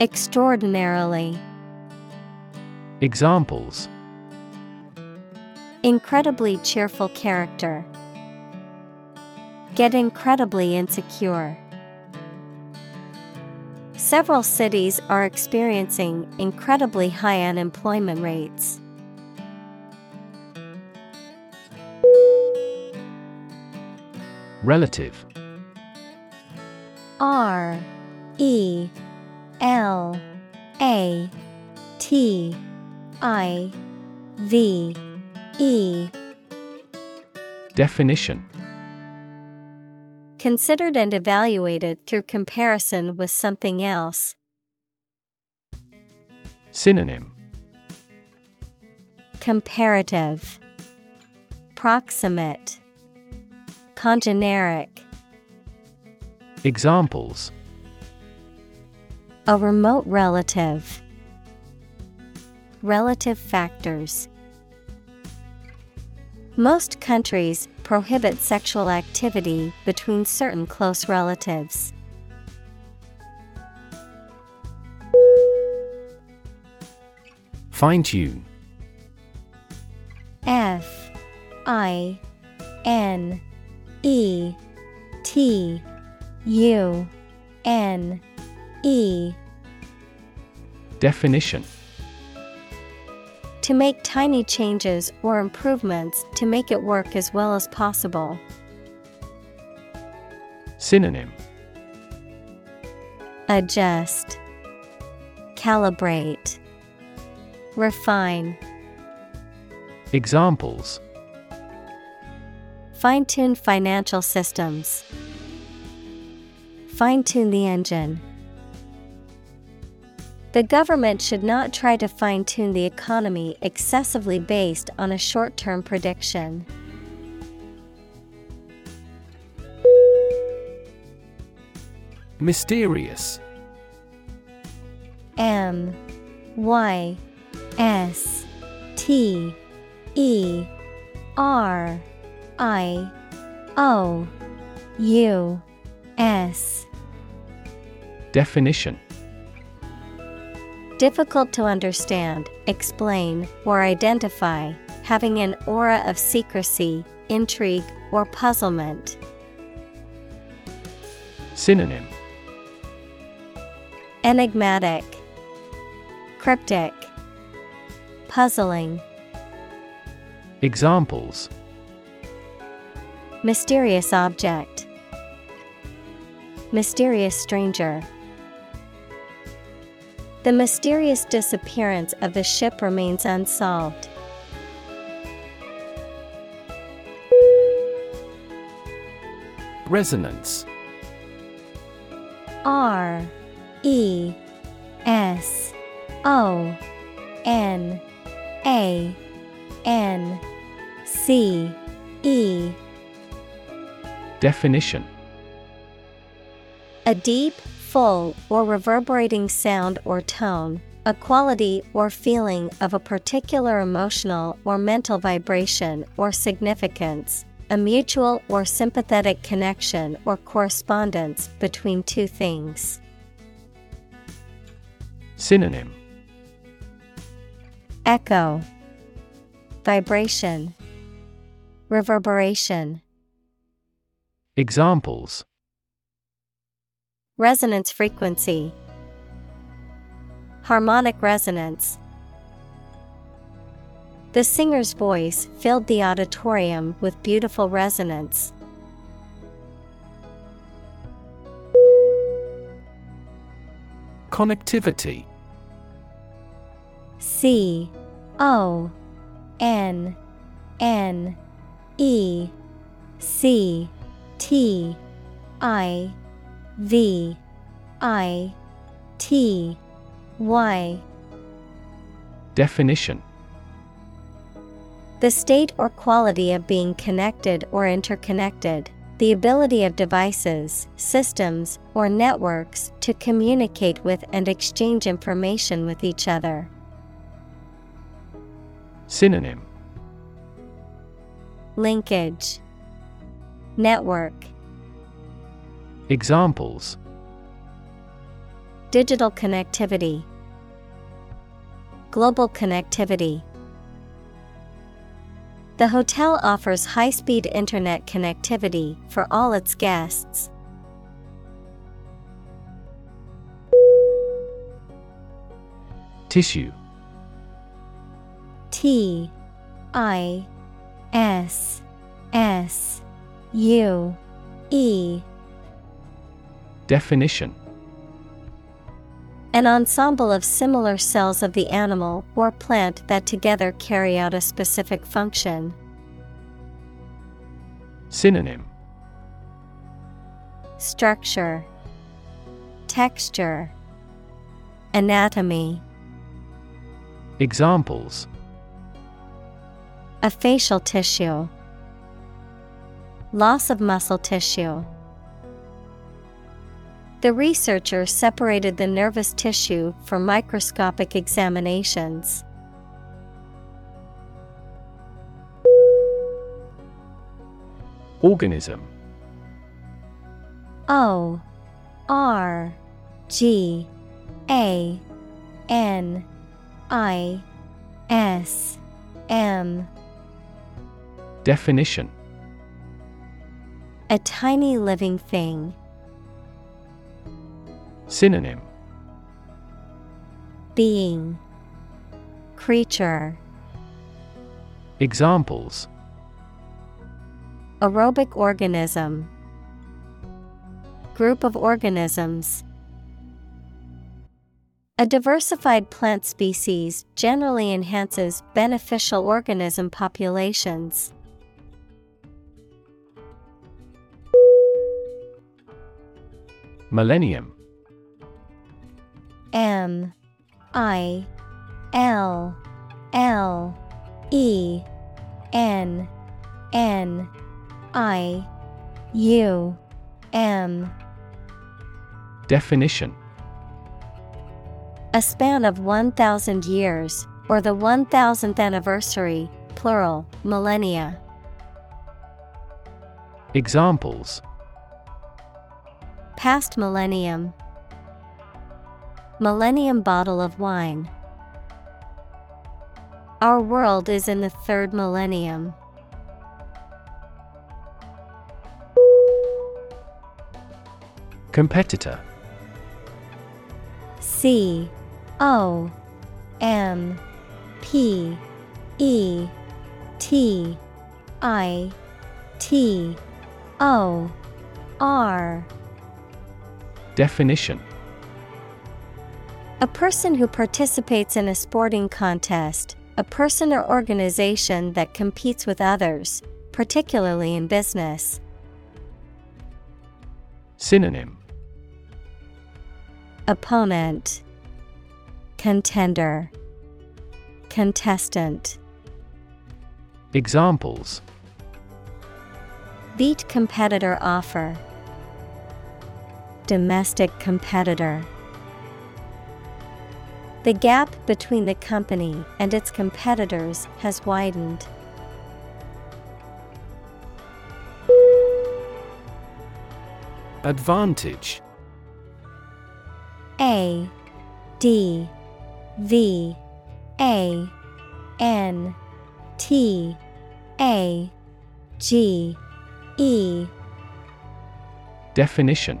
extraordinarily, Examples incredibly cheerful character. Get incredibly insecure. Several cities are experiencing incredibly high unemployment rates. Relative R E L A T I V E. Definition. Considered and evaluated through comparison with something else. Synonym. Comparative, Proximate, Congeneric. Examples A remote relative. Relative factors. Most countries prohibit sexual activity between certain close relatives. Fine tune F I N E T U N E Definition To make tiny changes or improvements to make it work as well as possible. Synonym Adjust, Calibrate, Refine. Examples Fine tune financial systems. Fine tune the engine. The government should not try to fine tune the economy excessively based on a short term prediction. Mysterious. M Y S T E R I O U S. Definition Difficult to understand, explain, or identify, having an aura of secrecy, intrigue, or puzzlement. Synonym. Enigmatic, Cryptic, Puzzling, Examples. Mysterious object, Mysterious stranger. The mysterious disappearance of the ship remains unsolved. Resonance. R E S O N A N C E. Definition. A deep, full, or reverberating sound or tone, a quality or feeling of a particular emotional or mental vibration or significance, a mutual or sympathetic connection or correspondence between two things. Synonym Echo, Vibration, Reverberation. Examples Resonance frequency, Harmonic resonance. The singer's voice filled the auditorium with beautiful resonance. Connectivity C O N N E C T I V I T Y. Definition. The state or quality of being connected or interconnected, the ability of devices, systems, or networks to communicate with and exchange information with each other. Synonym. Linkage. Network Examples. Digital connectivity. Global connectivity. The hotel offers high speed internet connectivity for all its guests. Tissue. T I S S U E Definition An ensemble of similar cells of the animal or plant that together carry out a specific function. Synonym Structure, Texture, Anatomy. Examples A facial tissue, loss of muscle tissue. The researcher separated the nervous tissue for microscopic examinations. Organism O R G A N I S M Definition A tiny living thing. Synonym. Being. Creature. Examples. Aerobic organism. Group of organisms. A diversified plant species generally enhances beneficial organism populations. Millennium M I L L E N N I U M Definition A span of 1,000 years, or the 1000th anniversary, plural, millennia. Examples Past millennium. Millennium bottle of wine. Our world is in the third millennium. Competitor C O M P E T I T O R Definition A person who participates in a sporting contest, a person or organization that competes with others, particularly in business. Synonym. Opponent. Contender. Contestant. Examples. Beat competitor offer. Domestic competitor The gap between the company and its competitors has widened. Advantage. A D V A N T A G E. Definition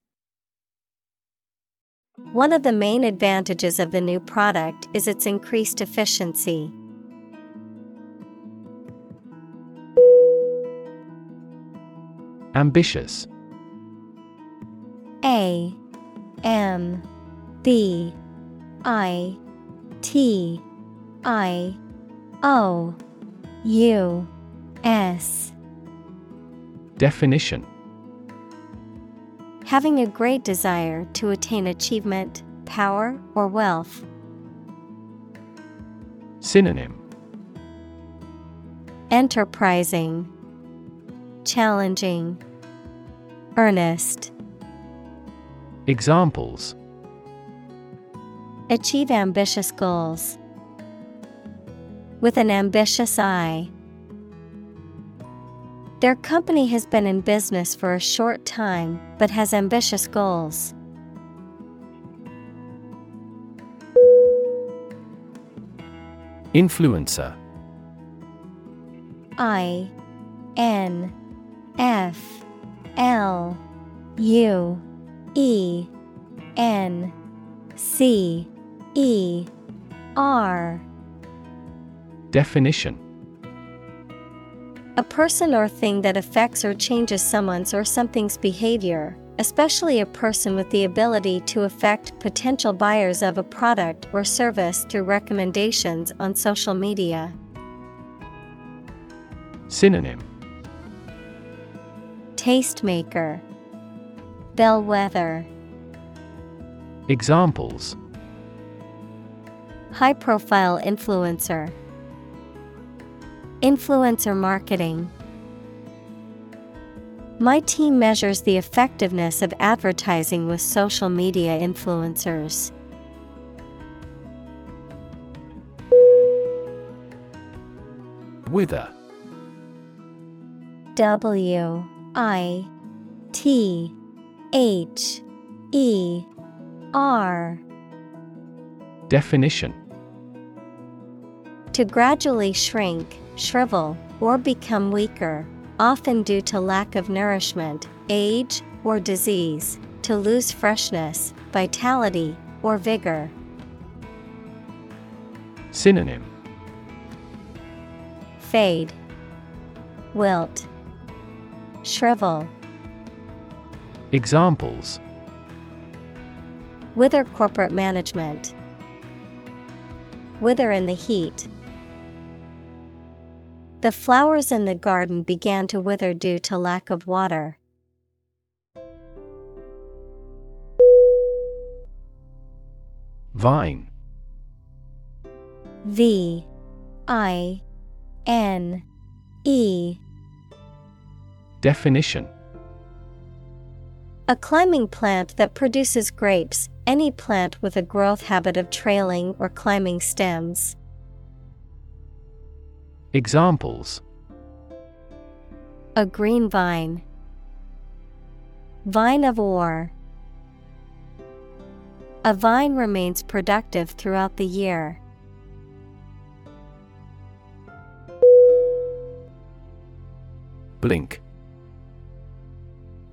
One of the main advantages of the new product is its increased efficiency. Ambitious. A M B I T I O U S. Definition Having a great desire to attain achievement, power, or wealth. Synonym Enterprising, Challenging, Earnest. Examples Achieve ambitious goals. With an ambitious eye. Their company has been in business for a short time but has ambitious goals. Influencer. I N F L U E N C E R. Definition A person or thing that affects or changes someone's or something's behavior, especially a person with the ability to affect potential buyers of a product or service through recommendations on social media. Synonym. Tastemaker. Bellwether. Examples. High profile influencer Influencer marketing. My team measures the effectiveness of advertising with social media influencers. Wither W I T H E R. Definition. To gradually shrink, shrivel, or become weaker, often due to lack of nourishment, age, or disease, to lose freshness, vitality, or vigor. Synonym Fade, Wilt, Shrivel. Examples Wither corporate management. Wither in the heat. The flowers in the garden began to wither due to lack of water. Vine V I N E Definition A climbing plant that produces grapes, any plant with a growth habit of trailing or climbing stems. Examples. A green vine. Vine of ore. A vine remains productive throughout the year. Blink.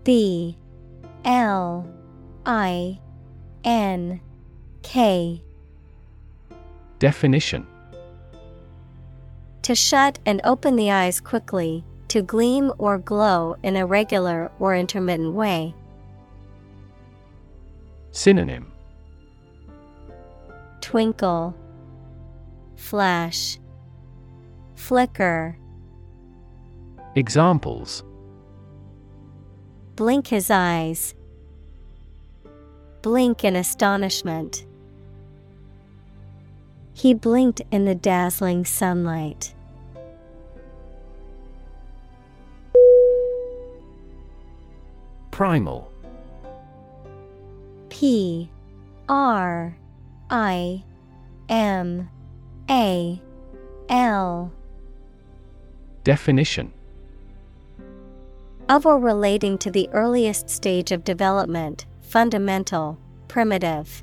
B. L. I. N. K. Definition To shut and open the eyes quickly, to gleam or glow in a regular or intermittent way. Synonym Twinkle, Flash, Flicker. Examples Blink his eyes. Blink in astonishment. He blinked in the dazzling sunlight. Primal. P R I M A L. Definition. Of or relating to the earliest stage of development, fundamental, primitive.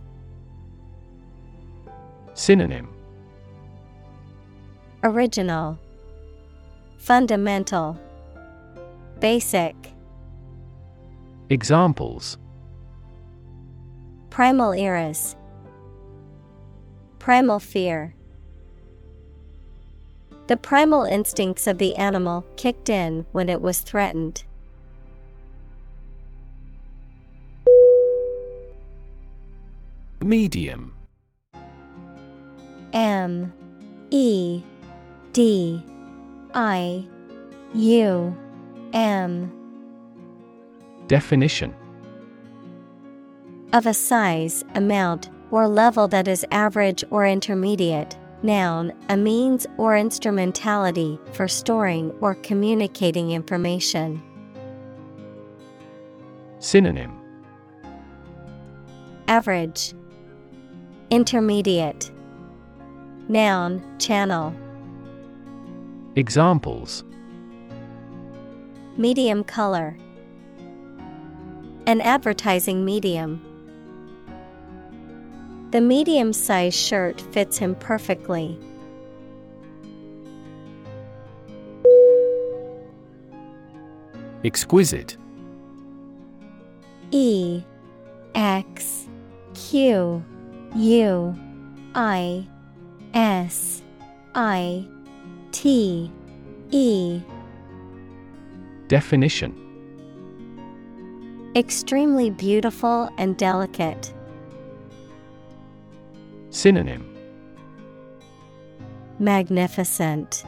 Synonym. Original, Fundamental, Basic. Examples. Primal eras. Primal fear. The primal instincts of the animal kicked in when it was threatened. Medium. M. E. D. I. U. M Definition of a size, amount, or level that is average or intermediate. Noun, a means or instrumentality for storing or communicating information. Synonym Average, Intermediate, Noun, channel, Examples Medium color, An advertising medium. The medium sized shirt fits him perfectly. Exquisite E X Q U I S I T E Definition Extremely beautiful and delicate. Synonym Magnificent,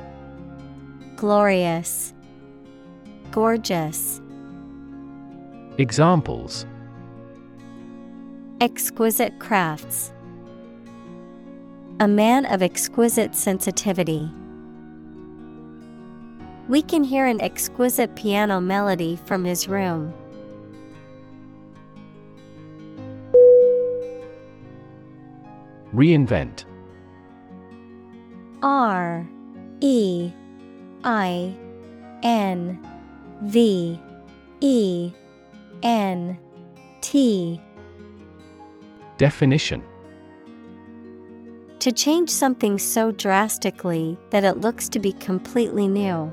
Glorious, Gorgeous. Examples Exquisite crafts. A man of exquisite sensitivity. We can hear an exquisite piano melody from his room. Reinvent. R E I N V E N T. Definition. To change something so drastically that it looks to be completely new.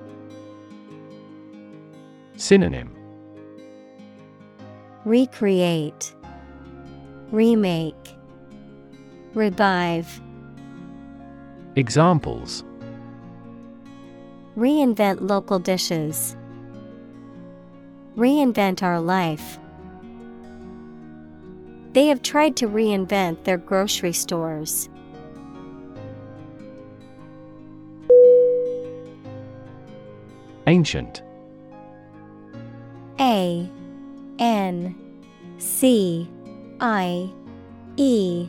Synonym. Recreate, Remake, Revive. Examples Reinvent local dishes. Reinvent our life. They have tried to reinvent their grocery stores. Ancient A N C I E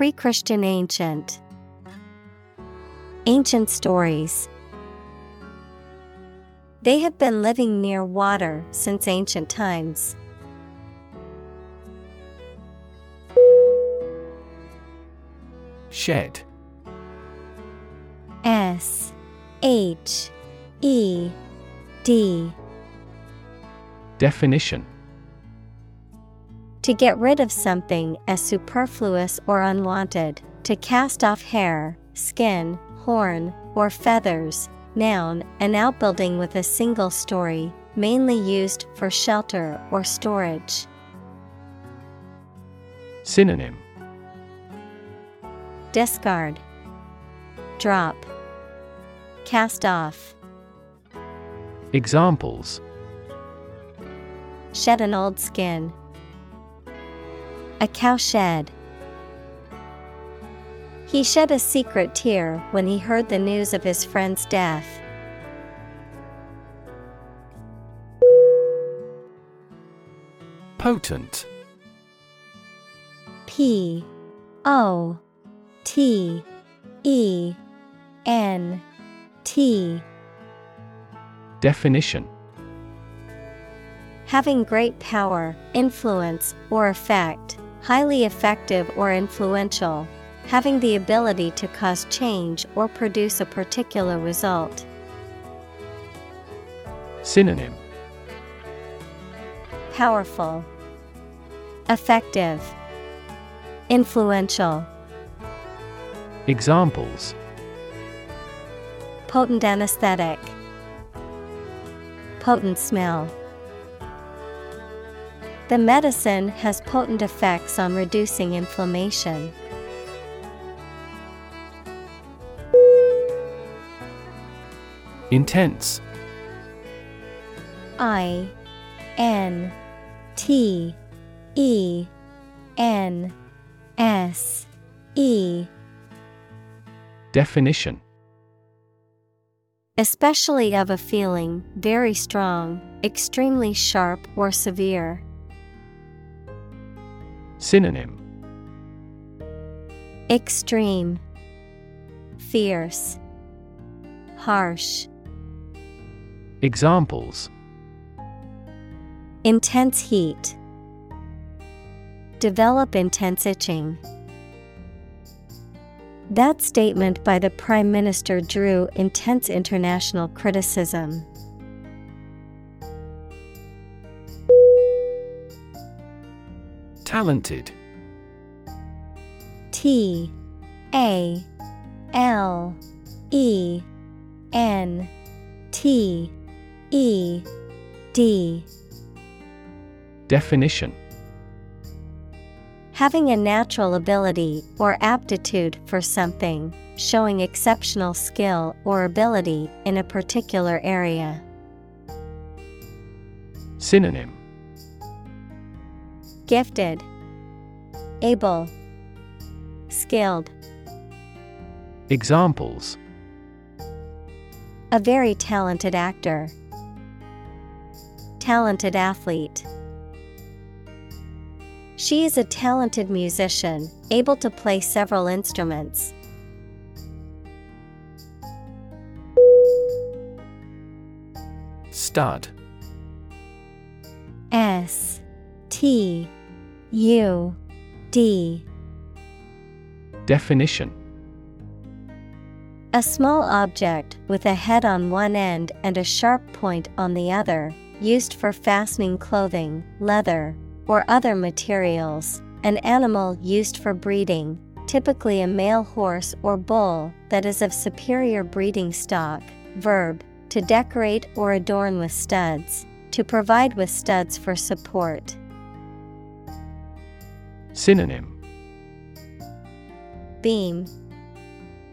Pre Christian ancient. Ancient stories. They have been living near water since ancient times. Shed S H E D Definition To get rid of something as superfluous or unwanted, to cast off hair, skin, horn, or feathers. Noun, an outbuilding with a single story, mainly used for shelter or storage. Synonym Discard, Drop, Cast off, Examples Shed an old skin. A cow shed. He shed a secret tear when he heard the news of his friend's death. Potent P O T E N T Definition Having great power, influence, or effect, highly effective or influential, having the ability to cause change or produce a particular result. Synonym Powerful, Effective, Influential. Examples Potent anesthetic, Potent smell. The medicine has potent effects on reducing inflammation. Intense I N T E N S E Definition Especially of a feeling, very strong, extremely sharp or severe. Synonym Extreme, Fierce, Harsh. Examples Intense heat. Develop intense itching. That statement by the Prime Minister drew intense international criticism. Talented. T A L E N T E D Definition Having a natural ability or aptitude for something, showing exceptional skill or ability in a particular area. Synonym Gifted, Able, Skilled. Examples A very talented actor. Talented athlete. She is a talented musician, able to play several instruments. Stud S T U D Definition A small object with a head on one end and a sharp point on the other, used for fastening clothing, leather, or other materials. An animal used for breeding, typically a male horse or bull that is of superior breeding stock. Verb to decorate or adorn with studs, to provide with studs for support. Synonym. Beam,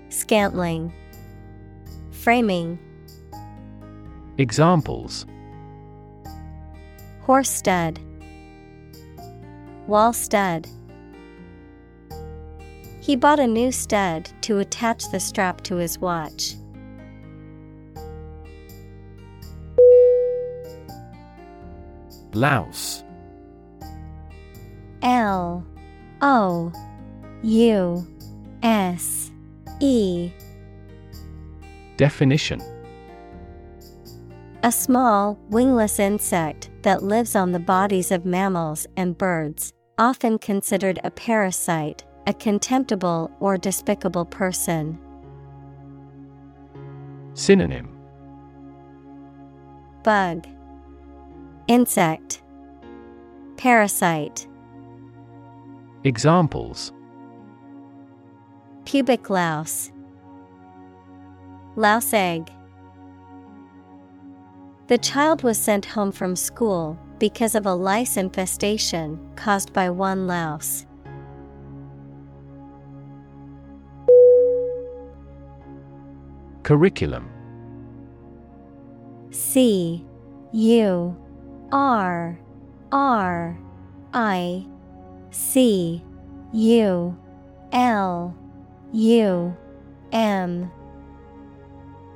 Scantling, Framing, Examples. Horse stud, Wall stud. He bought a new stud to attach the strap to his watch. Louse L O U S E. Definition. A small, wingless insect that lives on the bodies of mammals and birds, often considered a parasite, a contemptible or despicable person. Synonym. Bug. Insect. Parasite Examples. Pubic louse. Louse egg. The child was sent home from school because of a lice infestation caused by one louse. Curriculum. C. U. R. R. I C U L U M.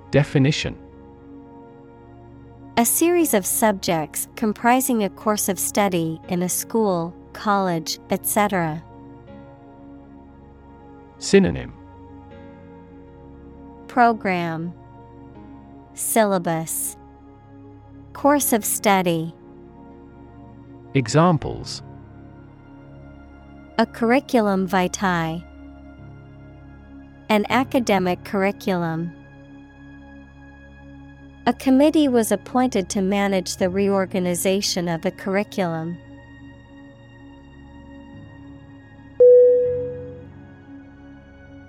Definition. A series of subjects comprising a course of study in a school, college, etc. Synonym. Program. Syllabus. Course of study. Examples A curriculum vitae. An academic curriculum. A committee was appointed to manage the reorganization of the curriculum.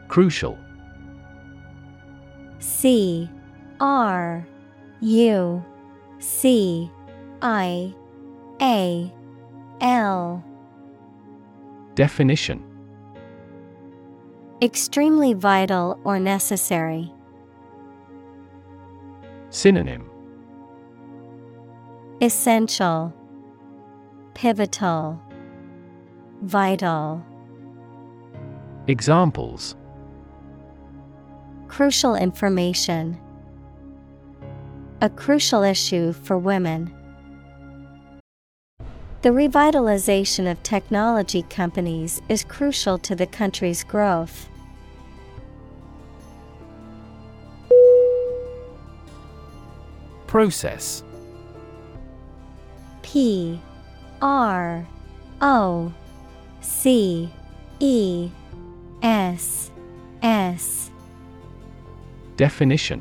Crucial. C. R. U. C. I. A. L Definition Extremely vital or necessary. Synonym Essential Pivotal Vital Examples Crucial information. A crucial issue for women. The revitalization of technology companies is crucial to the country's growth. Process P R O C E S S. Definition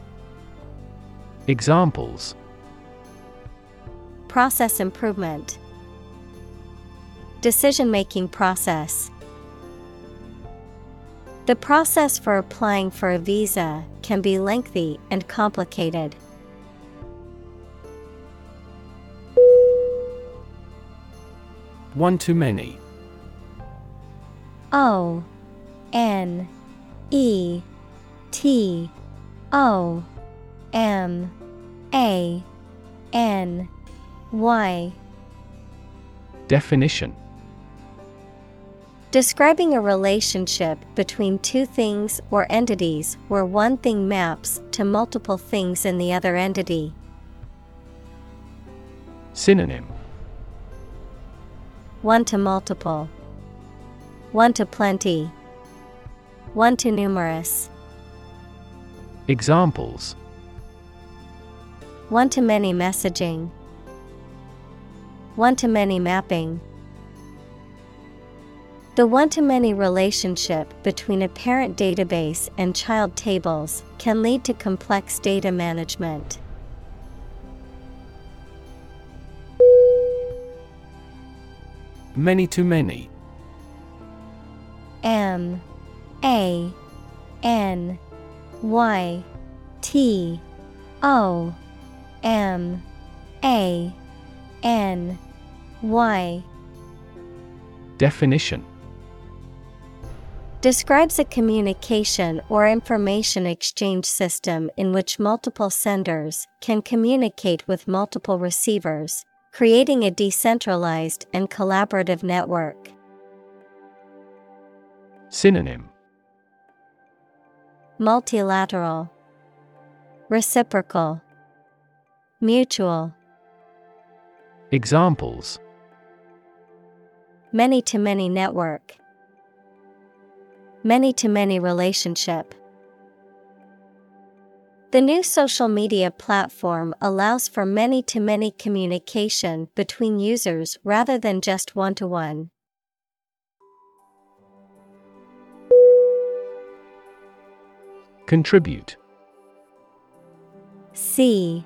Examples Process improvement Decision making process The process for applying for a visa can be lengthy and complicated. One to many. O N E T O M A N Y. Definition. Describing a relationship between two things or entities where one thing maps to multiple things in the other entity. Synonym. One to multiple, one to plenty, one to numerous, Examples one to many messaging, one to many mapping. The one to many relationship between a parent database and child tables can lead to complex data management. Many to many. M A N Y T O M A N Y. Definition. Describes a communication or information exchange system in which multiple senders can communicate with multiple receivers, creating a decentralized and collaborative network. Synonym. Multilateral, Reciprocal, Mutual, Examples. Many to many network, Many to many relationship. The new social media platform allows for many to many communication between users rather than just one to one. Contribute. C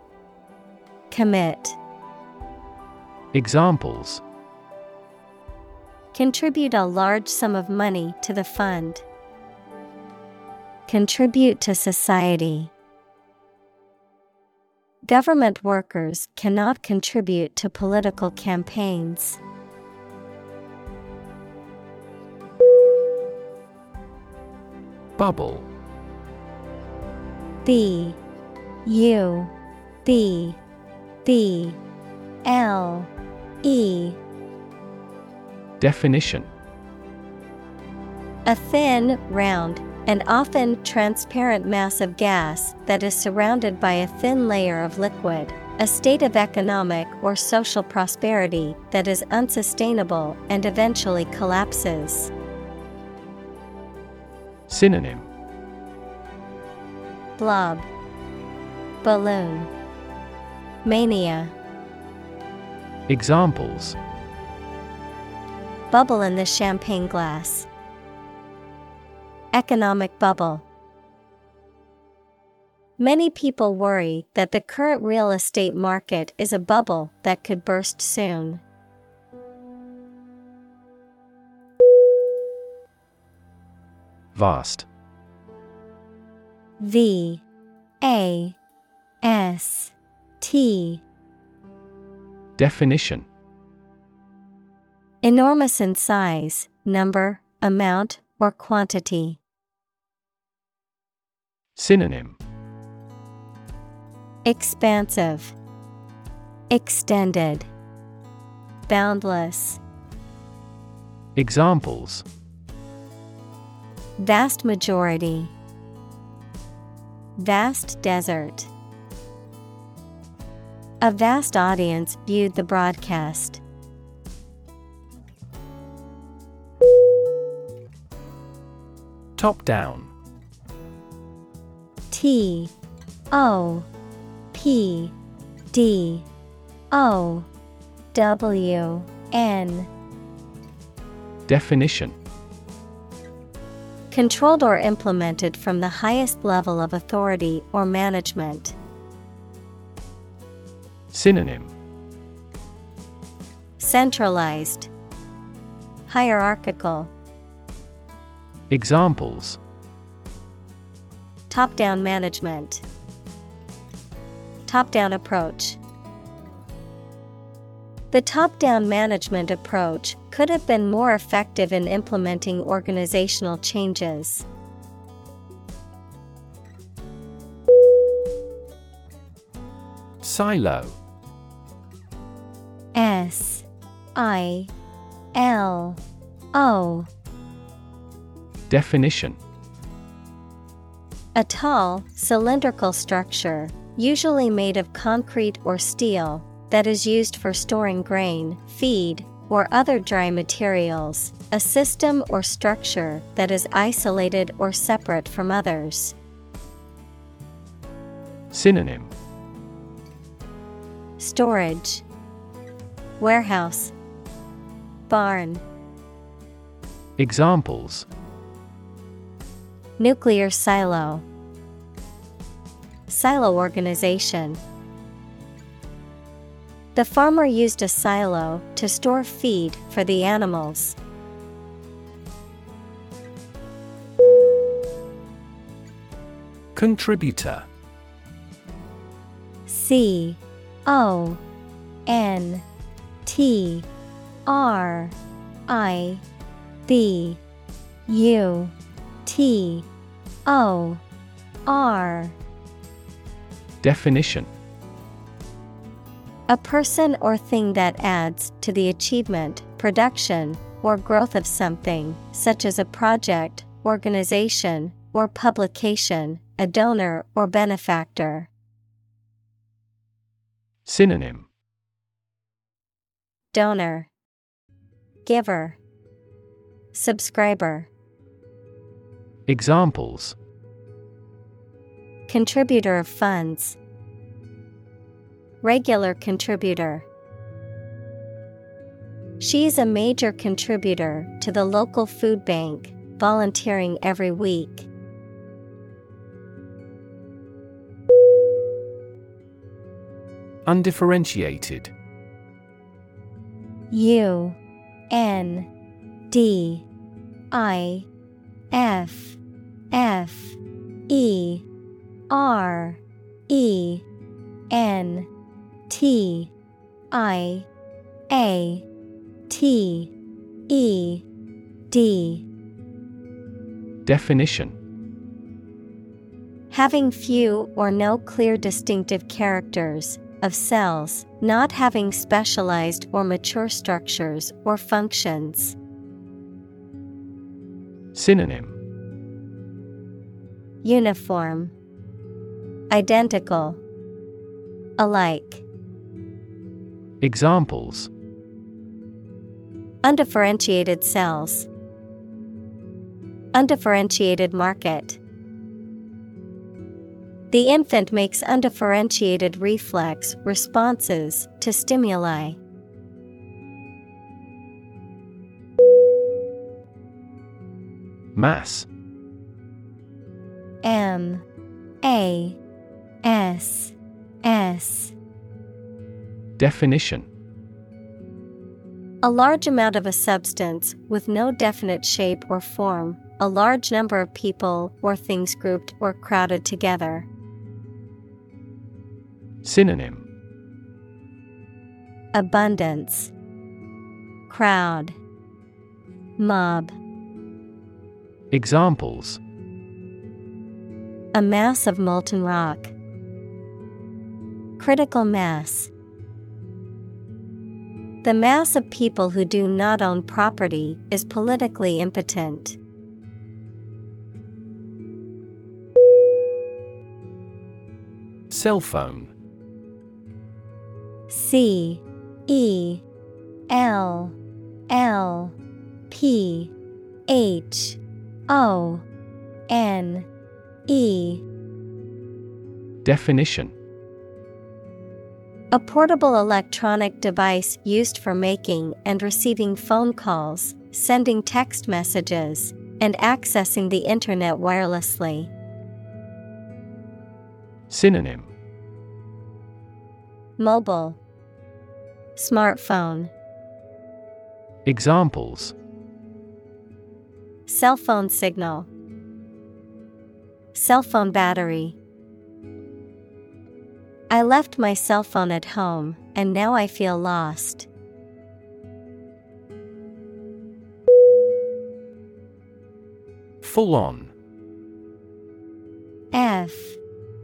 Commit. Examples Contribute a large sum of money to the fund. Contribute to society. Government workers cannot contribute to political campaigns. Bubble B U B B L E. Definition. A thin, round, and often transparent mass of gas that is surrounded by a thin layer of liquid, a state of economic or social prosperity that is unsustainable and eventually collapses. Synonym. Blob, Balloon, Mania, Examples Bubble in the champagne glass. Economic bubble. Many people worry that the current real estate market is a bubble that could burst soon. Vast. V A S T. Definition Enormous in size, number, amount, or quantity. Synonym Expansive, Extended, Boundless. Examples Vast majority. Vast desert. A vast audience viewed the broadcast. Top down. T O P D O W N Definition Controlled or implemented from the highest level of authority or management. Synonym. Centralized, Hierarchical, Examples. Top down management, Top down approach. The top down management approach could have been more effective in implementing organizational changes. Silo I L O. Definition. A tall, cylindrical structure, usually made of concrete or steel, that is used for storing grain, feed, or other dry materials, a system or structure that is isolated or separate from others. Synonym. Storage, Warehouse, Barn, Examples Nuclear silo, Silo organization. The farmer used a silo to store feed for the animals. Contributor C O N T R I B U T O R. Definition. A person or thing that adds to the achievement, production, or growth of something, such as a project, organization, or publication, a donor or benefactor. Synonym. Donor, Giver, Subscriber, Examples. Contributor of funds, Regular contributor. She is a major contributor to the local food bank, volunteering every week. Undifferentiated. U N D I F F E R E N T I A T E D. Definition. Having few or no clear distinctive characters, of cells, not having specialized or mature structures or functions. Synonym Uniform, Identical, Alike. Examples Undifferentiated cells, Undifferentiated market. The infant makes undifferentiated reflex responses to stimuli. Mass. M. A. S. S. Definition. A large amount of a substance with no definite shape or form, a large number of people or things grouped or crowded together. Synonym Abundance, Crowd, Mob. Examples A mass of molten rock. Critical mass. The mass of people who do not own property is politically impotent. Cell phone C E L L P H O N E. Definition. A portable electronic device used for making and receiving phone calls, sending text messages, and accessing the Internet wirelessly. Synonym. Mobile Smartphone. Examples. Cell phone signal. Cell phone battery. I left my cell phone at home and now I feel lost. Full on. F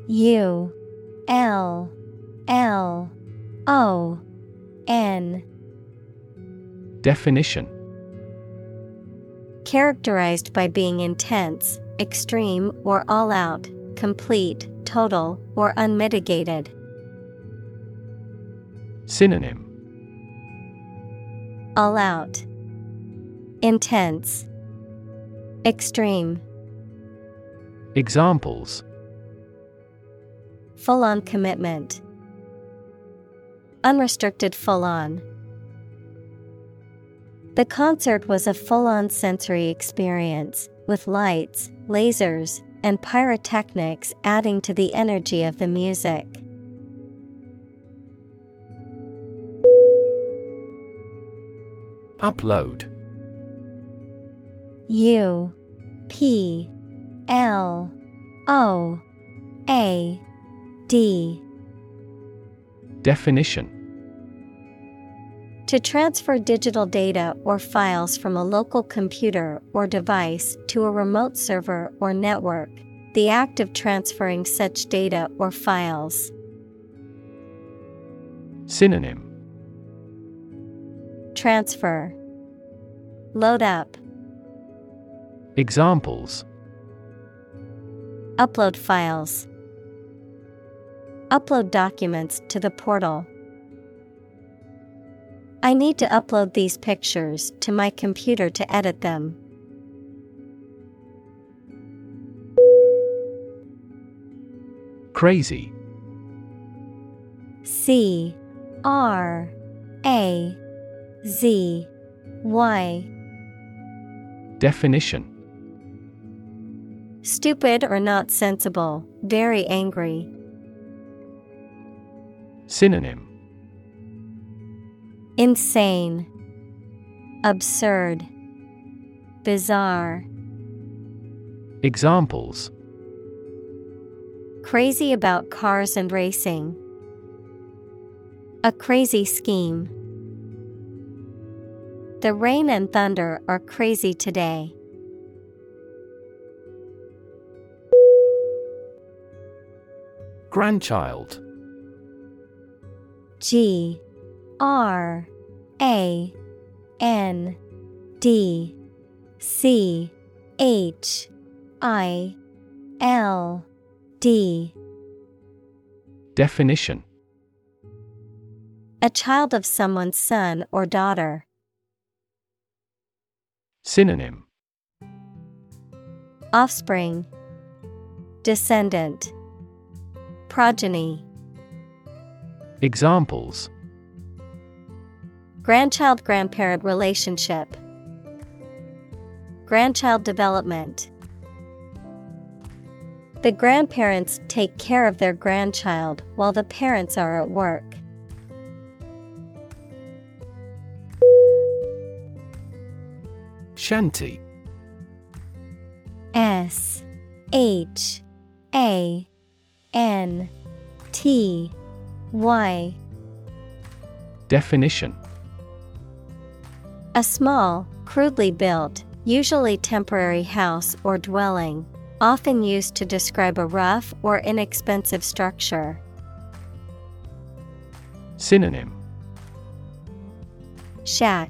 U L L O N Definition Characterized by being intense, extreme, or all out, complete, total, or unmitigated. Synonym All out. Intense. Extreme. Examples Full on commitment. Unrestricted full on. The concert was a full on sensory experience, with lights, lasers, and pyrotechnics adding to the energy of the music. Upload U P L O A D Definition. To transfer digital data or files from a local computer or device to a remote server or network, the act of transferring such data or files. Synonym. Transfer. Load up, Examples. Upload files, upload documents to the portal. I need to upload these pictures to my computer to edit them. Crazy C R A Z Y Definition Stupid or not sensible, very angry. Synonym Insane, Absurd, Bizarre. Examples Crazy about cars and racing. A crazy scheme. The rain and thunder are crazy today. Grandchild G R A N D C H I L D. Definition. A child of someone's son or daughter. Synonym. Offspring. Descendant. Progeny Examples Grandchild grandparent relationship. Grandchild development. The grandparents take care of their grandchild while the parents are at work. Shanty H A N T Y Definition A small, crudely built, usually temporary house or dwelling, often used to describe a rough or inexpensive structure. Synonym Shack,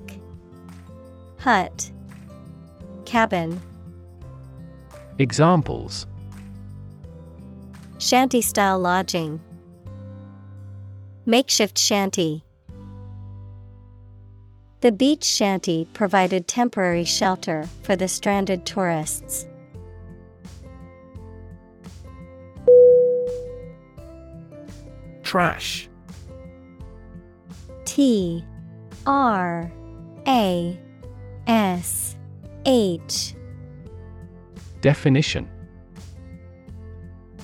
Hut, Cabin. Examples Shanty style lodging. Makeshift shanty. The beach shanty provided temporary shelter for the stranded tourists. Trash T R A S H Definition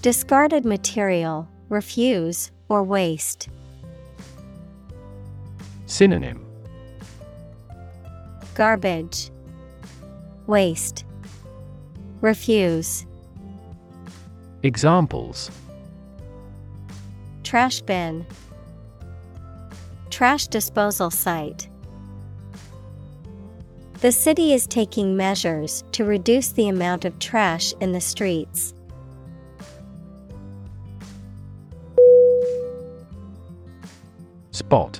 Discarded material, refuse, or waste. Synonym Garbage, Waste, Refuse. Examples Trash bin, Trash disposal site. The city is taking measures to reduce the amount of trash in the streets. Spot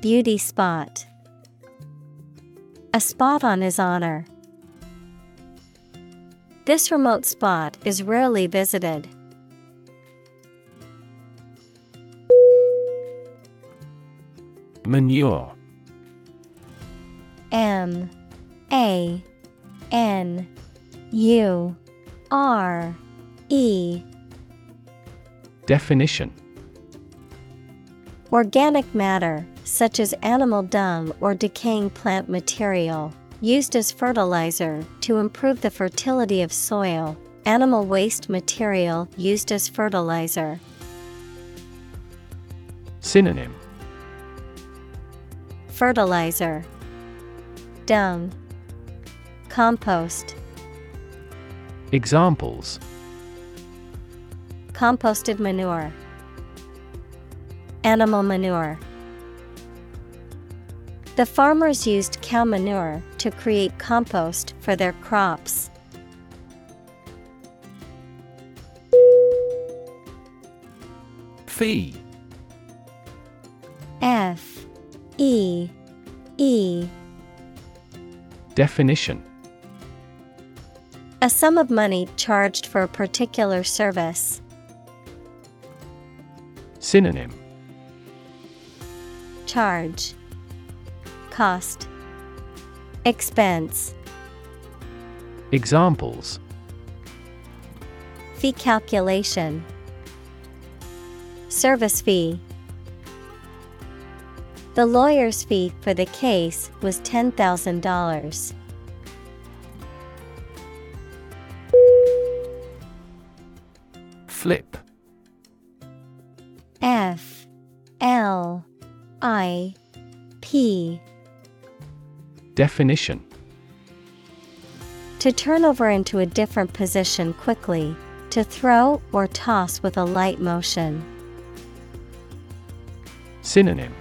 Beauty spot. A spot on his honor. This remote spot is rarely visited. Manure. M. A. N. U. R. E. Definition. Organic matter, such as animal dung or decaying plant material, used as fertilizer to improve the fertility of soil, animal waste material used as fertilizer. Synonym. Fertilizer, Dung, Compost, Examples. Composted manure, Animal manure. The farmers used cow manure to create compost for their crops. Fee. F. E. E. Definition. A sum of money charged for a particular service. Synonym. Charge Cost. Expense. Examples. Fee calculation. Service fee. The lawyer's fee for the case was $10,000. Flip. F L I P Definition To turn over into a different position quickly, to throw or toss with a light motion. Synonym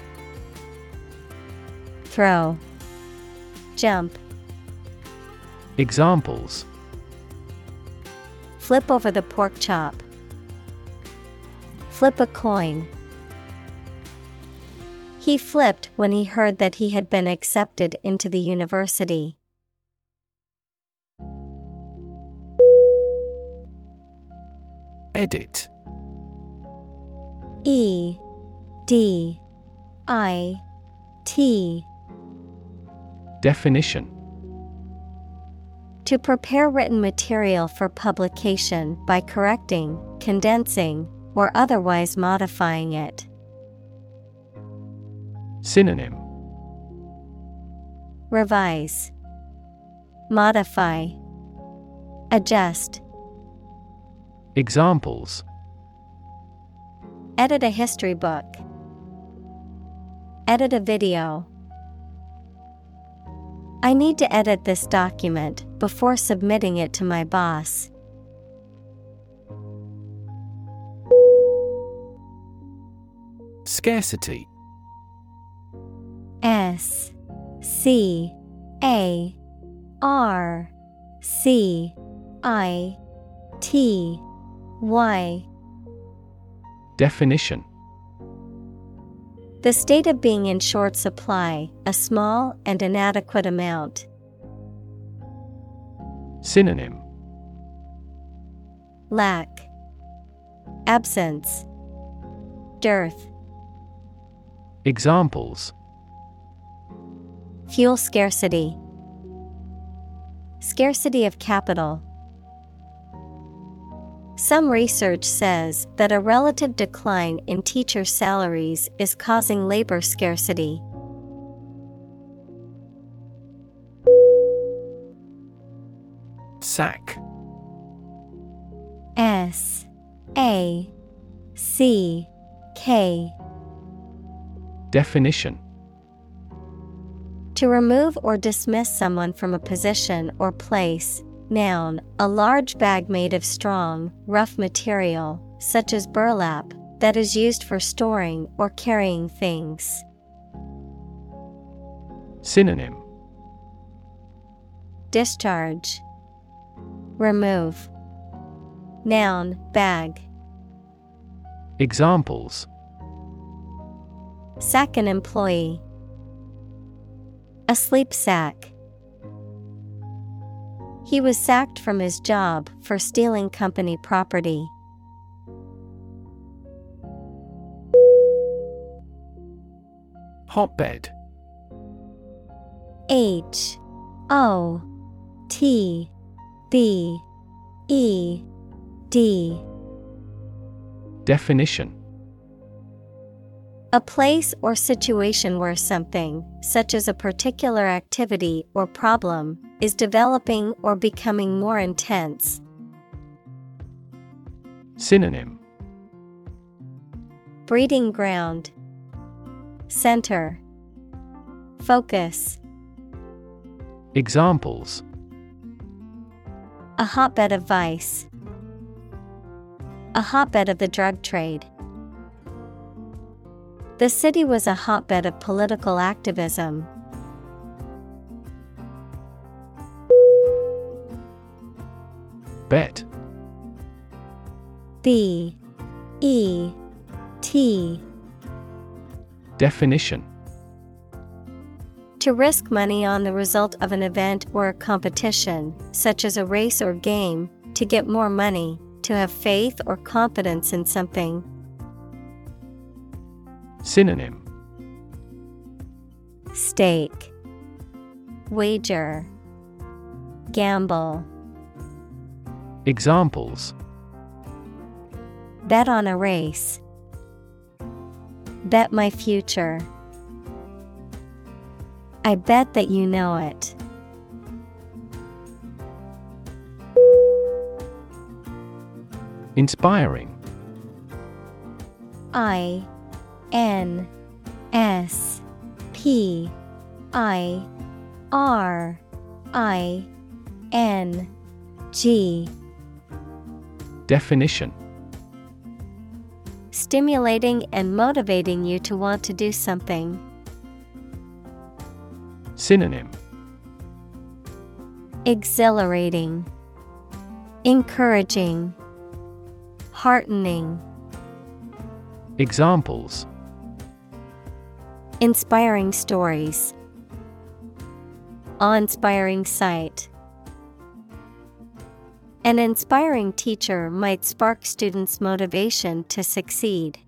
Throw, Jump, Examples flip over the pork chop. Flip a coin. He flipped when he heard that he had been accepted into the university. Edit E D I T Definition To prepare written material for publication by correcting, condensing, or otherwise modifying it. Synonym Revise, Modify, Adjust. Examples Edit a history book. Edit a video. I need to edit this document before submitting it to my boss. Scarcity S C A R C I T Y. Definition. The state of being in short supply, a small and inadequate amount. Synonym. Lack, Absence, Dearth. Examples Fuel scarcity, Scarcity of capital. Some research says that a relative decline in teacher salaries is causing labor scarcity. Sack. S. A. C. K. Definition To remove or dismiss someone from a position or place. Noun, a large bag made of strong, rough material, such as burlap, that is used for storing or carrying things. Synonym Discharge, Remove. Noun, bag. Examples Sack an employee. A sleep sack. He was sacked from his job for stealing company property. Hotbed H O T B E D Definition A place or situation where something, such as a particular activity or problem, is developing or becoming more intense. Synonym Breeding ground, Center, Focus. Examples A hotbed of vice. A hotbed of the drug trade. The city was a hotbed of political activism. Bet B E T Definition To risk money on the result of an event or a competition, such as a race or game, to get more money, to have faith or confidence in something. Synonym Stake, Wager, Gamble. Examples Bet on a race. Bet my future. I bet that you know it. Inspiring I N S P I R I N G. Definition. Stimulating and motivating you to want to do something. Synonym. Exhilarating, Encouraging, Heartening. Examples Inspiring stories. Awe inspiring sight. An inspiring teacher might spark students' motivation to succeed.